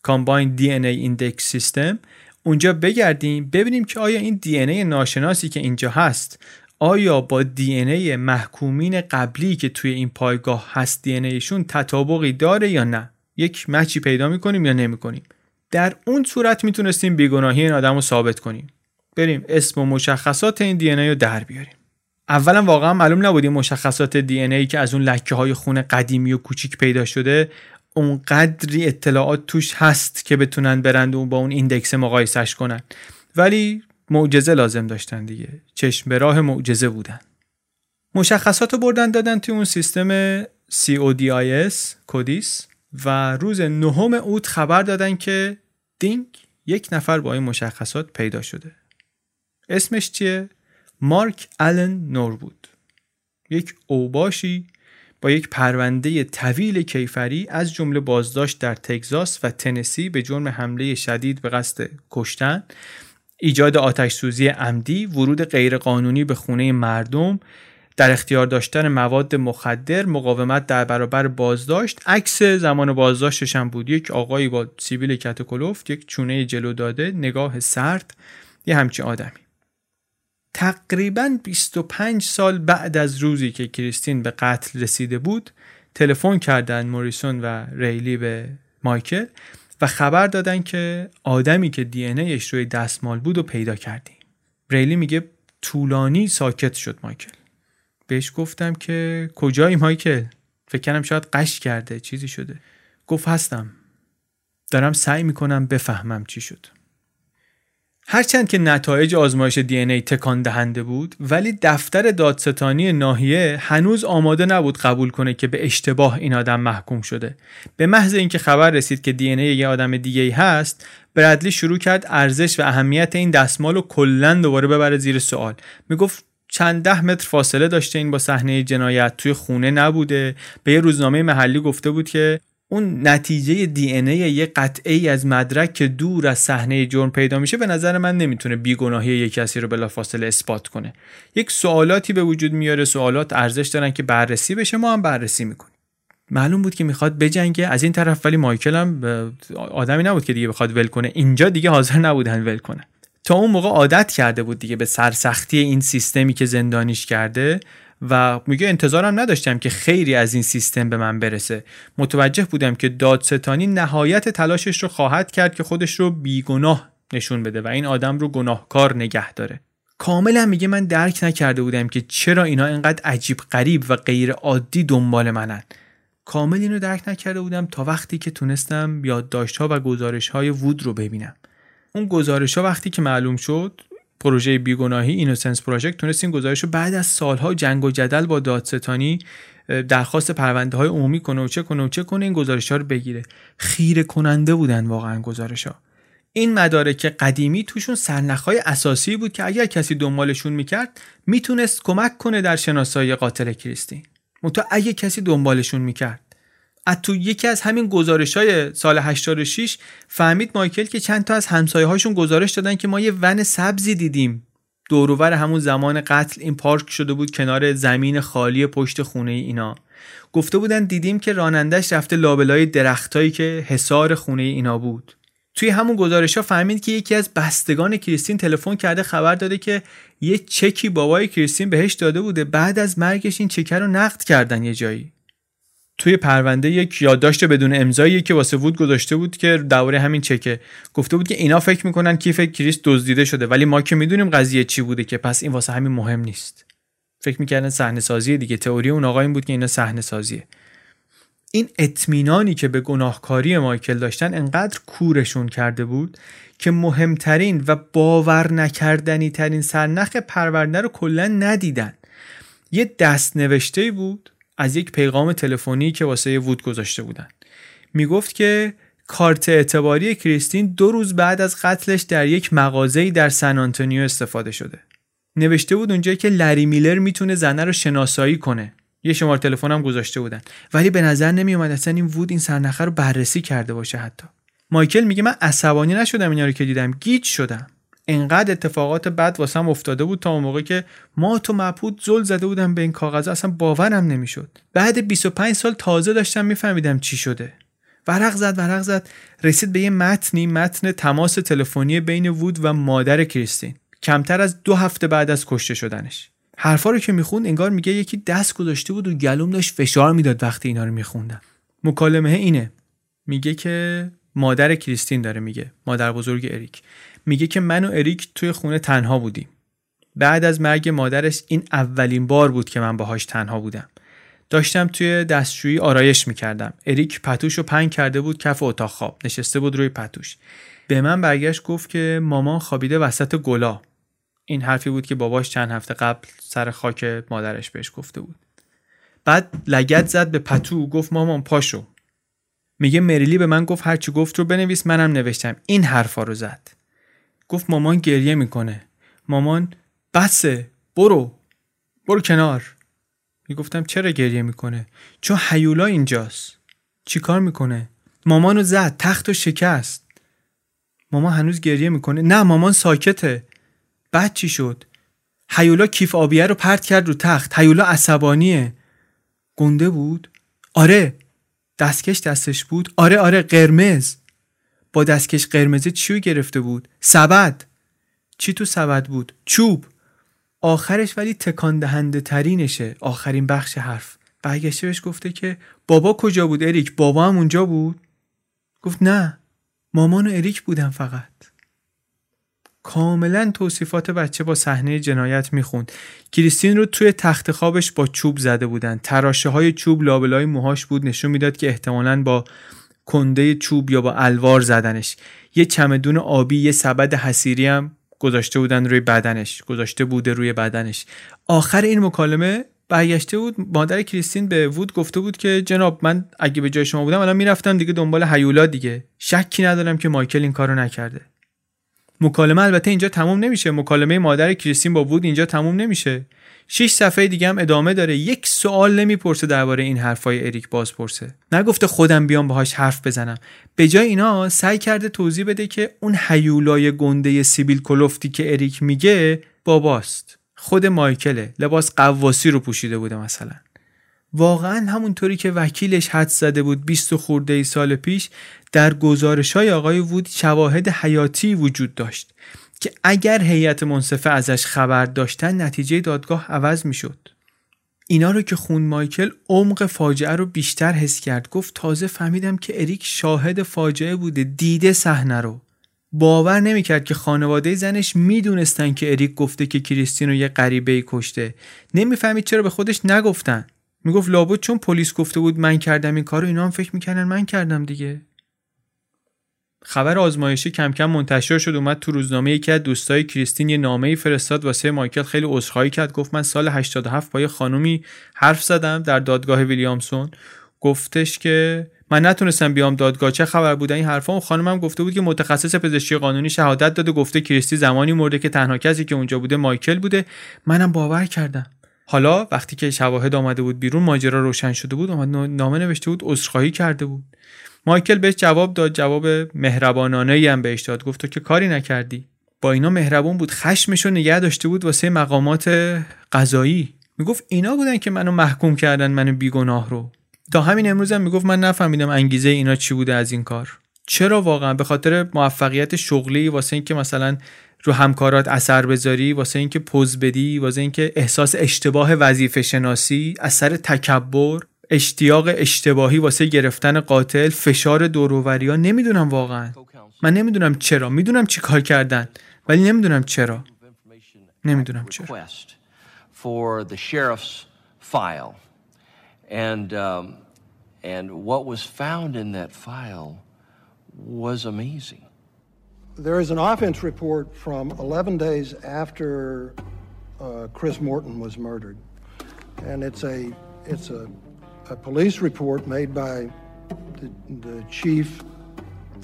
Combined DNA Index System اونجا بگردیم ببینیم که آیا این DNA ناشناسی که اینجا هست آیا با DNA محکومین قبلی که توی این پایگاه هست DNA ایشون تطابقی داره یا نه؟ یک match ی پیدا می‌کنیم یا نمی‌کنیم؟ در اون صورت می‌تونستیم بیگناهی این آدم رو ثابت کنیم. بریم اسم و مشخصات این DNA رو در بیاریم. اولا واقعا معلوم نبود این مشخصات DNA ای که از اون لکه های خون قدیمی و کوچیک پیدا شده اونقدری اطلاعات توش هست که بتونن برند و با اون index مقایسش کنن. ولی معجزه لازم داشتن دیگه. چشم به راه معجزه بودن. مشخصات رو بردن دادن توی اون سیستم CODIS کودیس و روز نهم اوت خبر دادن که دینگ یک نفر با این مشخصات پیدا شده. اسمش چیه؟ مارک آلن نور بود. یک اوباشی با یک پرونده طویل کیفری از جمله بازداشت در تگزاس و تنسی به جرم حمله شدید به قصد کشتن ایجاد آتش سوزی عمدی ورود غیرقانونی به خونه مردم در اختیار داشتن مواد مخدر مقاومت در برابر بازداشت. عکس زمان بازداشتش هم بود. یک آقایی با سیبیل کت یک چونه جلو داده نگاه سرد یه همچین آدمی. تقریبا 25 سال بعد از روزی که کریستین به قتل رسیده بود تلفن کردن موریسون و ریلی به مایکل و خبر دادن که آدمی که دی ایش روی دستمال بود و پیدا کردیم. ریلی میگه طولانی ساکت شد مایکل. بهش گفتم که کجایی مایکل؟ فکر شاید قش کرده چیزی شده. گفت هستم. دارم سعی می‌کنم بفهمم چی شد. هرچند که نتایج آزمایش دی ای تکان دهنده بود ولی دفتر دادستانی ناحیه هنوز آماده نبود قبول کنه که به اشتباه این آدم محکوم شده. به محض اینکه خبر رسید که دی ای یه آدم دیگه هست برادلی شروع کرد ارزش و اهمیت این دستمال رو کلا دوباره ببره زیر سوال. می‌گفت چند ده متر فاصله داشته این با صحنه جنایت توی خونه نبوده. به یه روزنامه محلی گفته بود که اون نتیجه دی ای یه قطعه ای از مدرک که دور از صحنه جرم پیدا میشه به نظر من نمی‌تونه بیگناهی یک کسی رو بلافاصله اثبات کنه. یک سوالاتی به وجود میاره سوالات ارزش دارن که بررسی بشه ما هم بررسی می‌کنیم. معلوم بود که می‌خواد بجنگه از این طرف ولی مایکل هم آدمی نبود که دیگه بخواد ول کنه. اینجا دیگه حاضر نبودن ول کنه تا اون موقع عادت کرده بود دیگه به سرسختی این سیستمی که زندانیش کرده و میگه انتظارم نداشتم که خیری از این سیستم به من برسه. متوجه بودم که دادستانی نهایت تلاشش رو خواهد کرد که خودش رو بیگناه نشون بده و این آدم رو گناهکار نگه داره. کاملا میگه من درک نکرده بودم که چرا اینا اینقدر عجیب غریب و غیر عادی دنبال منن. کامل اینو درک نکرده بودم تا وقتی که تونستم یادداشت ها و گزارش های وود رو ببینم. اون گزارش ها وقتی که معلوم شد پروژه بیگناهی اینوسنس پروژکت تونست این گزارش رو بعد از سالها جنگ و جدل با دادستانی درخواست پرونده های عمومی کنه و چه کنه و چه کنه این گزارش ها رو بگیره. خیره کننده بودن واقعا گزارش ها این مدارک قدیمی توشون سرنخهای اساسی بود که اگر کسی دنبالشون می‌کرد می‌تونست کمک کنه در شناسایی قاتل کریستین منتها اگه کسی دنبالشون می‌کرد از تو یکی از همین گزارش های سال 86 فهمید مایکل که چند تا از همسایه هاشون گزارش دادن که ما یه ون سبزی دیدیم. دوروور همون زمان قتل این پارک شده بود کنار زمین خالی پشت خونه اینا. گفته بودن دیدیم که رانندش رفته لابلای درختایی که حصار خونه اینا بود. توی همون گزارش ها فهمید که یکی از بستگان کریستین تلفن کرده خبر داده که یه چکی بابای کریستین بهش داده بوده. بعد از مرگش این چکه رو نقد کردن یه جایی. توی پرونده یک یادداشت بدون امضایی که واسه وود گذاشته بود که درباره همین چکه. گفته بود که اینا فکر می‌کنن کیف کریست دزدیده شده ولی ما که می‌دونیم قضیه چی بوده که پس این واسه همین مهم نیست. فکر می‌کردن صحنه سازی دیگه. تئوری اون آقا این بود که اینا صحنه سازیه این اطمینانی که به گناهکاری مایکل داشتن انقدر کورشون کرده بود که مهمترین و باور نکردنی ترین سرنخ پرونده رو کلا ندیدن. یه دست نوشته بود از یک پیغام تلفنی که واسه وود گذاشته بودن. می‌گفت که کارت اعتباری کریستین دو روز بعد از قتلش در یک مغازه‌ای در سن آنتونیو استفاده شده. نوشته بود اونجا که لری میلر می‌تونه زنه رو شناسایی کنه. یه شماره تلفن هم گذاشته بودن. ولی به نظر نمی اومد اصلا این وود این سرنخه رو بررسی کرده باشه حتی. مایکل میگه من عصبانی نشدم اینا رو که دیدم. گیج شدم. انقدر اتفاقات بد واسم افتاده بود تا اون موقع که ما تو مبهوت زل زده بودم به این کاغذ اصلا باورم نمی‌شد. بعد 25 سال تازه داشتم میفهمیدم چی شده. ورق زد ورق زد. رسید به یه متنی متن تماس تلفنی بین وود و مادر کریستین. کمتر از دو هفته بعد از کشته شدنش. حرفا رو که می‌خوند انگار میگه یکی دست گذاشته بود و گلوم داشت فشار می‌داد وقتی اینا رو میخوندم مکالمه اینه. میگه که مادر کریستین داره میگه مادر بزرگ اریک. میگه که من و اریک توی خونه تنها بودیم. بعد از مرگ مادرش این اولین بار بود که من باهاش تنها بودم. داشتم توی دستشویی آرایش می‌کردم. اریک پتوش رو پنگ کرده بود کف اتاق خواب. نشسته بود روی پتوش. به من برگشت گفت که مامان خوابیده وسط گلا. این حرفی بود که باباش چند هفته قبل سر خاک مادرش بهش گفته بود. بعد لگت زد به پتو. گفت مامان پاشو. میگه مریلی به من گفت هرچی گفت رو بنویس منم نوشتم. این حرفا رو زد. گفت مامان گریه می‌کنه. مامان بسه برو برو کنار. می‌گفتم چرا گریه می‌کنه؟ چون حیولا اینجاست. چیکار می‌کنه؟ مامانو زد تخت و شکست. مامان هنوز گریه می‌کنه. نه مامان ساکته. بعد چی شد؟ حیولا کیف آبیه رو پرت کرد رو تخت. حیولا عصبانیه. گنده بود؟ آره. دستکش دستش بود؟ آره آره قرمز. با دستکش قرمزه چیو گرفته بود؟ سبد. چی تو سبد بود؟ چوب. آخرش ولی تکان دهنده ترینشه. آخرین بخش حرف. برگشته بهش گفته که بابا کجا بود اریک؟ بابا هم اونجا بود. گفت نه. مامان و اریک بودن فقط. کاملا توصیفات بچه با صحنه جنایت می‌خوند. کریستین رو توی تخت خوابش با چوب زده بودن. تراشه های چوب لابلای موهاش بود. نشون می‌داد که احتمالا با کنده چوب یا با الوار زدنش. یه چمدون آبی یه سبد حسیری هم گذاشته بودن روی بدنش. گذاشته بوده روی بدنش. آخر این مکالمه برگشته بود. مادر کریستین به وود گفته بود که جناب من اگه به جای شما بودم الان می‌رفتم دیگه دنبال هیولا دیگه. شکی ندارم که مایکل این کارو نکرده. مکالمه البته اینجا تموم نمیشه. مکالمه مادر کریستین با وود اینجا تموم نمیشه. شش صفحه دیگه هم ادامه داره. یک سوال نمی‌پرسه درباره این حرفای اریک بازپرسه. نگفته خودم بیام باهاش حرف بزنم. به جای اینا سعی کرده توضیح بده که اون حیولای گنده سیبیل کلوفتی که اریک میگه باباست. خود مایکله. لباس قواسی رو پوشیده بوده مثلا. واقعا همونطوری که وکیلش حد زده بود 20 خورده ای سال پیش در گزارش های آقای وود شواهد حیاتی وجود داشت. که اگر هیئت منصفه ازش خبر داشتن نتیجه دادگاه عوض می‌شد. اینا رو که خون مایکل عمق فاجعه رو بیشتر حس کرد گفت تازه فهمیدم که اریک شاهد فاجعه بوده دیده صحنه رو. باور نمی‌کرد که خانواده زنش می‌دونستن که اریک گفته که کریستین رو یه غریبه کشته. نمی‌فهمید چرا به خودش نگفتن. می‌گفت لابد چون پلیس گفته بود من کردم این کارو اینا هم فکر می‌کنن من کردم دیگه. خبر آزمایشی کم کم منتشر شد اومد تو روزنامه یکی از دوستای کریستین یه نامه فرستاد واسه مایکل خیلی عذرخواهی کرد گفت من سال 87 با یه خانومی حرف زدم در دادگاه ویلیامسون. گفتش که من نتونستم بیام دادگاه چه خبر بوده؟ این حرفا. اون خانمم گفته بود که متخصص پزشکی قانونی شهادت داده گفته کریستی زمانی مرده که تنها کسی که اونجا بوده مایکل بوده. منم باور کردم. حالا وقتی که شواهد آمده بود بیرون ماجرا روشن شده بود اومد نامه نوشته بود عذرخواهی کرده بود. مایکل بهش جواب داد جواب مهربانانه ای هم بهش داد. گفت که کاری نکردی. با اینا مهربون بود خشمشو نگه داشته بود واسه مقامات قضایی. می‌گفت اینا بودن که منو محکوم کردن منو بیگناه رو. تا همین امروز هم می‌گفت من نفهمیدم انگیزه اینا چی بوده از این کار. چرا واقعا؟ به خاطر موفقیت شغلی واسه اینکه مثلا رو همکارات اثر بذاری واسه اینکه پوز بدی واسه اینکه احساس اشتباه وظیفه شناسی اثر تکبر. اشتیاق اشتباهی واسه گرفتن قاتل فشار دوروبری ها نمی‌دونم واقعا من نمی‌دونم چرا می‌دونم چی کار کردن ولی نمی‌دونم چرا نمی‌دونم چرا for the sheriff's file and um, and what was found in that file was amazing There is an offense report from 11 days after uh, Chris Morton was murdered, and it's a it's a, a police report made by the, the chief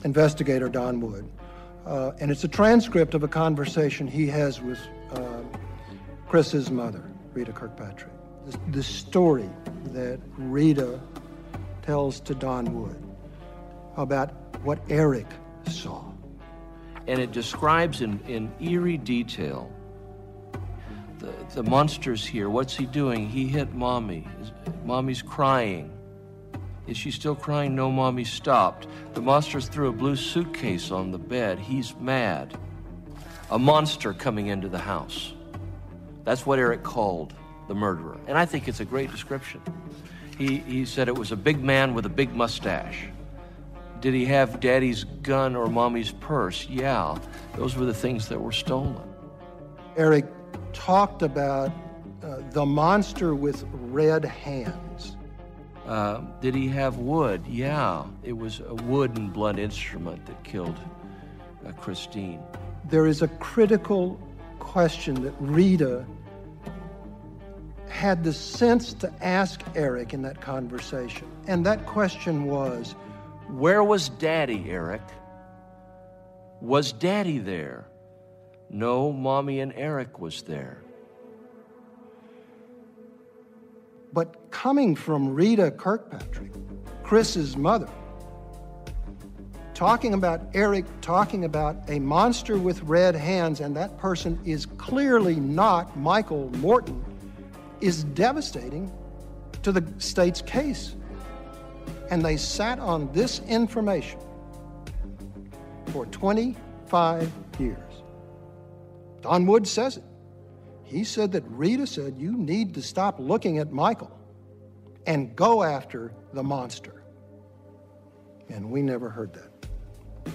investigator Don Wood, uh, and it's a transcript of a conversation he has with uh, Chris's mother, Rita Kirkpatrick. The, the story that Rita tells to Don Wood about what Eric saw and it describes in, in eerie detail the, the monster's here. What's he doing? He hit mommy. Mommy's crying. Is she still crying? No, mommy stopped. The monster's threw a blue suitcase on the bed. He's mad. A monster coming into the house. That's what Eric called the murderer. And I think it's a great description. He, he said it was a big man with a big mustache. Did he have daddy's gun or mommy's purse? Yeah, those were the things that were stolen. Eric talked about uh, the monster with red hands. Uh, did he have wood? Yeah, it was a wood and blood instrument that killed uh, Christine. There is a critical question that Rita had the sense to ask Eric in that conversation. And that question was Where was Daddy, Eric? Was Daddy there? No, Mommy and Eric was there. But coming from Rita Kirkpatrick, Chris's mother, talking about Eric talking about a monster with red hands, and that person is clearly not Michael Morton, is devastating to the state's case. And they sat on this information for 25 years. Don Wood says it. He said that Rita said, You need to stop looking at Michael and go after the monster. And we never heard that.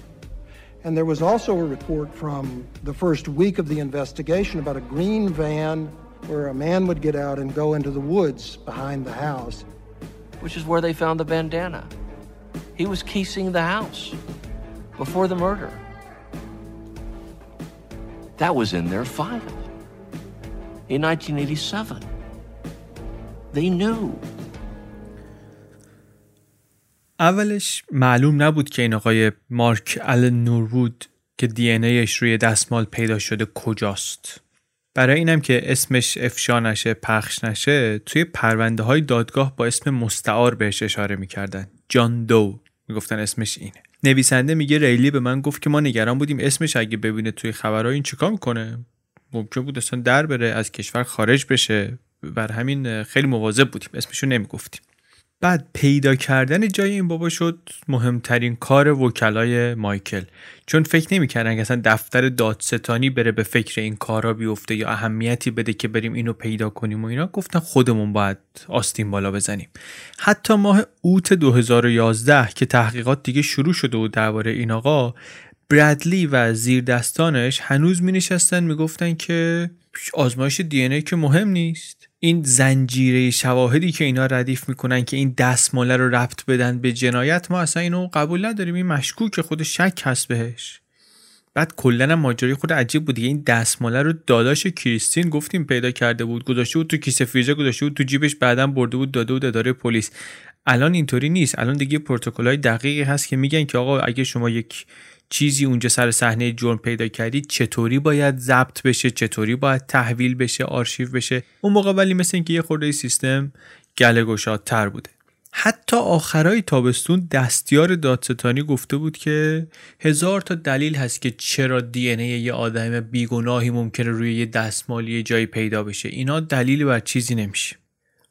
And there was also a report from the first week of the investigation about a green van where a man would get out and go into the woods behind the house. Which is where they found the bandana. He was casing the house before the murder. That was in their file in 1987. They knew. اولش معلوم نبود که این آقای مارک آلن نوروود که دی ایش روی دستمال پیدا شده کجاست. برای اینم که اسمش افشا نشه پخش نشه توی پرونده های دادگاه با اسم مستعار بهش اشاره می‌کردن جان دو می‌گفتن اسمش اینه نویسنده میگه ریلی به من گفت که ما نگران بودیم اسمش اگه ببینه توی خبرها این چیکار می‌کنه؟ ممکن بود اصلا در بره از کشور خارج بشه. بر همین خیلی مواظب بودیم. اسمشو نمی‌گفتیم. بعد پیدا کردن جای این بابا شد مهمترین کار وکلای مایکل. چون فکر نمی‌کردن که اصلا دفتر دادستانی بره به فکر این کارا بیفته یا اهمیتی بده که بریم اینو پیدا کنیم و اینا گفتن خودمون باید آستین بالا بزنیم. حتی ماه اوت 2011 که تحقیقات دیگه شروع شده بود درباره این آقا برادلی و زیر دستانش هنوز می نشستن می که آزمایش دی که مهم نیست. این زنجیره شواهدی که اینا ردیف می‌کنن که این دستماله رو ربط بدن به جنایت ما اصلا اینو قبول نداریم. این مشکوک خود شک هست بهش. بعد کلا ماجرای خود عجیب بود این دستماله رو داداش کریستین گفتیم پیدا کرده بود. گذاشته بود تو کیسه فریزر گذاشته بود تو جیبش بعدا برده بود داده بود اداره پلیس. الان اینطوری نیست. الان دیگه های دقیقی هست که میگن که آقا اگه شما یک چیزی اونجا سر صحنه جرم پیدا کردید چطوری باید ضبط بشه؟ چطوری باید تحویل بشه؟ آرشیو بشه؟ اون موقع ولی مثل اینکه یه خورده سیستم گله گشادتر بوده. حتی آخرای تابستون دستیار دادستانی گفته بود که هزار تا دلیل هست که چرا دی ای یه آدم بیگناهی ممکنه روی یه دستمالی جایی پیدا بشه. اینا دلیلی بر چیزی نمیشه.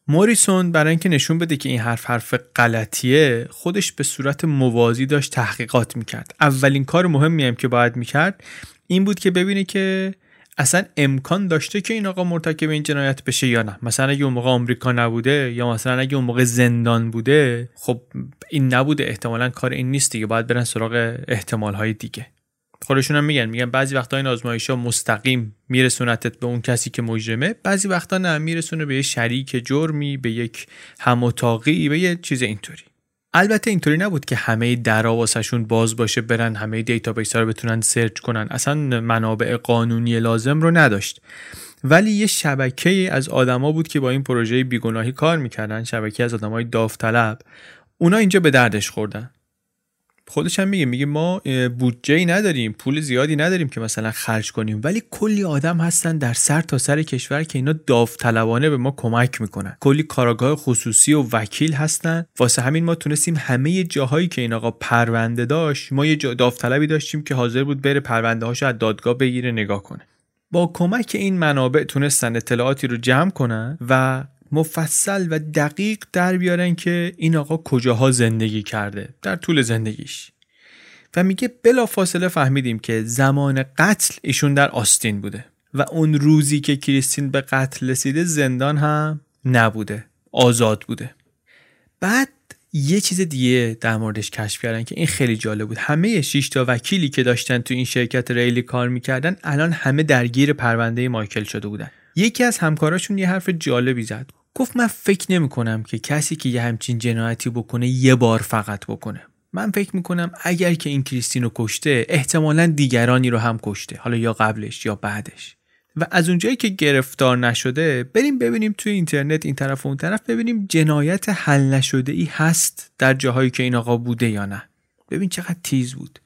موریسون برای اینکه نشون بده که این حرف حرف غلطیه خودش به صورت موازی داشت تحقیقات می‌کرد. اولین کار مهمی هم که باید می‌کرد این بود که ببینه که اصلا امکان داشته که این آقا مرتکب این جنایت بشه یا نه. مثلا اگه اون موقع آمریکا نبوده یا مثلا اگه اون موقع زندان بوده خب این نبوده. احتمالا کار این نیست دیگه. باید برن سراغ احتمال دیگه. خودشون هم میگن میگن بعضی وقتا این آزمایش ها مستقیم میرسونتت به اون کسی که مجرمه بعضی وقتا نه میرسونه به یه شریک جرمی به یک هموتاقی به یه چیز اینطوری. البته اینطوری نبود که همه درا واسهشون باز باشه برن همه database ها رو بتونن search کنن. اصلا منابع قانونی لازم رو نداشت. ولی یه شبکه از آدما بود که با این پروژه بیگناهی کار می‌کردن شبکه از آدمای داوطلب. اونا اینجا به دردش خوردن. خودش هم میگه میگه ما بودجه ای نداریم پول زیادی نداریم که مثلا خرج کنیم. ولی کلی آدم هستن در سر تا سر کشور که اینا داوطلبانه به ما کمک می‌کنن. کلی کاراگاه خصوصی و وکیل هستن. واسه همین ما تونستیم همه جاهایی که این آقا پرونده داشت ما یه داوطلبی داشتیم که حاضر بود بره پرونده هاشو از دادگاه بگیره نگاه کنه. با کمک این منابع تونستن اطلاعاتی رو جمع کنن و مفصل و دقیق در بیارن که این آقا کجاها زندگی کرده در طول زندگیش. و میگه بلا فاصله فهمیدیم که زمان قتل ایشون در آستین بوده و اون روزی که کریستین به قتل رسیده زندان هم نبوده آزاد بوده. بعد یه چیز دیگه در موردش کشف کردن که این خیلی جالب بود. همه شش تا وکیلی که داشتن تو این شرکت ریلی کار می‌کردن الان همه درگیر پرونده مایکل شده بودن. یکی از همکاراشون یه حرف جالبی زد. گفت من فکر نمی کنم که کسی که یه همچین جنایتی بکنه یه بار فقط بکنه. من فکر می‌کنم اگر که این کریستینو کشته احتمالا دیگرانی رو هم کشته حالا یا قبلش یا بعدش. و از اونجایی که گرفتار نشده بریم ببینیم توی اینترنت این طرف و اون طرف ببینیم جنایت حل نشده ای هست در جاهایی که این آقا بوده یا نه. ببین چقدر تیز بود.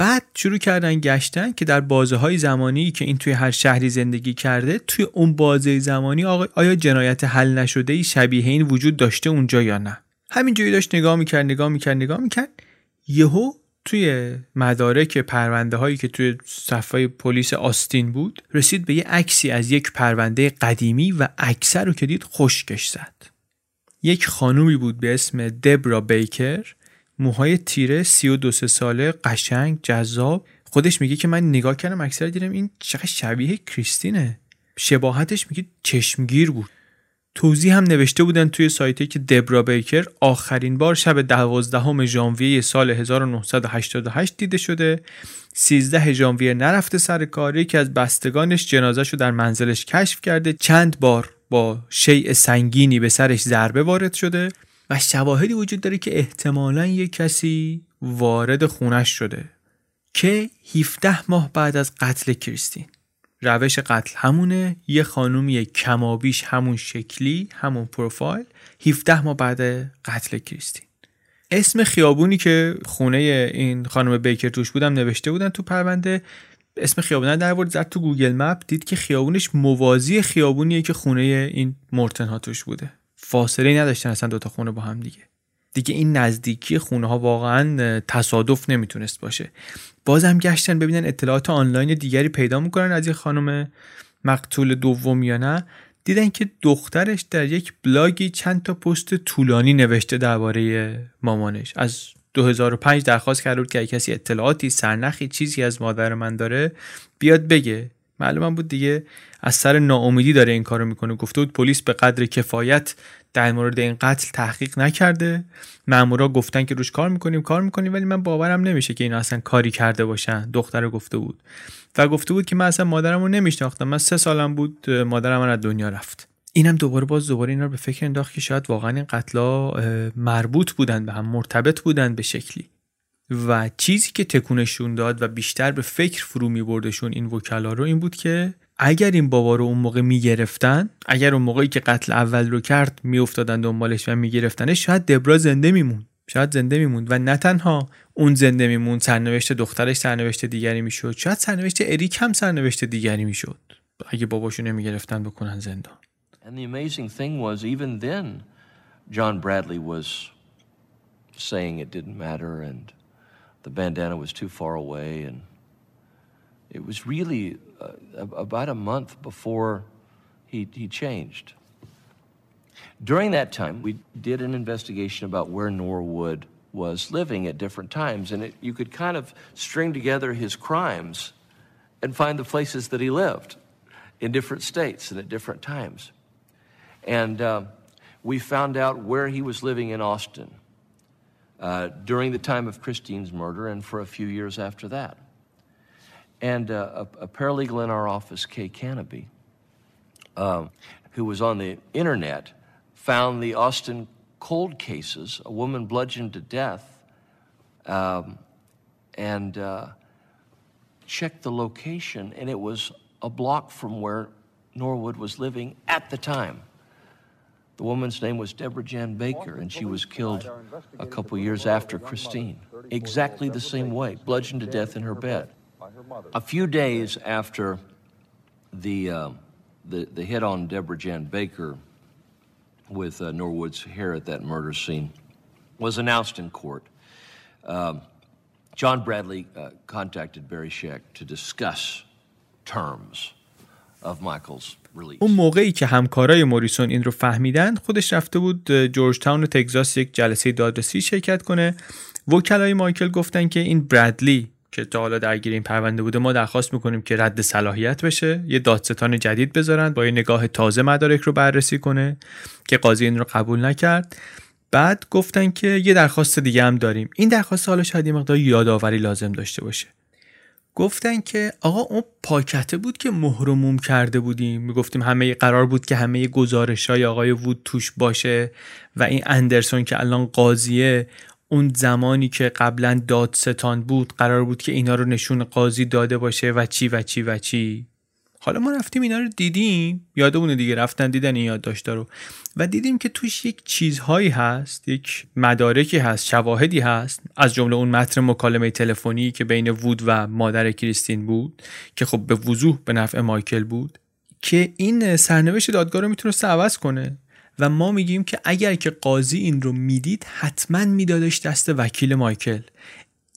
بعد شروع کردن گشتن که در بازه های زمانی که این توی هر شهری زندگی کرده توی اون بازه زمانی آیا جنایت حل نشده ای شبیه این وجود داشته اونجا یا نه؟ همینجوری داشت نگاه می‌کرد نگاه می‌کرد نگاه می‌کرد. یهو توی مدارک پرونده هایی که توی صفحه پلیس آستین بود رسید به یه عکسی از یک پرونده قدیمی و اکثر رو که دید خشکش زد. یک خانومی بود به اسم دبرا بیکر. موهای تیره سی و دو ساله قشنگ جذاب. خودش میگه که من نگاه کردم اکثر دیدم این چقدر شبیه کریستینه. شباهتش میگه چشمگیر بود. توضیح هم نوشته بودن توی سایتی که دبرا بیکر آخرین بار شب دوازدهم ژانویه سال 1988 دیده شده. 13 ژانویه نرفته سر کاری که از بستگانش جنازهشو در منزلش کشف کرده. چند بار با شیء سنگینی به سرش ضربه وارد شده. و شواهدی وجود داره که احتمالا یک کسی وارد خونش شده که 17 ماه بعد از قتل کریستین. روش قتل همونه یه خانومی کمابیش همون شکلی همون پروفایل 17 ماه بعد قتل کریستین. اسم خیابونی که خونه این خانم بیکر توش بودم نوشته بودن تو پرونده اسم خیابون در ورد زد تو گوگل مپ دید که خیابونش موازی خیابونیه که خونه این مورتن توش بوده. فاصله نداشتن اصلا دوتا خونه با هم دیگه. دیگه این نزدیکی خونه ها واقعا تصادف نمی‌تونست باشه. بازم گشتن ببینن اطلاعات آنلاین دیگری پیدا می‌کنن از این خانم مقتول دوم یا نه. دیدن که دخترش در یک بلاگی چند تا پست طولانی نوشته درباره مامانش. از 2005 درخواست کرده بود که کسی اطلاعاتی سرنخی چیزی از مادر من داره بیاد بگه. معلومم بود دیگه از سر ناامیدی داره این کارو می‌کنه. گفته بود پلیس به قدر کفایت در مورد این قتل تحقیق نکرده. مامورا گفتن که روش کار می‌کنیم کار می‌کنیم ولی من باورم نمیشه که اینا اصلا کاری کرده باشن. دختر گفته بود. و گفته بود که من اصلا مادرم رو نمیشناختم. من سه سالم بود مادرم من از دنیا رفت. اینم دوباره باز دوباره اینا رو به فکر انداخت که شاید واقعا این قتلا مربوط بودن به هم مرتبط بودن به شکلی. و چیزی که تکونشون داد و بیشتر به فکر فرو می بردشون این وکلا رو این بود که اگر این بابا رو اون موقع می‌گرفتن اگر اون موقعی که قتل اول رو کرد میافتادن دنبالش و میگرفتنش شاید دبرا زنده میموند. شاید زنده میموند و نه تنها اون زنده میموند سرنوشت دخترش سرنوشت دیگری می‌شد. شاید سرنوشت اریک هم سرنوشت دیگری می‌شد. اگه باباشون نمی‌گرفتن بکنن زندان. And the amazing thing was even then John Bradley was saying it didn't matter and the bandana was too far away and it was really uh, about a month before he, he changed. During that time, we did an investigation about where Norwood was living at different times, and it, you could kind of string together his crimes and find the places that he lived in different states and at different times. And uh, we found out where he was living in Austin uh, during the time of Christine's murder and for a few years after that. And uh, a, a, paralegal in our office, Kay Canopy, who was on the internet, found the Austin cold cases, a woman bludgeoned to death, um, and uh, checked the location, and it was a block from where Norwood was living at the time. The woman's name was Deborah Jan Baker, and she was killed a couple years after Christine. Exactly the same way, bludgeoned to death in her bed. A few days after the, uh, the, the hit on Deborah Jan Baker with uh, Norwood's hair at that murder scene was announced in court. Um, John Bradley uh, contacted Barry Scheck to discuss terms of Michael's. اون موقعی که همکارای موریسون این رو فهمیدن خودش رفته بود جورج تاون تگزاس یک جلسه دادرسی شرکت کنه. وکلای مایکل گفتن که این برادلی که تا حالا درگیر این پرونده بوده ما درخواست می‌کنیم که رد صلاحیت بشه. یه دادستان جدید بذارن با یه نگاه تازه مدارک رو بررسی کنه که قاضی این رو قبول نکرد. بعد گفتن که یه درخواست دیگه هم داریم. این درخواست حالا شاید یه مقدار یادآوری لازم داشته باشه. گفتن که آقا اون پاکته بود که مهرموم کرده بودیم. می‌گفتیم همه قرار بود که همه گزارش های آقای وود توش باشه و این اندرسون که الان قاضیه اون زمانی که قبلا دادستان بود قرار بود که اینا رو نشون قاضی داده باشه و چی و چی و چی. حالا ما رفتیم اینا رو دیدیم. یادمونه دیگه رفتن دیدن این یادداشتا رو. و دیدیم که توش یک چیزهایی هست یک مدارکی هست شواهدی هست. از جمله اون متن مکالمه تلفنی که بین وود و مادر کریستین بود که خب به وضوح به نفع مایکل بود که این سرنوشت دادگاه رو می‌تونست عوض کنه. و ما میگیم که اگر که قاضی این رو می‌دید حتما میدادش دست وکیل مایکل.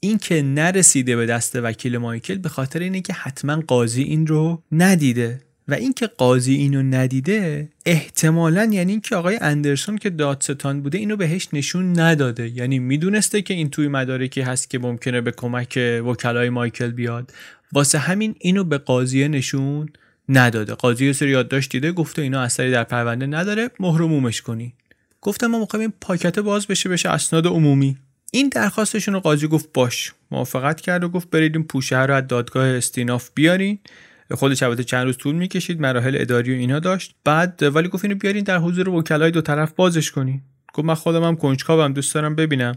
این که نرسیده به دست وکیل مایکل به خاطر اینه که حتما قاضی این رو ندیده. و اینکه قاضی اینو ندیده احتمالا یعنی اینکه آقای اندرسون که دادستان بوده اینو بهش نشون نداده. یعنی می‌دونسته که این توی مدارکی هست که ممکنه به کمک وکلای مایکل بیاد. واسه همین اینو به قاضی نشون نداده. قاضی یه سری یادداشت دیده گفته اینا اثری در پرونده نداره مهرمومش کنی گفتم ما می‌خوایم این پاکت باز بشه بشه اسناد عمومی. این درخواستشون رو قاضی گفت باش موافقت کرد و گفت برید این پوشه رو از دادگاه استیناف بیارین. خودش البته چند روز طول می‌کشید مراحل اداری و اینا داشت. بعد ولی گفت اینو بیارین در حضور وکلای دو طرف بازش کنین. گفت من خودم هم کنجکاوم دوست دارم ببینم.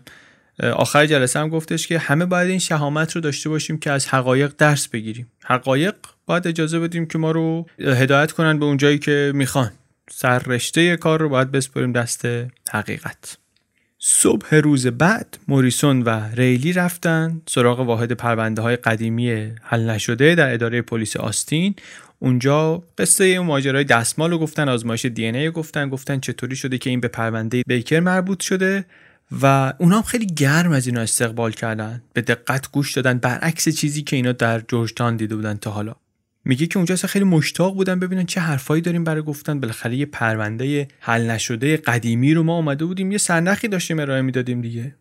آخر جلسه هم گفتش که همه باید این شهامت رو داشته باشیم که از حقایق درس بگیریم. حقایق باید اجازه بدیم که ما رو هدایت کنن به اون جایی که می‌خوان. سر رشته کار رو باید بسپریم دست حقیقت. صبح روز بعد موریسون و ریلی رفتن سراغ واحد پرونده های قدیمی حل نشده در اداره پلیس آستین. اونجا قصه اون ماجرای دستمال رو گفتن آزمایش دی ای گفتن گفتن چطوری شده که این به پرونده بیکر مربوط شده و اونا هم خیلی گرم از اینا استقبال کردن. به دقت گوش دادن برعکس چیزی که اینا در جورجتان دیده بودن تا حالا. میگه که اونجا اصلا خیلی مشتاق بودن ببینن چه حرفایی داریم برای گفتن. بالاخره یه پرونده حل نشده قدیمی رو ما اومده بودیم یه سرنخی داشتیم ارائه می‌دادیم دیگه.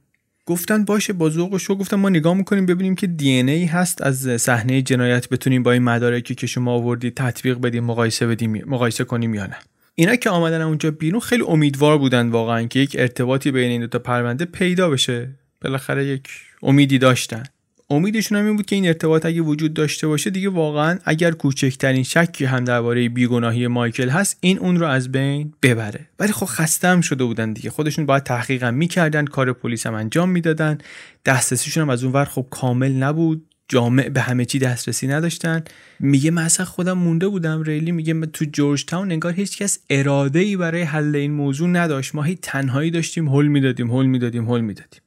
گفتن باشه با ذوق و شو گفتن ما نگاه می‌کنیم ببینیم که دی ای هست از صحنه جنایت بتونیم با این مدارکی که شما آوردید تطبیق بدیم مقایسه بدیم مقایسه کنیم یا نه. اینا که آمدن اونجا بیرون خیلی امیدوار بودن واقعا که یک ارتباطی بین این دو تا پرونده پیدا بشه. بالاخره یک امیدی داشتن. امیدشون هم این بود که این ارتباط اگه وجود داشته باشه دیگه واقعا اگر کوچکترین شکی هم درباره بیگناهی مایکل هست این اون رو از بین ببره. ولی خب خسته هم شده بودن دیگه. خودشون باید تحقیقم می‌کردن کار پلیس هم انجام می‌دادن. دسترسیشون هم از اون ور خب کامل نبود. جامع به همه چی دسترسی نداشتن. میگه من اصلا خودم مونده بودم ریلی. میگه تو جورج تاون انگار هیچ کس اراده ای برای حل این موضوع نداشت. ما هی تنهایی داشتیم هول می‌دادیم هول می‌دادیم هول می‌دادیم.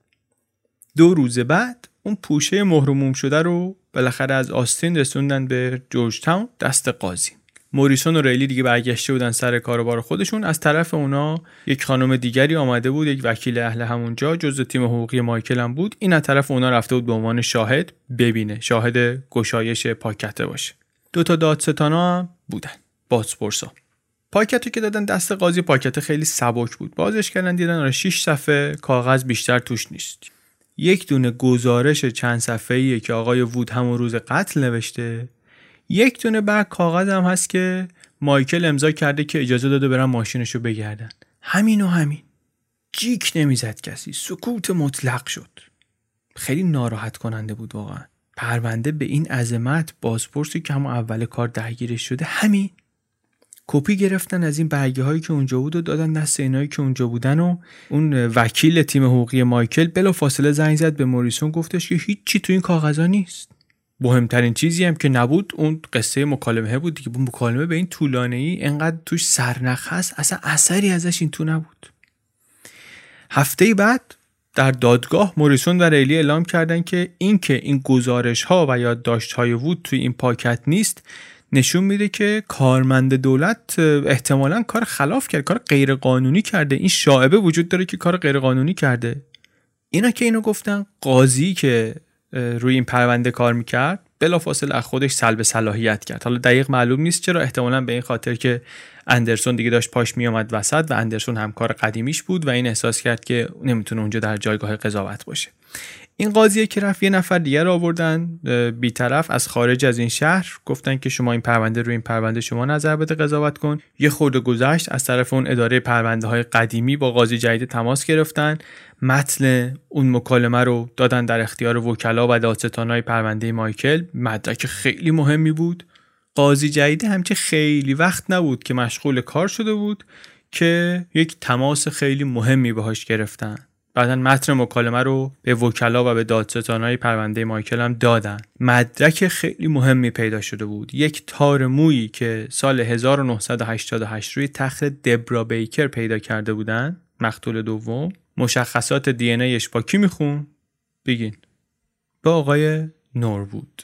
دو روز بعد اون پوشه مهرموم شده رو بالاخره از آستین رسوندن به جورج تاون دست قاضی. موریسون و ریلی دیگه برگشته بودن سر کاروبار خودشون. از طرف اونا یک خانم دیگری آمده بود یک وکیل اهل همونجا جزء تیم حقوقی مایکل هم بود. این از طرف اونا رفته بود به عنوان شاهد ببینه شاهد گشایش پاکته باشه. دو تا دادستانا هم بودن بازپرسا. پاکت که دادن دست قاضی پاکت خیلی سبک بود. بازش کردن دیدن آره 6 صفحه کاغذ بیشتر توش نیست. یک دونه گزارش چند صفحه‌ایه که آقای وود همون روز قتل نوشته. یک دونه برگ کاغذ هم هست که مایکل امضا کرده که اجازه داده برن ماشینشو بگردن. همین و همین. جیک نمی‌زد کسی. سکوت مطلق شد. خیلی ناراحت کننده بود واقعا. پرونده به این عظمت بازپرسی که همون اول کار درگیرش شده همین. کپی گرفتن از این برگه هایی که اونجا بود و دادن دست اینایی که اونجا بودن و اون وکیل تیم حقوقی مایکل بلا فاصله زنگ زد به موریسون گفتش که هیچی تو این کاغذها نیست. مهمترین چیزی هم که نبود اون قصه مکالمه بود دیگه. مکالمه به این طولانه ای انقدر توش سرنخ هست اصلا اثری ازش این تو نبود. هفته بعد در دادگاه موریسون و ریلی اعلام کردن که اینکه این گزارش ها و یادداشت های وود توی این پاکت نیست نشون میده که کارمند دولت احتمالا کار خلاف کرد کار غیر قانونی کرده. این شاعبه وجود داره که کار غیر قانونی کرده. اینا که اینو گفتن قاضی که روی این پرونده کار می‌کرد بلافاصله از خودش سلب صلاحیت کرد. حالا دقیق معلوم نیست چرا احتمالا به این خاطر که اندرسون دیگه داشت پاش میومد وسط و اندرسون همکار قدیمیش بود و این احساس کرد که نمی‌تونه اونجا در جایگاه قضاوت باشه. این قاضیه که رفت یه نفر دیگر رو آوردن بیطرف از خارج از این شهر گفتن که شما این پرونده رو این پرونده شما نظر بده قضاوت کن. یه خورده گذشت از طرف اون اداره پرونده های قدیمی با قاضی جدید تماس گرفتن. متن اون مکالمه رو دادن در اختیار وکلا و های پرونده مایکل. مدرک خیلی مهمی بود. قاضی جدید همچه خیلی وقت نبود که مشغول کار شده بود که یک تماس خیلی مهمی باهاش گرفتن. بعدا متن مکالمه رو به وکلا و به های پرونده مایکل هم دادن. مدرک خیلی مهمی پیدا شده بود. یک تار مویی که سال 1988 روی تخت دبرا بیکر پیدا کرده بودن مقتول دوم مشخصات دی با کی میخون بگین. با آقای نورود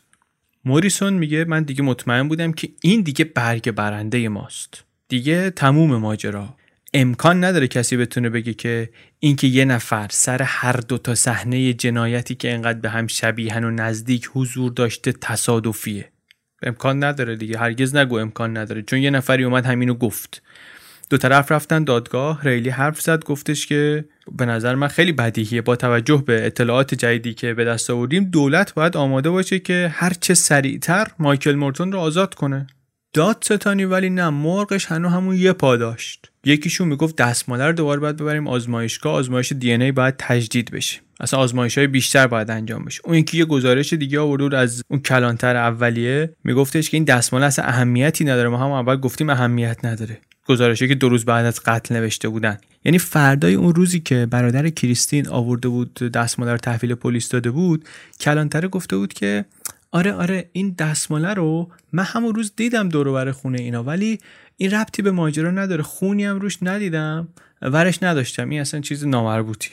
موریسون میگه من دیگه مطمئن بودم که این دیگه برگ برنده ماست. دیگه تموم ماجرا. امکان نداره کسی بتونه بگه که اینکه یه نفر سر هر دو تا صحنه جنایتی که انقدر به هم شبیهن و نزدیک حضور داشته تصادفیه. امکان نداره دیگه. هرگز نگو امکان نداره. چون یه نفری اومد همینو گفت. دو طرف رفتن دادگاه. ریلی حرف زد گفتش که به نظر من خیلی بدیهیه. با توجه به اطلاعات جدیدی که به دست آوردیم دولت باید آماده باشه که هر چه سریعتر مایکل مورتون رو آزاد کنه. داد ستانی ولی نه مرغش هنو همون یه پا داشت. یکیشون می‌گفت دستماله رو دوباره باید ببریم آزمایشگاه آزمایش دی ای باید تجدید بشه. اصلا آزمایش های بیشتر باید انجام بشه. اون یکی یه گزارش دیگه آورد از اون کلانتر اولیه میگفتش که این دستماله اصلا اهمیتی نداره. ما هم اول گفتیم اهمیت نداره. گزارشی که دو روز بعد از قتل نوشته بودن. یعنی فردای اون روزی که برادر کریستین آورده بود دستماله رو تحویل پلیس داده بود کلانتر گفته بود که آره آره این دستماله رو من همون روز دیدم دور خونه اینا ولی این ربطی به ماجرا نداره. خونی هم روش ندیدم ورش نداشتم. این اصلا چیز نامربوطی.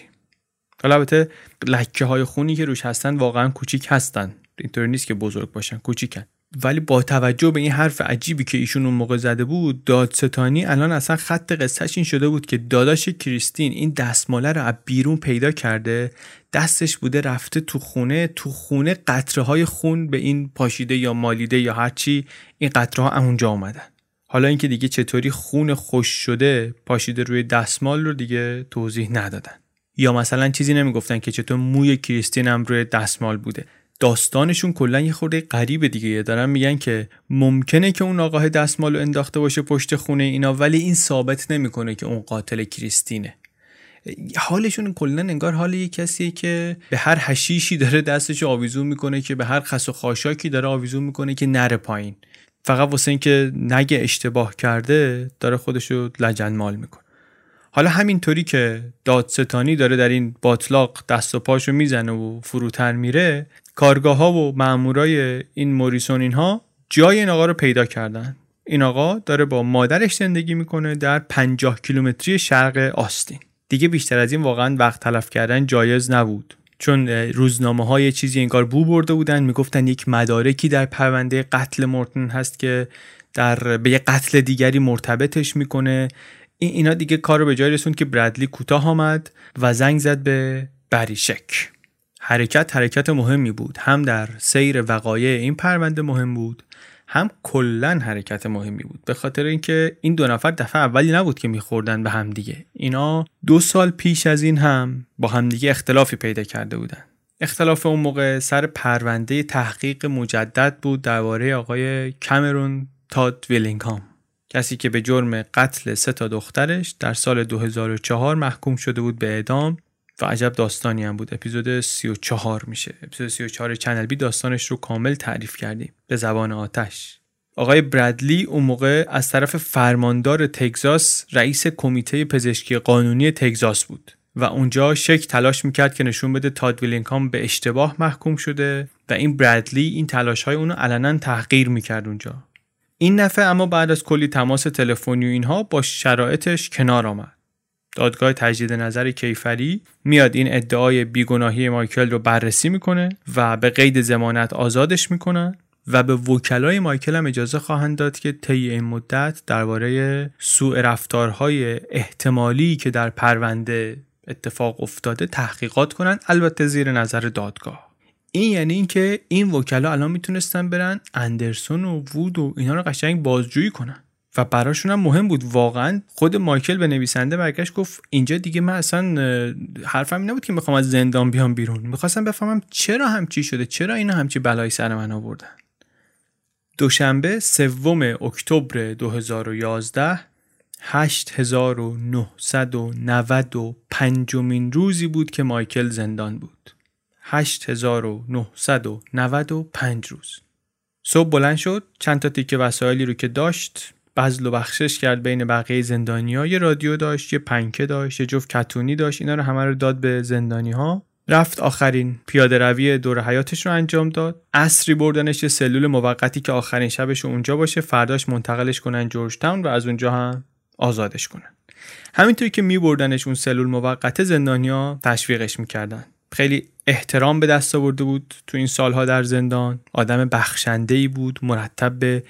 حالا البته لکه های خونی که روش هستن واقعا کوچیک هستن. اینطوری نیست که بزرگ باشن کوچیکن. ولی با توجه به این حرف عجیبی که ایشون اون موقع زده بود دادستانی الان اصلا خط قصهش این شده بود که داداش کریستین این دستماله رو از بیرون پیدا کرده دستش بوده رفته تو خونه تو خونه قطره های خون به این پاشیده یا مالیده یا هرچی این قطره ها اونجا آمدن حالا اینکه دیگه چطوری خون خوش شده پاشیده روی دستمال رو دیگه توضیح ندادن. یا مثلا چیزی نمی‌گفتن که چطور موی کریستین هم روی دستمال بوده. داستانشون کلا یه خورده غریبه دیگه. دارن میگن که ممکنه که اون آقاه دستمال رو انداخته باشه پشت خونه اینا ولی این ثابت نمی‌کنه که اون قاتل کریستینه. حالشون کلا انگار حال یه کسیه که به هر حشیشی داره دستش آویزون می‌کنه که به هر خس و خاشاکی داره آویزون می‌کنه که نره پایین. فقط واسه اینکه نگه اشتباه کرده داره خودشو لجنمال می‌کنه. حالا همینطوری که دادستانی داره در این باطلاق دست و پاشو می‌زنه و فروتر میره کارگاه ها و مامورای این موریسون اینها جای این آقا رو پیدا کردن. این آقا داره با مادرش زندگی می‌کنه در 50 کیلومتری شرق آستین. دیگه بیشتر از این واقعا وقت تلف کردن جایز نبود. چون روزنامه های چیزی انگار بو برده بودن می‌گفتن یک مدارکی در پرونده قتل مورتن هست که در به یه قتل دیگری مرتبطش می‌کنه. این اینا دیگه کار رو به جای رسوند که برادلی کوتاه آمد و زنگ زد به بریشک حرکت حرکت مهمی بود. هم در سیر وقایع این پرونده مهم بود هم کلا حرکت مهمی بود. به خاطر اینکه این دو نفر دفعه اولی نبود که میخوردن به هم دیگه. اینا دو سال پیش از این هم با همدیگه اختلافی پیدا کرده بودن. اختلاف اون موقع سر پرونده تحقیق مجدد بود درباره آقای کامرون تاد ویلینگهام. کسی که به جرم قتل سه تا دخترش در سال 2004 محکوم شده بود به اعدام و عجب داستانی هم بود. اپیزود 34 میشه. اپیزود 34 چنل بی داستانش رو کامل تعریف کردیم. به زبان آتش. آقای برادلی اون موقع از طرف فرماندار تگزاس رئیس کمیته پزشکی قانونی تگزاس بود و اونجا شک تلاش می‌کرد که نشون بده تاد ویلینگهام به اشتباه محکوم شده و این برادلی این تلاش های اونو علنا تحقیر می‌کرد اونجا. این دفعه اما بعد از کلی تماس تلفنی و اینها با شرایطش کنار آمد. دادگاه تجدید نظر کیفری میاد این ادعای بیگناهی مایکل رو بررسی می‌کنه و به قید زمانت آزادش می‌کنن و به وکلای مایکل هم اجازه خواهند داد که طی این مدت درباره سوء رفتارهای احتمالی که در پرونده اتفاق افتاده تحقیقات کنند البته زیر نظر دادگاه. این یعنی اینکه این وکلا الان می‌تونستن برن اندرسون و وود و اینا رو قشنگ بازجویی کنن. و براشون هم مهم بود. واقعا خود مایکل به نویسنده برگشت گفت اینجا دیگه من اصلا حرفم این نبود که می‌خوام از زندان بیام بیرون. می‌خواستم بفهمم چرا همچی شده؟ چرا اینا همچی بلایی سر من آوردن؟ دوشنبه سوم اکتبر 2011 8995 مین روزی بود که مایکل زندان بود. 8995 روز. صبح بلند شد چند تا تیکه وسایلی رو که داشت بزل و بخشش کرد بین بقیه زندانی ها. یه رادیو داشت یه پنکه داشت یه جفت کتونی داشت. اینا رو همه رو داد به زندانی ها رفت آخرین پیاده روی دور حیاتش رو انجام داد. اصری بردنش سلول موقتی که آخرین شبش اونجا باشه. فرداش منتقلش کنن جورج تاون و از اونجا هم آزادش کنن. همینطوری که می بردنش اون سلول موقت زندانیا تشویقش می‌کردن. خیلی احترام به دست آورده بود تو این سالها در زندان. آدم بخشنده ای بود مرتب به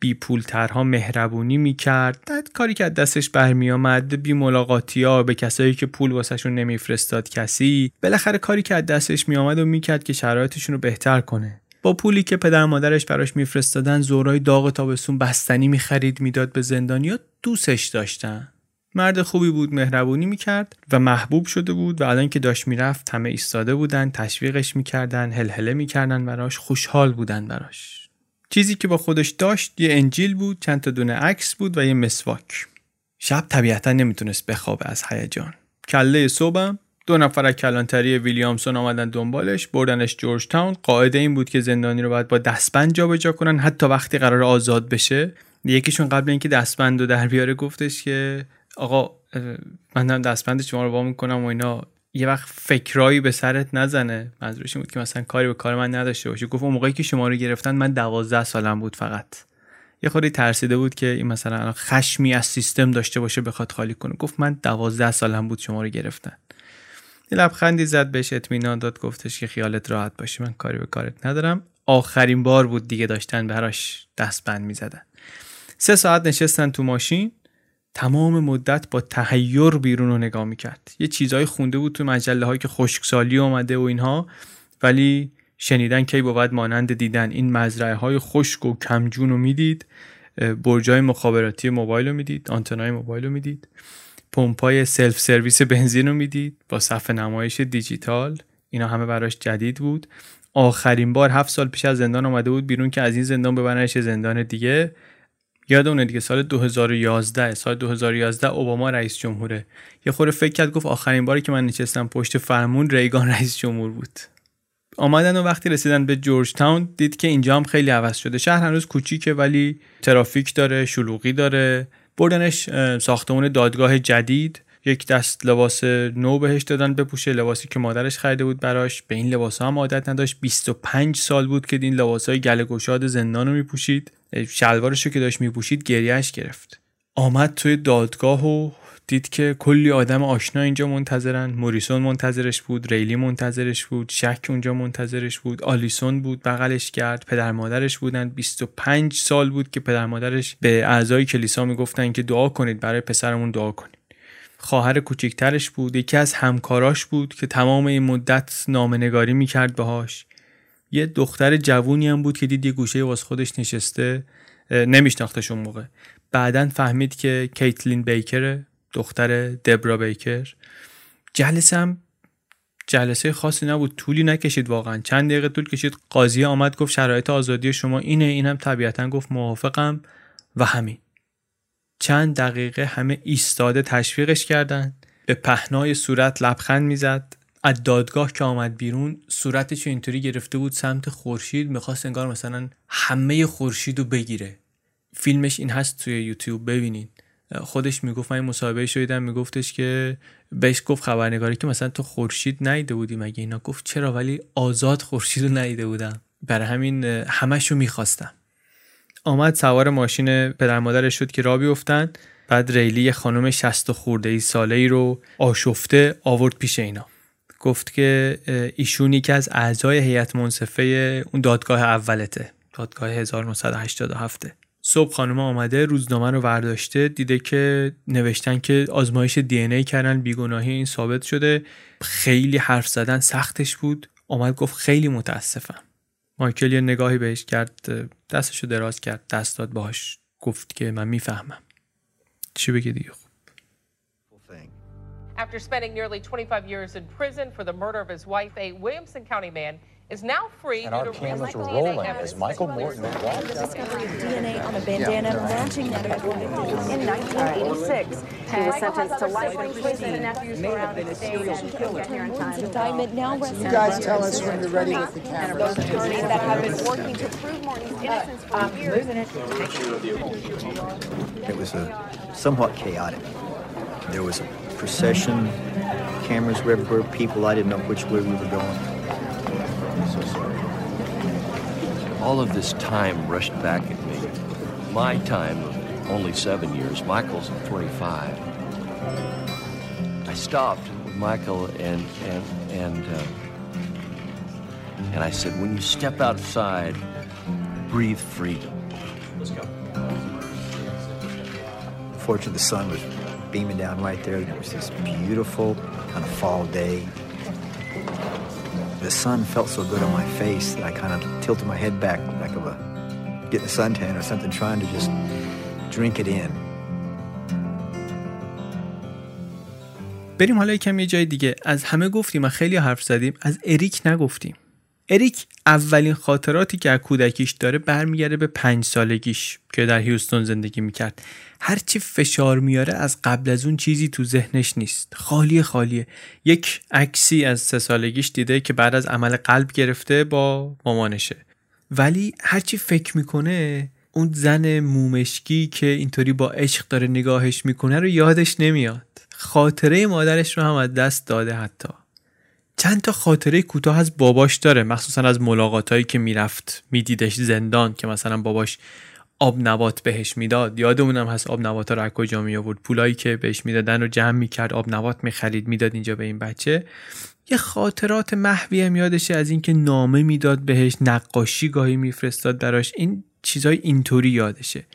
بی پولترها مهربونی می‌کرد. کاری که دستش برمی آمد بی ملاقاتی ها به کسایی که پول واسهشون نمیفرستاد کسی بالاخره کاری که دستش می آمد و می‌کرد که شرایطشون رو بهتر کنه. با پولی که پدر مادرش براش میفرستادن زورای داغ تابستون بستنی می‌خرید می‌داد به زندانیا دوستش داشتن. مرد خوبی بود مهربونی می‌کرد و محبوب شده بود و الان که داشت می‌رفت همه ایستاده بودن تشویقش می‌کردن هلهله می‌کردن براش خوشحال بودن براش. چیزی که با خودش داشت یه انجیل بود چند تا دونه عکس بود و یه مسواک. شب طبیعتا نمی‌تونست بخوابه از هیجان. کله صبحم دو نفر از کلانتری ویلیامسون آمدن دنبالش بردنش جورج تاون قاعده این بود که زندانی رو باید با دستبند جابجا کنن حتی وقتی قرار آزاد بشه. یکیشون قبل اینکه دستبند رو در بیاره گفتش که آقا من هم دستبند شما رو وا می‌کنم و اینا. یه وقت فکرایی به سرت نزنه. منظورش بود که مثلا کاری به کار من نداشته باشه گفت اون موقعی که شما رو گرفتن من دوازده سالم بود فقط. یه خودی ترسیده بود که این مثلا خشمی از سیستم داشته باشه بخواد خالی کنه. گفت من دوازده سالم بود شما رو گرفتن. یه لبخندی زد بهش اطمینان داد گفتش که خیالت راحت باشه من کاری به کارت ندارم. آخرین بار بود دیگه داشتن براش دستبند می‌زدن. سه ساعت نشستن تو ماشین. تمام مدت با تحیر بیرون رو نگاه می‌کرد. یه چیزهای خونده بود تو مجله هایی که خشکسالی اومده و اینها ولی شنیدن کی بود مانند دیدن این مزرعه های خشک و کمجون رو می‌دید برجای مخابراتی موبایل رو می‌دید آنتنای موبایل رو می‌دید پمپای سلف سرویس بنزین رو می‌دید با صفحه نمایش دیجیتال. اینا همه براش جدید بود. آخرین بار هفت سال پیش از زندان آمده بود بیرون که از این زندان ببرنش زندان دیگه. یادونه دیگه سال 2011 سال 2011 اوباما رئیس جمهوره. یه خوره فکر کرد گفت آخرین باری که من نشستم پشت فرمون ریگان رئیس جمهور بود. آمدن و وقتی رسیدن به جورج تاون دید که اینجا هم خیلی عوض شده. شهر هنوز کوچیکه ولی ترافیک داره شلوغی داره. بردنش ساختمون دادگاه جدید. یک دست لباس نو بهش دادن بپوشه لباسی که مادرش خریده بود براش. به این لباس هم عادت نداشت. 25 سال بود که این لباس های گله گشاد زندان رو میپوشید. شلوارش رو که داشت میپوشید گریهش گرفت. آمد توی دادگاه و دید که کلی آدم آشنا اینجا منتظرن. موریسون منتظرش بود ریلی منتظرش بود شک اونجا منتظرش بود. آلیسون بود بغلش کرد. پدر مادرش بودن. 25 سال بود که پدر مادرش به اعضای کلیسا می‌گفتن که دعا کنید برای پسرمون دعا کنید. خواهر کوچکترش بود یکی از همکاراش بود که تمام این مدت نامنگاری می‌کرد باهاش. یه دختر جوونی هم بود که دید یه گوشه واس خودش نشسته نمیشناختش اون موقع. بعدا فهمید که کیتلین بیکره دختر دبرا بیکر. جلسه هم جلسه خاصی نبود طولی نکشید واقعا. چند دقیقه طول کشید قاضی آمد گفت شرایط آزادی شما اینه اینم طبیعتا گفت موافقم و همین. چند دقیقه همه ایستاده تشویقش کردن. به پهنای صورت لبخند می‌زد. از دادگاه که آمد بیرون صورتش اینطوری گرفته بود سمت خورشید می‌خواست انگار مثلا همه خورشید رو بگیره. فیلمش این هست توی یوتیوب ببینین خودش می‌گفت من مصاحبه شدیدم میگفتش که بهش گفت خبرنگاری که مثلا تو خورشید نیده بودی مگه اینا؟ گفت چرا؟ ولی آزاد خورشید رو نیده بودم. برای همین همش رو می‌خواستم. آمد سوار ماشین پدر مادرش شد که را بیفتن. بعد ریلی یه خانم شست خورده ای ساله ای رو آشفته آورد پیش اینا. گفت که ایشون که از اعضای هیئت منصفه اون دادگاه اولته دادگاه 1987 صبح خانم آمده روزنامه رو ورداشته دیده که نوشتن که آزمایش دی ای کردن بیگناهی این ثابت شده. خیلی حرف زدن سختش بود. آمد گفت خیلی متاسفم. مایکل یه نگاهی بهش کرد دستشو دراز کرد دست داد باهاش گفت که من می‌فهمم چی بگه دیگه خوب After spending nearly 25 years in prison for the murder of his wife, a Williamson County man is now free and our cameras are rolling as Michael Morton walked The discovery of DNA on a bandana matching that of in 1986. He was sentenced to life in prison. Nephews May have been a serial killer. Indictment now rests You guys tell us when you're ready with the And of those attorneys that have been working to prove Morton's innocence for years. It was a somewhat chaotic. There was a procession, cameras everywhere, people, I didn't know which way we were going. All of this time rushed back at me. My time of only seven years, Michael's of 25. I stopped with Michael and and and uh, and I said, when you step outside, breathe freedom. Let's go. Fortunately, the sun was beaming down right there. It was this beautiful kind of fall day. The sun felt so good on my face that I kind of tilted my head back like of a getting a suntan or something, trying to just drink it in. بریم حالا یکم یه جای دیگه. از همه گفتیم و خیلی حرف زدیم. از اریک نگفتیم. اریک اولین خاطراتی که از کودکیش داره برمیگرده به پنج سالگیش که در هیوستون زندگی می‌کرد. هرچی فشار میاره از قبل از اون چیزی تو ذهنش نیست. خالی خالیه. یک عکسی از سه سالگیش دیده که بعد از عمل قلب گرفته با مامانشه. ولی هرچی فکر می‌کنه اون زن مومشکی که اینطوری با عشق داره نگاهش می‌کنه رو یادش نمیاد. خاطره مادرش رو هم از دست داده حتی. چند تا خاطره کوتاه از باباش داره مخصوصا از ملاقاتایی که می‌رفت میدیدش زندان که مثلا باباش آب نبات بهش می‌داد. یادمونم هست آب نبات رو از کجا می آورد پولایی که بهش می‌دادن رو جمع می‌کرد آب نبات می‌خرید می‌داد اینجا به این بچه. یه خاطرات محوی هم یادشه از اینکه نامه می‌داد بهش نقاشی گاهی میفرستاد براش. این چیزای اینطوری یادشه.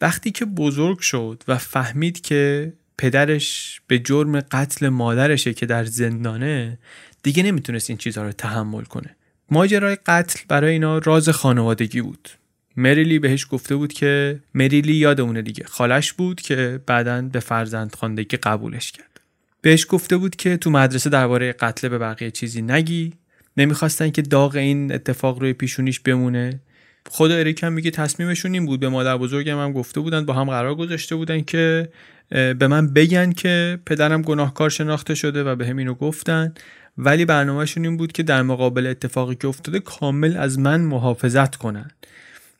وقتی که بزرگ شد و فهمید که پدرش به جرم قتل مادرشه که در زندانه دیگه نمی‌تونست این چیزها رو تحمل کنه. ماجرای قتل برای اینا راز خانوادگی بود. مریلی بهش گفته بود که مریلی یادمونه دیگه. خالش بود که بعدا به فرزند خواندگی قبولش کرد. بهش گفته بود که تو مدرسه درباره قتل به بقیه چیزی نگی. نمی‌خواستن که داغ این اتفاق روی پیشونیش بمونه. خود اریک میگه تصمیمشون این بود. به مادر بزرگم هم گفته بودن با هم قرار گذاشته بودن که به من بگن که پدرم گناهکار شناخته شده و به هم اینو گفتن. ولی برنامهشون این بود که در مقابل اتفاقی که افتاده کامل از من محافظت کنن.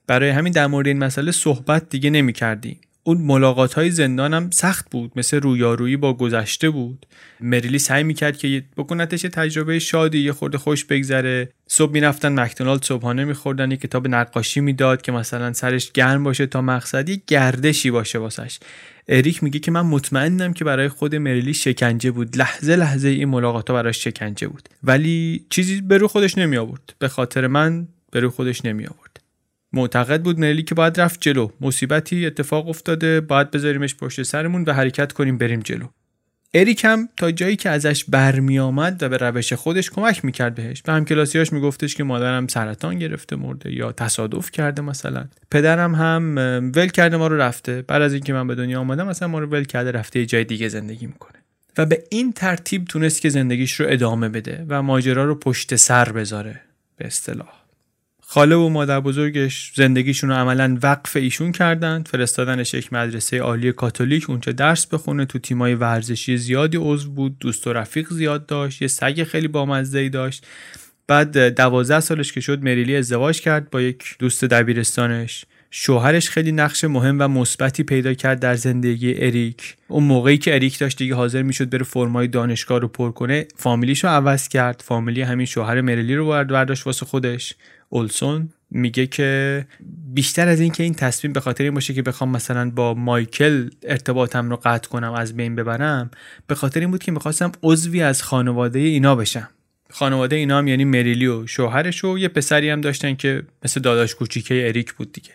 برای همین در مورد این مسئله صحبت دیگه نمی کردیم اون ملاقات های زندانم سخت بود مثل رویارویی با گذشته بود. مریلی سعی می‌کرد که بکنتش تجربه شادی یه خورده خوش بگذره. صبح می‌رفتن مکدونالد صبحانه میخوردن یه کتاب نقاشی می‌داد که مثلا سرش گرم باشه تا مقصدی گردشی باشه واسش. اریک میگه که من مطمئنم که برای خود مریلی شکنجه بود. لحظه لحظه این ملاقات ها براش شکنجه بود. ولی چیزی به رو خودش نمی آورد به خاطر من به رو خودش نمی آورد معتقد بود مریلی که باید رفت جلو. مصیبتی اتفاق افتاده باید بذاریمش پشت سرمون و حرکت کنیم بریم جلو. اریک هم تا جایی که ازش برمیآمد و به روش خودش کمک می‌کرد بهش به همکلاسیاش میگفتش که مادرم سرطان گرفته مرده یا تصادف کرده مثلا. پدرم هم ول کرده ما رو رفته. بعد از اینکه من به دنیا آمدم مثلا ما رو ول کرده رفته جای دیگه زندگی می‌کنه. و به این ترتیب تونست که زندگیش رو ادامه بده و ماجرا رو پشت سر بذاره به اصطلاح. خاله و مادر بزرگش زندگیشون رو عملا وقف ایشون کردن فرستادنش یک مدرسه عالی کاتولیک اونجا درس بخونه. تو تیمای ورزشی زیادی عضو بود دوست و رفیق زیاد داشت یه سگ خیلی بامزه ای داشت. بعد دوازده سالش که شد مریلی ازدواج کرد با یک دوست دبیرستانش. شوهرش خیلی نقش مهم و مثبتی پیدا کرد در زندگی اریک. اون موقعی که اریک داشت دیگه حاضر می‌شد بره فرمای دانشگاه رو پر کنه فامیلیش رو عوض کرد. فامیلی همین شوهر مریلی رو برداشت واسه خودش. اولسون میگه که بیشتر از اینکه این تصمیم به خاطر این باشه که بخوام مثلا با مایکل ارتباطم رو قطع کنم از بین ببرم به خاطر این بود که می‌خواستم عضوی از خانواده اینا بشم. خانواده اینا هم یعنی مریلی و شوهرش و یه پسری هم داشتن که مثل داداش کوچیکه اریک بود دیگه.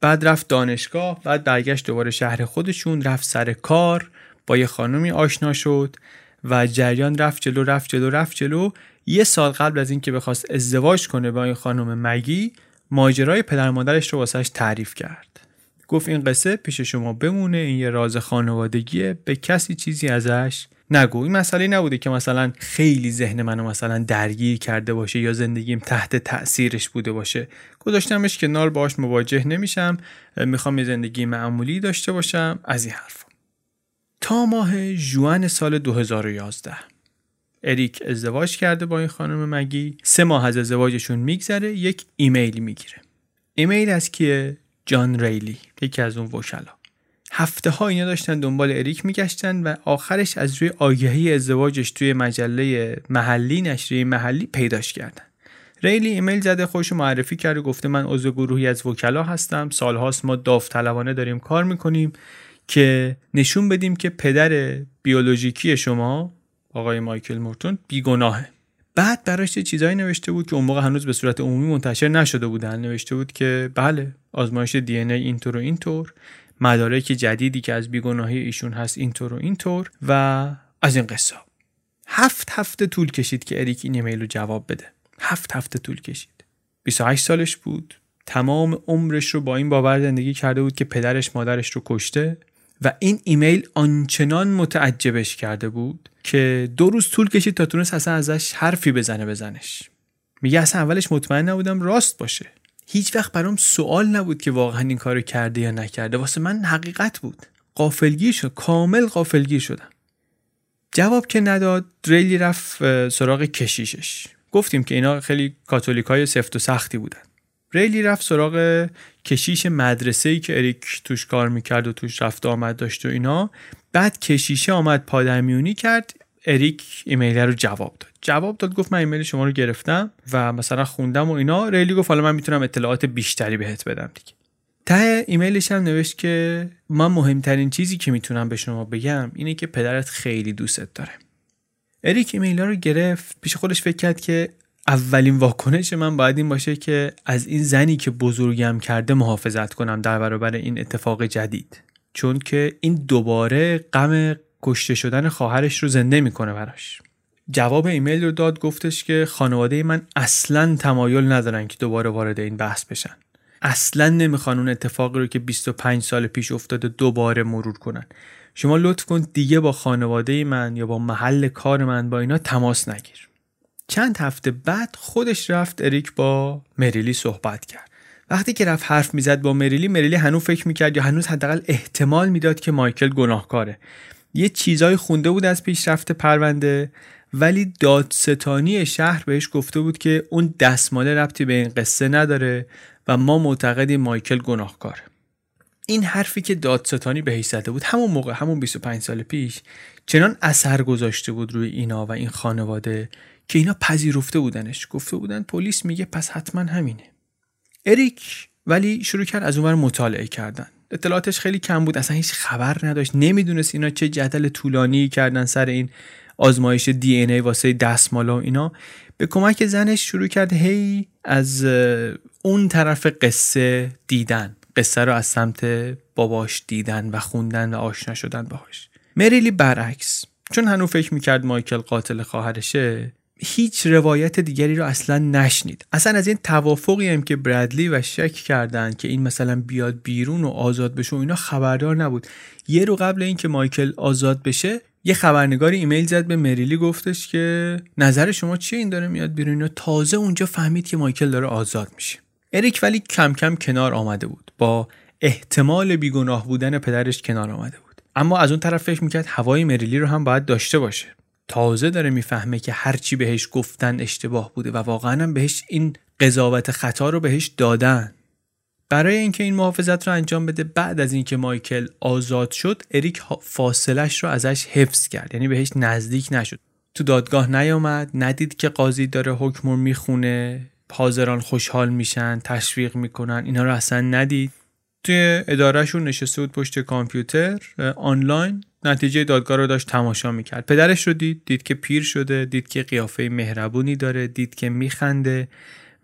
بعد رفت دانشگاه بعد برگشت دوباره شهر خودشون رفت سر کار با یه خانمی آشنا شد و جریان رفت جلو رفت جلو رفت جلو. یه سال قبل از اینکه بخواست ازدواج کنه با این خانم مگی ماجرای پدر مادرش رو واسش تعریف کرد. گفت این قصه پیش شما بمونه این یه راز خانوادگیه به کسی چیزی ازش نگو. این مسئله نبوده که مثلا خیلی ذهن منو مثلا درگیر کرده باشه یا زندگیم تحت تاثیرش بوده باشه. گذاشتمش کنار باش مواجه نمیشم. می‌خوام یه زندگی معمولی داشته باشم. از این حرف تا ماه جوان سال 2011 اریک ازدواج کرده با این خانم مگی. سه ماه از ازدواجشون میگذره یک ایمیل می‌گیره. ایمیل از کیه؟ جان ریلی یکی از اون وکلا. هفته ها اینا داشتن دنبال اریک میگشتن و آخرش از روی آگهی ازدواجش توی مجله محلی نشریه محلی پیداش کردن. ریلی ایمیل زده خودشو معرفی کرد و گفته من عضو گروهی از وکلا هستم. سالهاست ما داوطلبانه داریم کار می‌کنیم که نشون بدیم که پدر بیولوژیکی شما آقای مایکل مورتون بیگناهه. بعد براش چیزایی نوشته بود که اون موقع هنوز به صورت عمومی منتشر نشده بودن نوشته بود که بله آزمایش دی ای اینطور و اینطور مدارک جدیدی که از بیگناهی ایشون هست اینطور و اینطور و از این قصه. هفت هفته طول کشید که اریک این ایمیل رو جواب بده. هفت هفته طول کشید. 28 سالش بود. تمام عمرش رو با این باور زندگی کرده بود که پدرش مادرش رو کشته. و این ایمیل آنچنان متعجبش کرده بود که دو روز طول کشید تا تونست اصلا ازش حرفی بزنه بزنش. میگه اصلا اولش مطمئن نبودم راست باشه. هیچ وقت برام سوال نبود که واقعا این کارو کرده یا نکرده. واسه من حقیقت بود. قافلگیر شد. کامل قافلگیر شدم. جواب که نداد ریلی رفت سراغ کشیشش. گفتیم که اینا خیلی کاتولیک های سفت و سختی بودن. ریلی رفت سراغ کشیش مدرسه ای که اریک توش کار می‌کرد و توش رفت آمد داشت و اینا. بعد کشیشه آمد پادرمیونی کرد. اریک ایمیل رو جواب داد. جواب داد گفت من ایمیل شما رو گرفتم و مثلا خوندم و اینا. ریلی گفت حالا من می‌تونم اطلاعات بیشتری بهت بدم دیگه. ته ایمیلش هم نوشت که من مهمترین چیزی که می‌تونم به شما بگم اینه که پدرت خیلی دوستت داره. اریک ایمیل رو گرفت. پیش خودش فکر کرد که اولین واکنش من باید این باشه که از این زنی که بزرگم کرده محافظت کنم در برابر این اتفاق جدید. چون که این دوباره غم کشته شدن خواهرش رو زنده می‌کنه براش. جواب ایمیل رو داد گفتش که خانواده من اصلا تمایل ندارن که دوباره وارد این بحث بشن. اصلا نمی‌خوان اون اتفاقی رو که 25 سال پیش افتاده دوباره مرور کنن. شما لطف کن دیگه با خانواده من یا با محل کار من با اینا تماس نگیر. چند هفته بعد خودش رفت اریک با مریلی صحبت کرد. وقتی که رفت حرف می‌زد با مریلی مریلی هنوز فکر می‌کرد یا هنوز حداقل احتمال می‌داد که مایکل گناهکاره. یه چیزای خونده بود از پیشرفت پرونده ولی دادستانی شهر بهش گفته بود که اون دستماله ربطی به این قصه نداره و ما معتقدیم مایکل گناهکاره. این حرفی که دادستانی بهش زده بود همون موقع همون 25 سال پیش چنان اثر گذاشته بود روی اینا و این خانواده که اینا پذیرفته بودنش. گفته بودن پلیس میگه پس حتما همینه. اریک ولی شروع کرد از اونور مطالعه کردن. اطلاعاتش خیلی کم بود. اصلا هیچ خبر نداشت. نمی‌دونست اینا چه جدل طولانی کردن سر این آزمایش دی این ای واسه دستمالا و اینا. به کمک زنش شروع کرد هی از اون طرف قصه دیدن. قصه رو از سمت باباش دیدن و خوندن و آشنا شدن باهاش. مریلی برعکس. چون هنو فکر می‌کرد مایکل قاتل خواهرشه هیچ روایت دیگری رو اصلا نشنید. اصلا از این توافقی هم که برادلی و شک کردن که این مثلا بیاد بیرون و آزاد بشه و اینا خبردار نبود. یه رو قبل اینکه مایکل آزاد بشه یه خبرنگار ایمیل زد به مریلی گفتش که نظر شما چیه این داره میاد بیرون تازه اونجا فهمید که مایکل داره آزاد میشه. اریک ولی کم کم کنار آمده بود. با احتمال بیگناه بودن پدرش کنار آمده بود. اما از اون طرف فکر می‌کرد هوای مریلی رو هم باید داشته باشه. تازه داره می‌فهمه که هرچی بهش گفتن اشتباه بوده و واقعا هم بهش این قضاوت خطا رو بهش دادن. برای اینکه این محافظت رو انجام بده بعد از اینکه مایکل آزاد شد اریک فاصلش رو ازش حفظ کرد. یعنی بهش نزدیک نشد. تو دادگاه نیامد ندید که قاضی داره حکم رو می‌خونه. حاضران خوشحال میشن تشویق می‌کنن اینا رو اصلا ندید. توی ادارهشون نشسته بود پشت کامپیوتر آنلاین. نتیجه دادگاه رو داشت تماشا می‌کرد. پدرش رو دید دید که پیر شده دید که قیافه مهربونی داره دید که میخنده.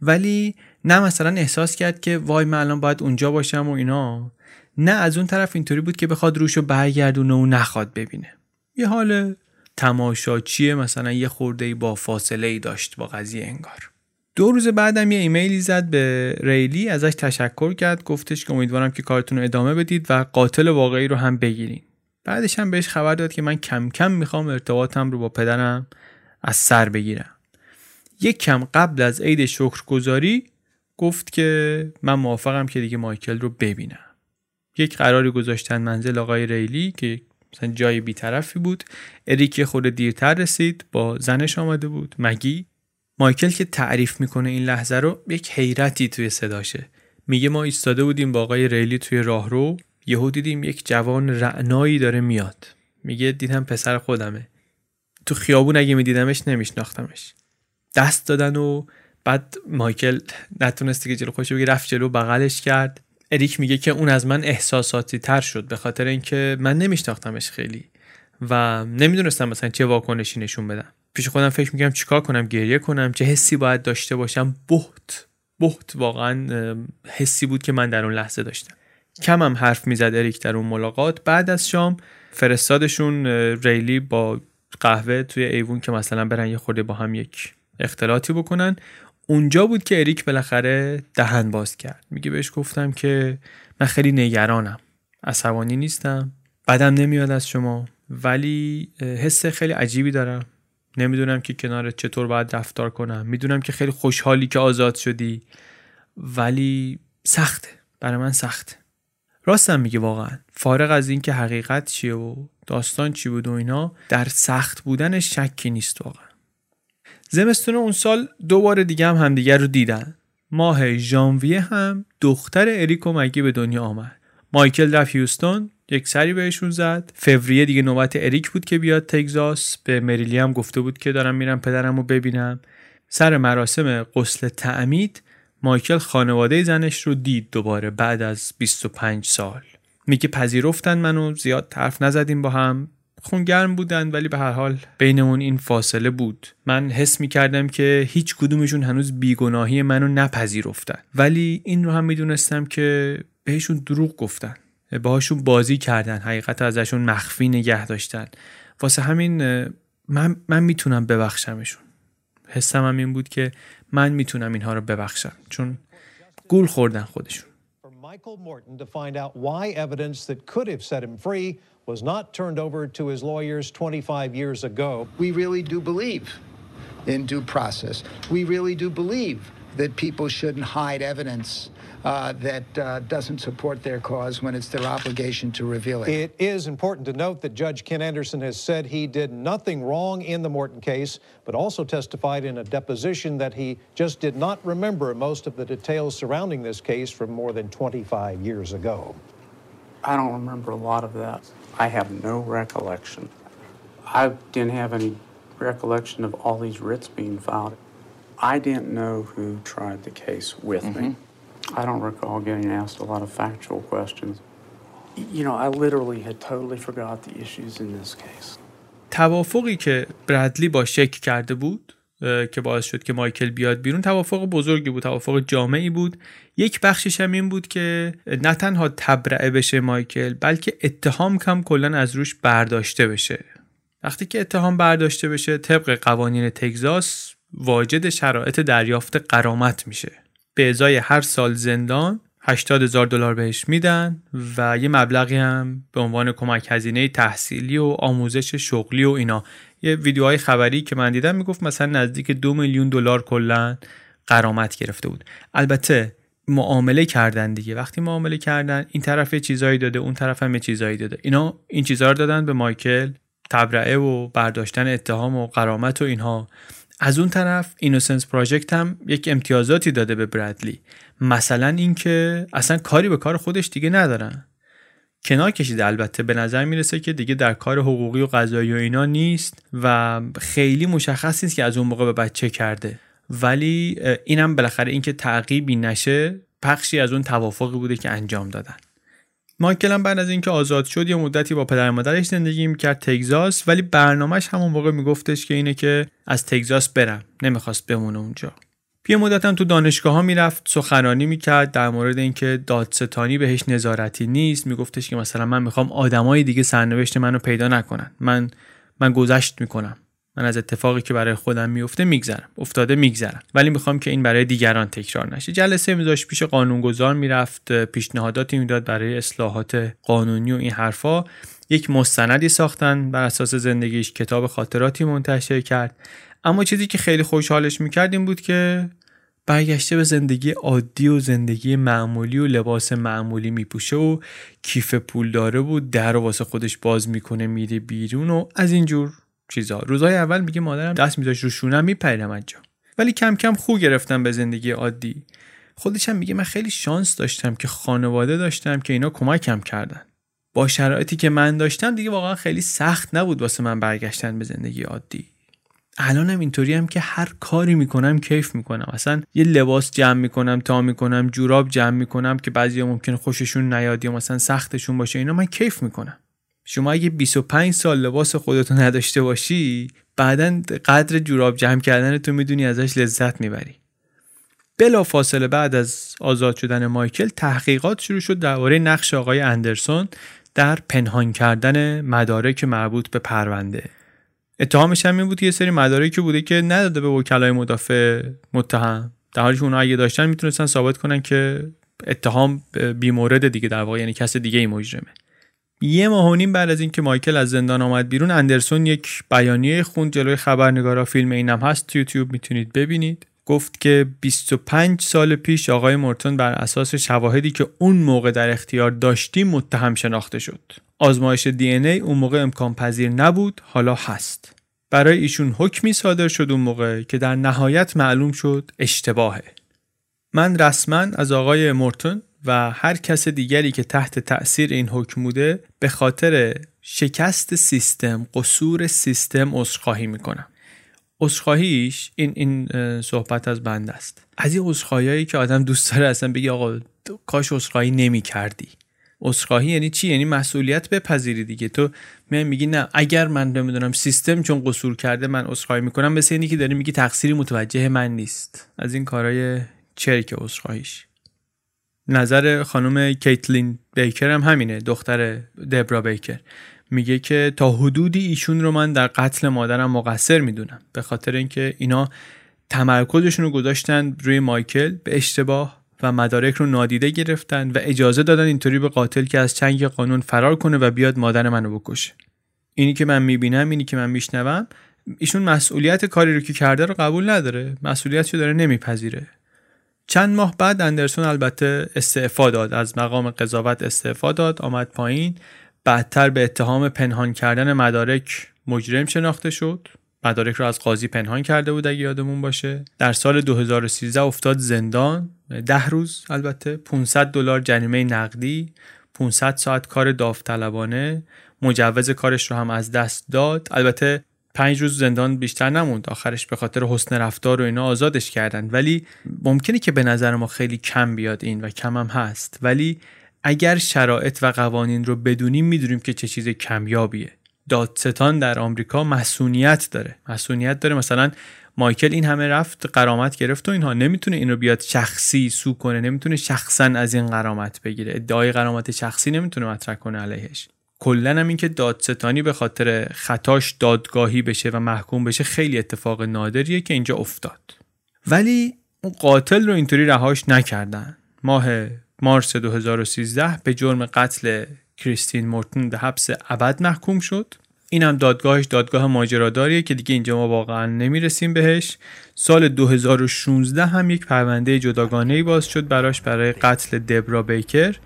ولی نه مثلا احساس کرد که وای من الان باید اونجا باشم و اینا. نه از اون طرف اینطوری بود که بخواد روشو برگردونه و نخواد ببینه. یه حال تماشاچیه مثلا یه خورده با فاصله ای داشت با قضیه انگار. دو روز بعدم یه ایمیلی زد به ریلی ازش تشکر کرد گفتش که امیدوارم که کارتون رو ادامه بدید و قاتل واقعی رو هم بگیرین. بعدش هم بهش خبر داد که من کم کم می‌خوام ارتباطم رو با پدرم از سر بگیرم. یک کم قبل از عید شکرگزاری گفت که من موافقم که دیگه مایکل رو ببینم. یک قراری گذاشتن منزل آقای ریلی که مثلا جای بیطرفی بود. اریک خود دیرتر رسید با زنش آمده بود. مگی؟ مایکل که تعریف می‌کنه این لحظه رو یک حیرتی توی صداشه. میگه ما ایستاده بودیم با آقای ریلی توی راهرو. یهو دیدیم یک جوان رعنایی داره میاد. میگه دیدم پسر خودمه. تو خیابون اگه میدیدمش نمیشناختمش. دست دادن و بعد مایکل نتونسته که جلو خوش بگی رفت جلو بغلش کرد. اریک میگه که اون از من احساساتی تر شد به خاطر اینکه من نمیشناختمش خیلی و نمی‌دونستم مثلا چه واکنشی نشون بدم. پیش خودم فکر می‌کنم چیکار کنم گریه کنم چه حسی باید داشته باشم. بهت بهت واقعا حسی بود که من در اون لحظه داشتم. کمم حرف می‌زد اریک در اون ملاقات. بعد از شام فرستادشون ریلی با قهوه توی ایوون که مثلا برن یه خورده با هم یک اختلاطی بکنن. اونجا بود که اریک بالاخره دهن باز کرد. میگه بهش گفتم که من خیلی نگرانم. عصبانی نیستم. بدم نمیاد از شما. ولی حس خیلی عجیبی دارم. نمی‌دونم که کنارت چطور باید رفتار کنم. می‌دونم که خیلی خوشحالی که آزاد شدی. ولی سخته. برای من سخته. راستم میگه واقعا. فارغ از اینکه حقیقت چیه و داستان چی بود و اینا در سخت بودن شکی نیست واقعا. زمستون اون سال دو بار دیگه هم همدیگر رو دیدن. ماه ژانویه هم دختر اریک و مگی به دنیا آمد. مایکل رفت هیوستون یک سری بهشون زد. فوریه دیگه نوبت اریک بود که بیاد تگزاس. به مریلی هم گفته بود که دارم میرم پدرم رو ببینم. سر مراسم غسل تعمید مایکل خانواده زنش رو دید دوباره بعد از 25 سال. میگه پذیرفتن منو زیاد طرف نزدیم با هم. خونگرم بودن ولی به هر حال بینمون این فاصله بود. من حس می‌کردم که هیچ کدومشون هنوز بیگناهی منو نپذیرفتن. ولی این رو هم می‌دونستم که بهشون دروغ گفتن. باهاشون بازی کردن حقیقت ازشون مخفی نگه داشتن. واسه همین من, من می‌تونم ببخشمشون. حسم هم این بود که من می‌تونم اینها رو ببخشم چون گول خوردن خودشون Michael Morton to find out why evidence that could have set him free was not turned over to his lawyers 25 years ago. We really do believe in due process. We really do believe that people shouldn't hide evidence uh, that uh, doesn't support their cause when it's their obligation to reveal it. It is important to note that Judge Ken Anderson has said he did nothing wrong in the Morton case, but also testified in a deposition that he just did not remember most of the details surrounding this case from more than 25 years ago. I don't remember a lot of that. I have no recollection. I didn't have any recollection of all these writs being filed. I didn't know who tried the case with me. I don't recall getting asked a lot of factual questions. You know, I literally had totally forgot the issues in this case. توافقی که برادلی با شک کرده بود که باعث شد که مایکل بیاد بیرون توافق بزرگی بود توافق جامعی بود یک بخشش هم این بود که نه تنها تبرئه بشه مایکل بلکه اتهام کم کلا از روش برداشته بشه وقتی که اتهام برداشته بشه طبق قوانین تگزاس واجد شرایط دریافت قرامت میشه به ازای هر سال زندان 80 هزار دلار بهش میدن و یه مبلغی هم به عنوان کمک هزینه تحصیلی و آموزش شغلی و اینا. یه ویدیوهای خبری که من دیدم می‌گفت مثلا نزدیک دو میلیون دلار کلا قرامت گرفته بود. البته معامله کردن دیگه. وقتی معامله کردن این طرف یه چیزایی داده اون طرف هم یه چیزایی داده. اینا این چیزها رو دادن به مایکل تبرئه و برداشتن اتهام و قرامت و اینها. از اون طرف اینوسنس پراجکت هم یک امتیازاتی داده به برادلی مثلا اینکه اصلا کاری به کار خودش دیگه ندارن. کنار کشیده. البته به نظر می‌رسه که دیگه در کار حقوقی و قضایی و اینا نیست و خیلی مشخص نیست که از اون موقع به بچه کرده. ولی اینم بالاخره اینکه تعقیبی نشه پخشی از اون توافقی بوده که انجام دادن. مایکل هم بعد از اینکه آزاد شد یه مدتی با پدر مادرش زندگی می‌کرد تگزاس ولی برنامهش همون موقع میگفتش که اینه که از تگزاس برم نمی‌خواست بمونه اونجا. یه مدت هم تو دانشگاه ها می‌رفت سخنرانی می‌کرد در مورد اینکه دادستانی بهش نظارتی نیست. میگفتش که مثلا من می‌خوام آدمای دیگه سرنوشت منو پیدا نکنن. من من گذشت می‌کنم. من از اتفاقی که برای خودم میفته میگذرم. افتاده میگذرم. ولی می‌خوام که این برای دیگران تکرار نشه. جلسه میذاشت پیش قانونگذار می‌رفت پیشنهاداتی می‌داد برای اصلاحات قانونی و این حرفا. یک مستندی ساختن بر اساس زندگیش کتاب خاطراتی منتشر کرد. اما چیزی که خیلی خوشحالش می‌کرد این بود که برگشته به زندگی عادی و زندگی معمولی و لباس معمولی میپوشه و کیف پول داره و در واسه خودش باز می‌کنه میره بیرون و از اینجور چیزا. روزهای اول میگه مادرم دست میذاشت رو شونم میپریدم از جا. ولی کم کم خو گرفتم به زندگی عادی. خودش هم میگه من خیلی شانس داشتم که خانواده داشتم که اینا کمکم کردن. با شرایطی که من داشتم دیگه واقعا خیلی سخت نبود واسه من برگشتن به زندگی عادی. الانم اینطوری هم که هر کاری می‌کنم کیف می‌کنم. اصلا یه لباس جمع می‌کنم تا می‌کنم جوراب جمع می‌کنم که بعضی ممکن خوششون نیاد یا مثلا سختشون باشه اینا من کیف می‌کنم. شما اگه 25 سال لباس خودتو نداشته باشی بعدا قدر جوراب جمع کردن تو می‌دونی ازش لذت می‌بری. بلا فاصله بعد از آزاد شدن مایکل تحقیقات شروع شد درباره نقش آقای اندرسون در پنهان کردن مدارک مربوط به پرونده. اتهامش هم این بود یه سری مدارکی بوده که نداده به وکلای مدافع متهم. در حالی که اونها اگه داشتن می‌تونستن ثابت کنن که اتهام بیمورد دیگه در واقع یعنی کس دیگه ای مجرمه. یه ماه و نیم بعد از اینکه مایکل از زندان آمد بیرون اندرسون یک بیانیه خوند جلوی خبرنگارا. فیلم اینم هست تو یوتیوب می‌تونید ببینید. گفت که 25 سال پیش آقای مورتون بر اساس شواهدی که اون موقع در اختیار داشتیم متهم شناخته شد. آزمایش دی ای اون موقع امکان پذیر نبود حالا هست. برای ایشون حکمی صادر شد اون موقع که در نهایت معلوم شد اشتباهه. من رسما از آقای مورتون و هر کس دیگری که تحت تأثیر این حکم بوده به خاطر شکست سیستم قصور سیستم عذرخواهی می‌کنم عذرخواهیش این این صحبت از بنده است. از این عذرخواهیایی که آدم دوست داره اصلا بگی آقا کاش عذرخواهی نمی کردی عذرخواهی یعنی چی؟ یعنی مسئولیت بپذیری دیگه. تو می میگی نه اگر من نمی‌دونم سیستم چون قصور کرده من عذرخواهی می‌کنم مثل اینی که داری میگی تقصیری متوجه من نیست. از این کارهای چرک عذرخواهیش. نظر خانم کیتلین بیکر هم همینه دختر دبرا بیکر. میگه که تا حدودی ایشون رو من در قتل مادرم مقصر می‌دونم. به خاطر اینکه اینا تمرکزشون رو گذاشتن روی مایکل به اشتباه و مدارک رو نادیده گرفتن و اجازه دادن اینطوری به قاتل که از چنگ قانون فرار کنه و بیاد مادر منو بکشه. اینی که من می‌بینم اینی که من میشنوم ایشون مسئولیت کاری رو که کرده رو قبول نداره. مسئولیتشو داره نمیپذیره. چند ماه بعد اندرسون البته استعفا داد از مقام قضاوت استعفا داد آمد پایین بعدتر به اتهام پنهان کردن مدارک مجرم شناخته شد. مدارک رو از قاضی پنهان کرده بود اگه یادمون باشه. در سال 2013 افتاد زندان ده روز البته 500 دلار جریمه نقدی 500 ساعت کار داوطلبانه مجوز کارش رو هم از دست داد. البته پنج روز زندان بیشتر نموند. آخرش به خاطر حسن رفتار و اینا آزادش کردن ولی ممکنه که به نظر ما خیلی کم بیاد این و کم هم هست. ولی اگر شرایط و قوانین رو بدونیم می‌دونیم که چه چیز کمیابیه. دادستان در آمریکا مسئولیت داره. مسئولیت داره. مثلا مایکل این همه رفت قرامت گرفت و اینها. نمی‌تونه این رو بیاد شخصی سو کنه. نمی‌تونه شخصا از این قرامت بگیره. ادعای قرامت شخصی نمی‌تونه مطرح کنه علیهش. کلا هم اینکه دادستانی به خاطر خطاش دادگاهی بشه و محکوم بشه خیلی اتفاق نادریه که اینجا افتاد. ولی اون قاتل رو اینطوری رهاش نکردن. ماه مارس 2013 به جرم قتل کریستین مورتون به حبس ابد محکوم شد. این هم دادگاهش دادگاه ماجراداریه که دیگه اینجا ما واقعا نمی‌رسیم بهش. سال 2016 هم یک پرونده جداگانه ای باز شد براش برای قتل دبرا بیکر.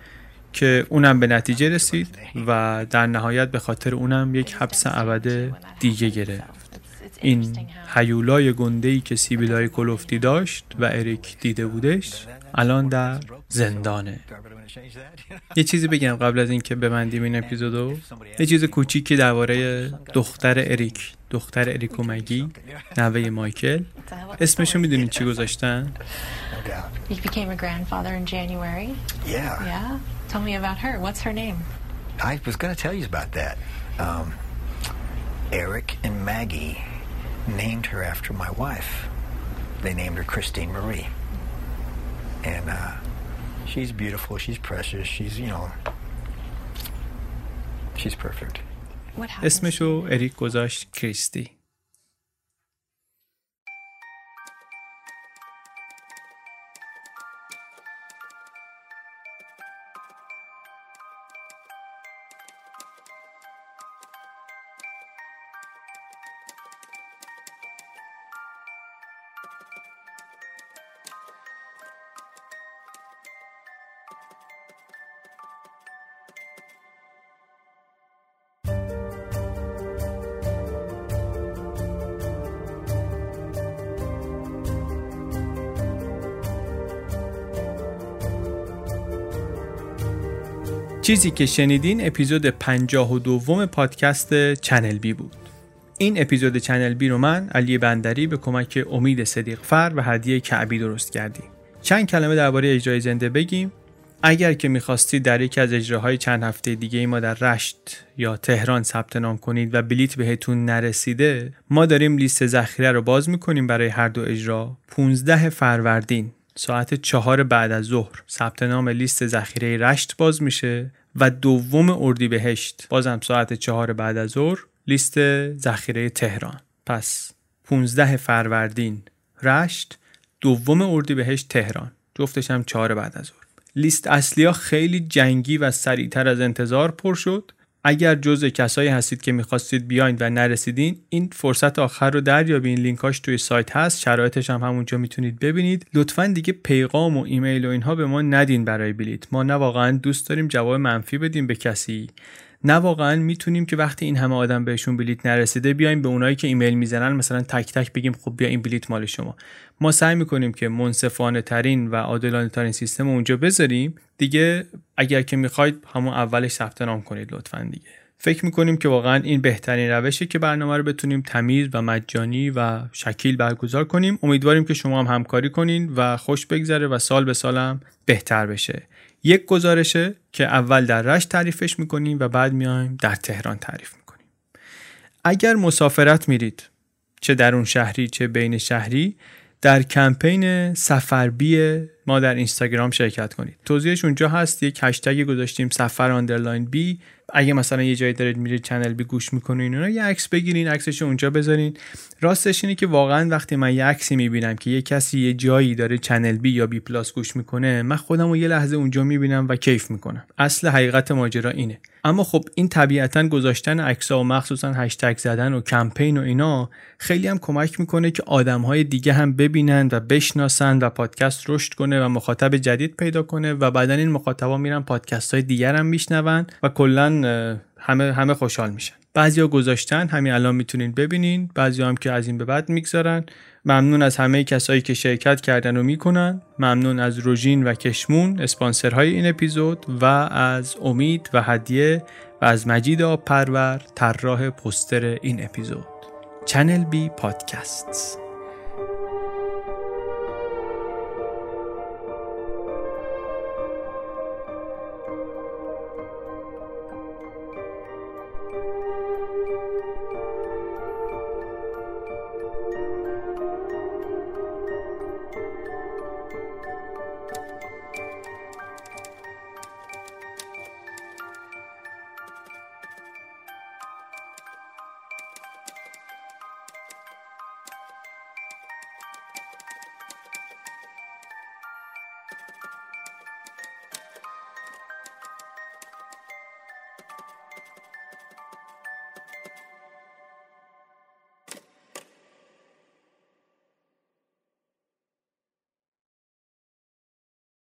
که اونم به نتیجه رسید و در نهایت به خاطر اونم یک حبس ابد دیگه گرفت. این حیولای گندهی که سیبیلای کلوفتی داشت و اریک دیده بودش الان در زندانه یه چیزی بگم قبل از اینکه ببندیم این اپیزودو یه چیز کوچیکی درباره دختر اریک دختر اریک و مگی نوه مایکل اسمشو می‌دونین چی گذاشتن You became a grandfather in January? Yeah. Yeah? Tell me about her. What's her name? I was going to tell you about that. Um, Eric and Maggie named her after my wife. They named her Christine Marie. And uh, she's beautiful. She's precious. She's, you know, she's perfect. What happened? اسمشو اریک گذاشت کریستی چیزی که شنیدین اپیزود 52 پادکست چنل بی بود. این اپیزود چنل بی رو من علی بندری به کمک امید صدیق فر و هدیه کعبی درست کردیم. چند کلمه درباره اجرای زنده بگیم. اگر که می‌خواستید در یکی از اجراهای چند هفته دیگه ای ما در رشت یا تهران ثبت نام کنید و بلیت بهتون نرسیده ما داریم لیست ذخیره رو باز می‌کنیم برای هر دو اجرا. 15 فروردین ساعت چهار بعد از ظهر ثبت نام لیست ذخیره رشت باز میشه. و دوم اردیبهشت. بازم ساعت چهار بعد از ظهر لیست ذخیره تهران. پس 15 فروردین رشت دوم اردیبهشت تهران. جفتش هم چهار بعد از ظهر. لیست اصلی ها خیلی جنگی و سریعتر از انتظار پر شد. اگر جزء کسایی هستید که می‌خواستید بیاین و نرسیدین این فرصت آخر رو دریابین. لینکاش توی سایت هست شرایطش هم همونجا می‌تونید ببینید. لطفا دیگه پیغام و ایمیل و اینها به ما ندین برای بلیت ما نه واقعا دوست داریم جواب منفی بدیم به کسی. نه واقعا می‌تونیم که وقتی این همه آدم بهشون بلیت نرسیده بیایم به اونایی که ایمیل می‌زنن مثلا تک تک بگیم خب بیا این بلیت مال شما. ما سعی می‌کنیم که منصفانه ترین و عادلانه ترین سیستم اونجا بذاریم. دیگه اگر که می‌خواید همون اولش ثبت نام کنید لطفا دیگه. فکر می‌کنیم که واقعا این بهترین روشه که برنامه رو بتونیم تمیز و مجانی و شکیل برگزار کنیم. امیدواریم که شما هم همکاری کنین و خوش بگذره و سال به سالم بهتر بشه. یک گزارشه که اول در رشت تعریفش می‌کنیم و بعد میایم در تهران تعریف می‌کنیم. اگر مسافرت میرید چه درون شهری چه بین شهری در کمپین سفربی ما در اینستاگرام شرکت کنید. توضیحش اونجا هست یک هشتگ گذاشتیم سفر underline بی اگه مثلا یه جایی دارید میرید چنل بی گوش می‌کنین اونا یه عکس بگیرین عکسش اونجا بذارین. راستش اینه که واقعا وقتی من یه عکسی می‌بینم که یه کسی یه جایی داره چنل بی یا بی پلاس گوش می‌کنه من خودم رو یه لحظه اونجا می‌بینم و کیف می‌کنم. اصل حقیقت ماجرا اینه. اما خب این طبیعتا گذاشتن عکس‌ها و مخصوصا هشتگ زدن و کمپین و اینا خیلی هم کمک می‌کنه که آدمهای دیگه هم ببینن و بشناسن و پادکست رشد کنه و مخاطب جدید پیدا کنه و بعدا این مخاطبا میرن پادکست های دیگر هم میشنون و کلا همه همه خوشحال میشن. بعضیا گذاشتن همین الان می‌تونین ببینین. بعضی هم که از این به بعد می‌گذارن. ممنون از همه کسایی که شرکت کردن و می‌کنن. ممنون از روژین و کشمون اسپانسرهای این اپیزود و از امید و هدیه و از مجید آب پرور طراح پستر این اپیزود. چنل بی پادکست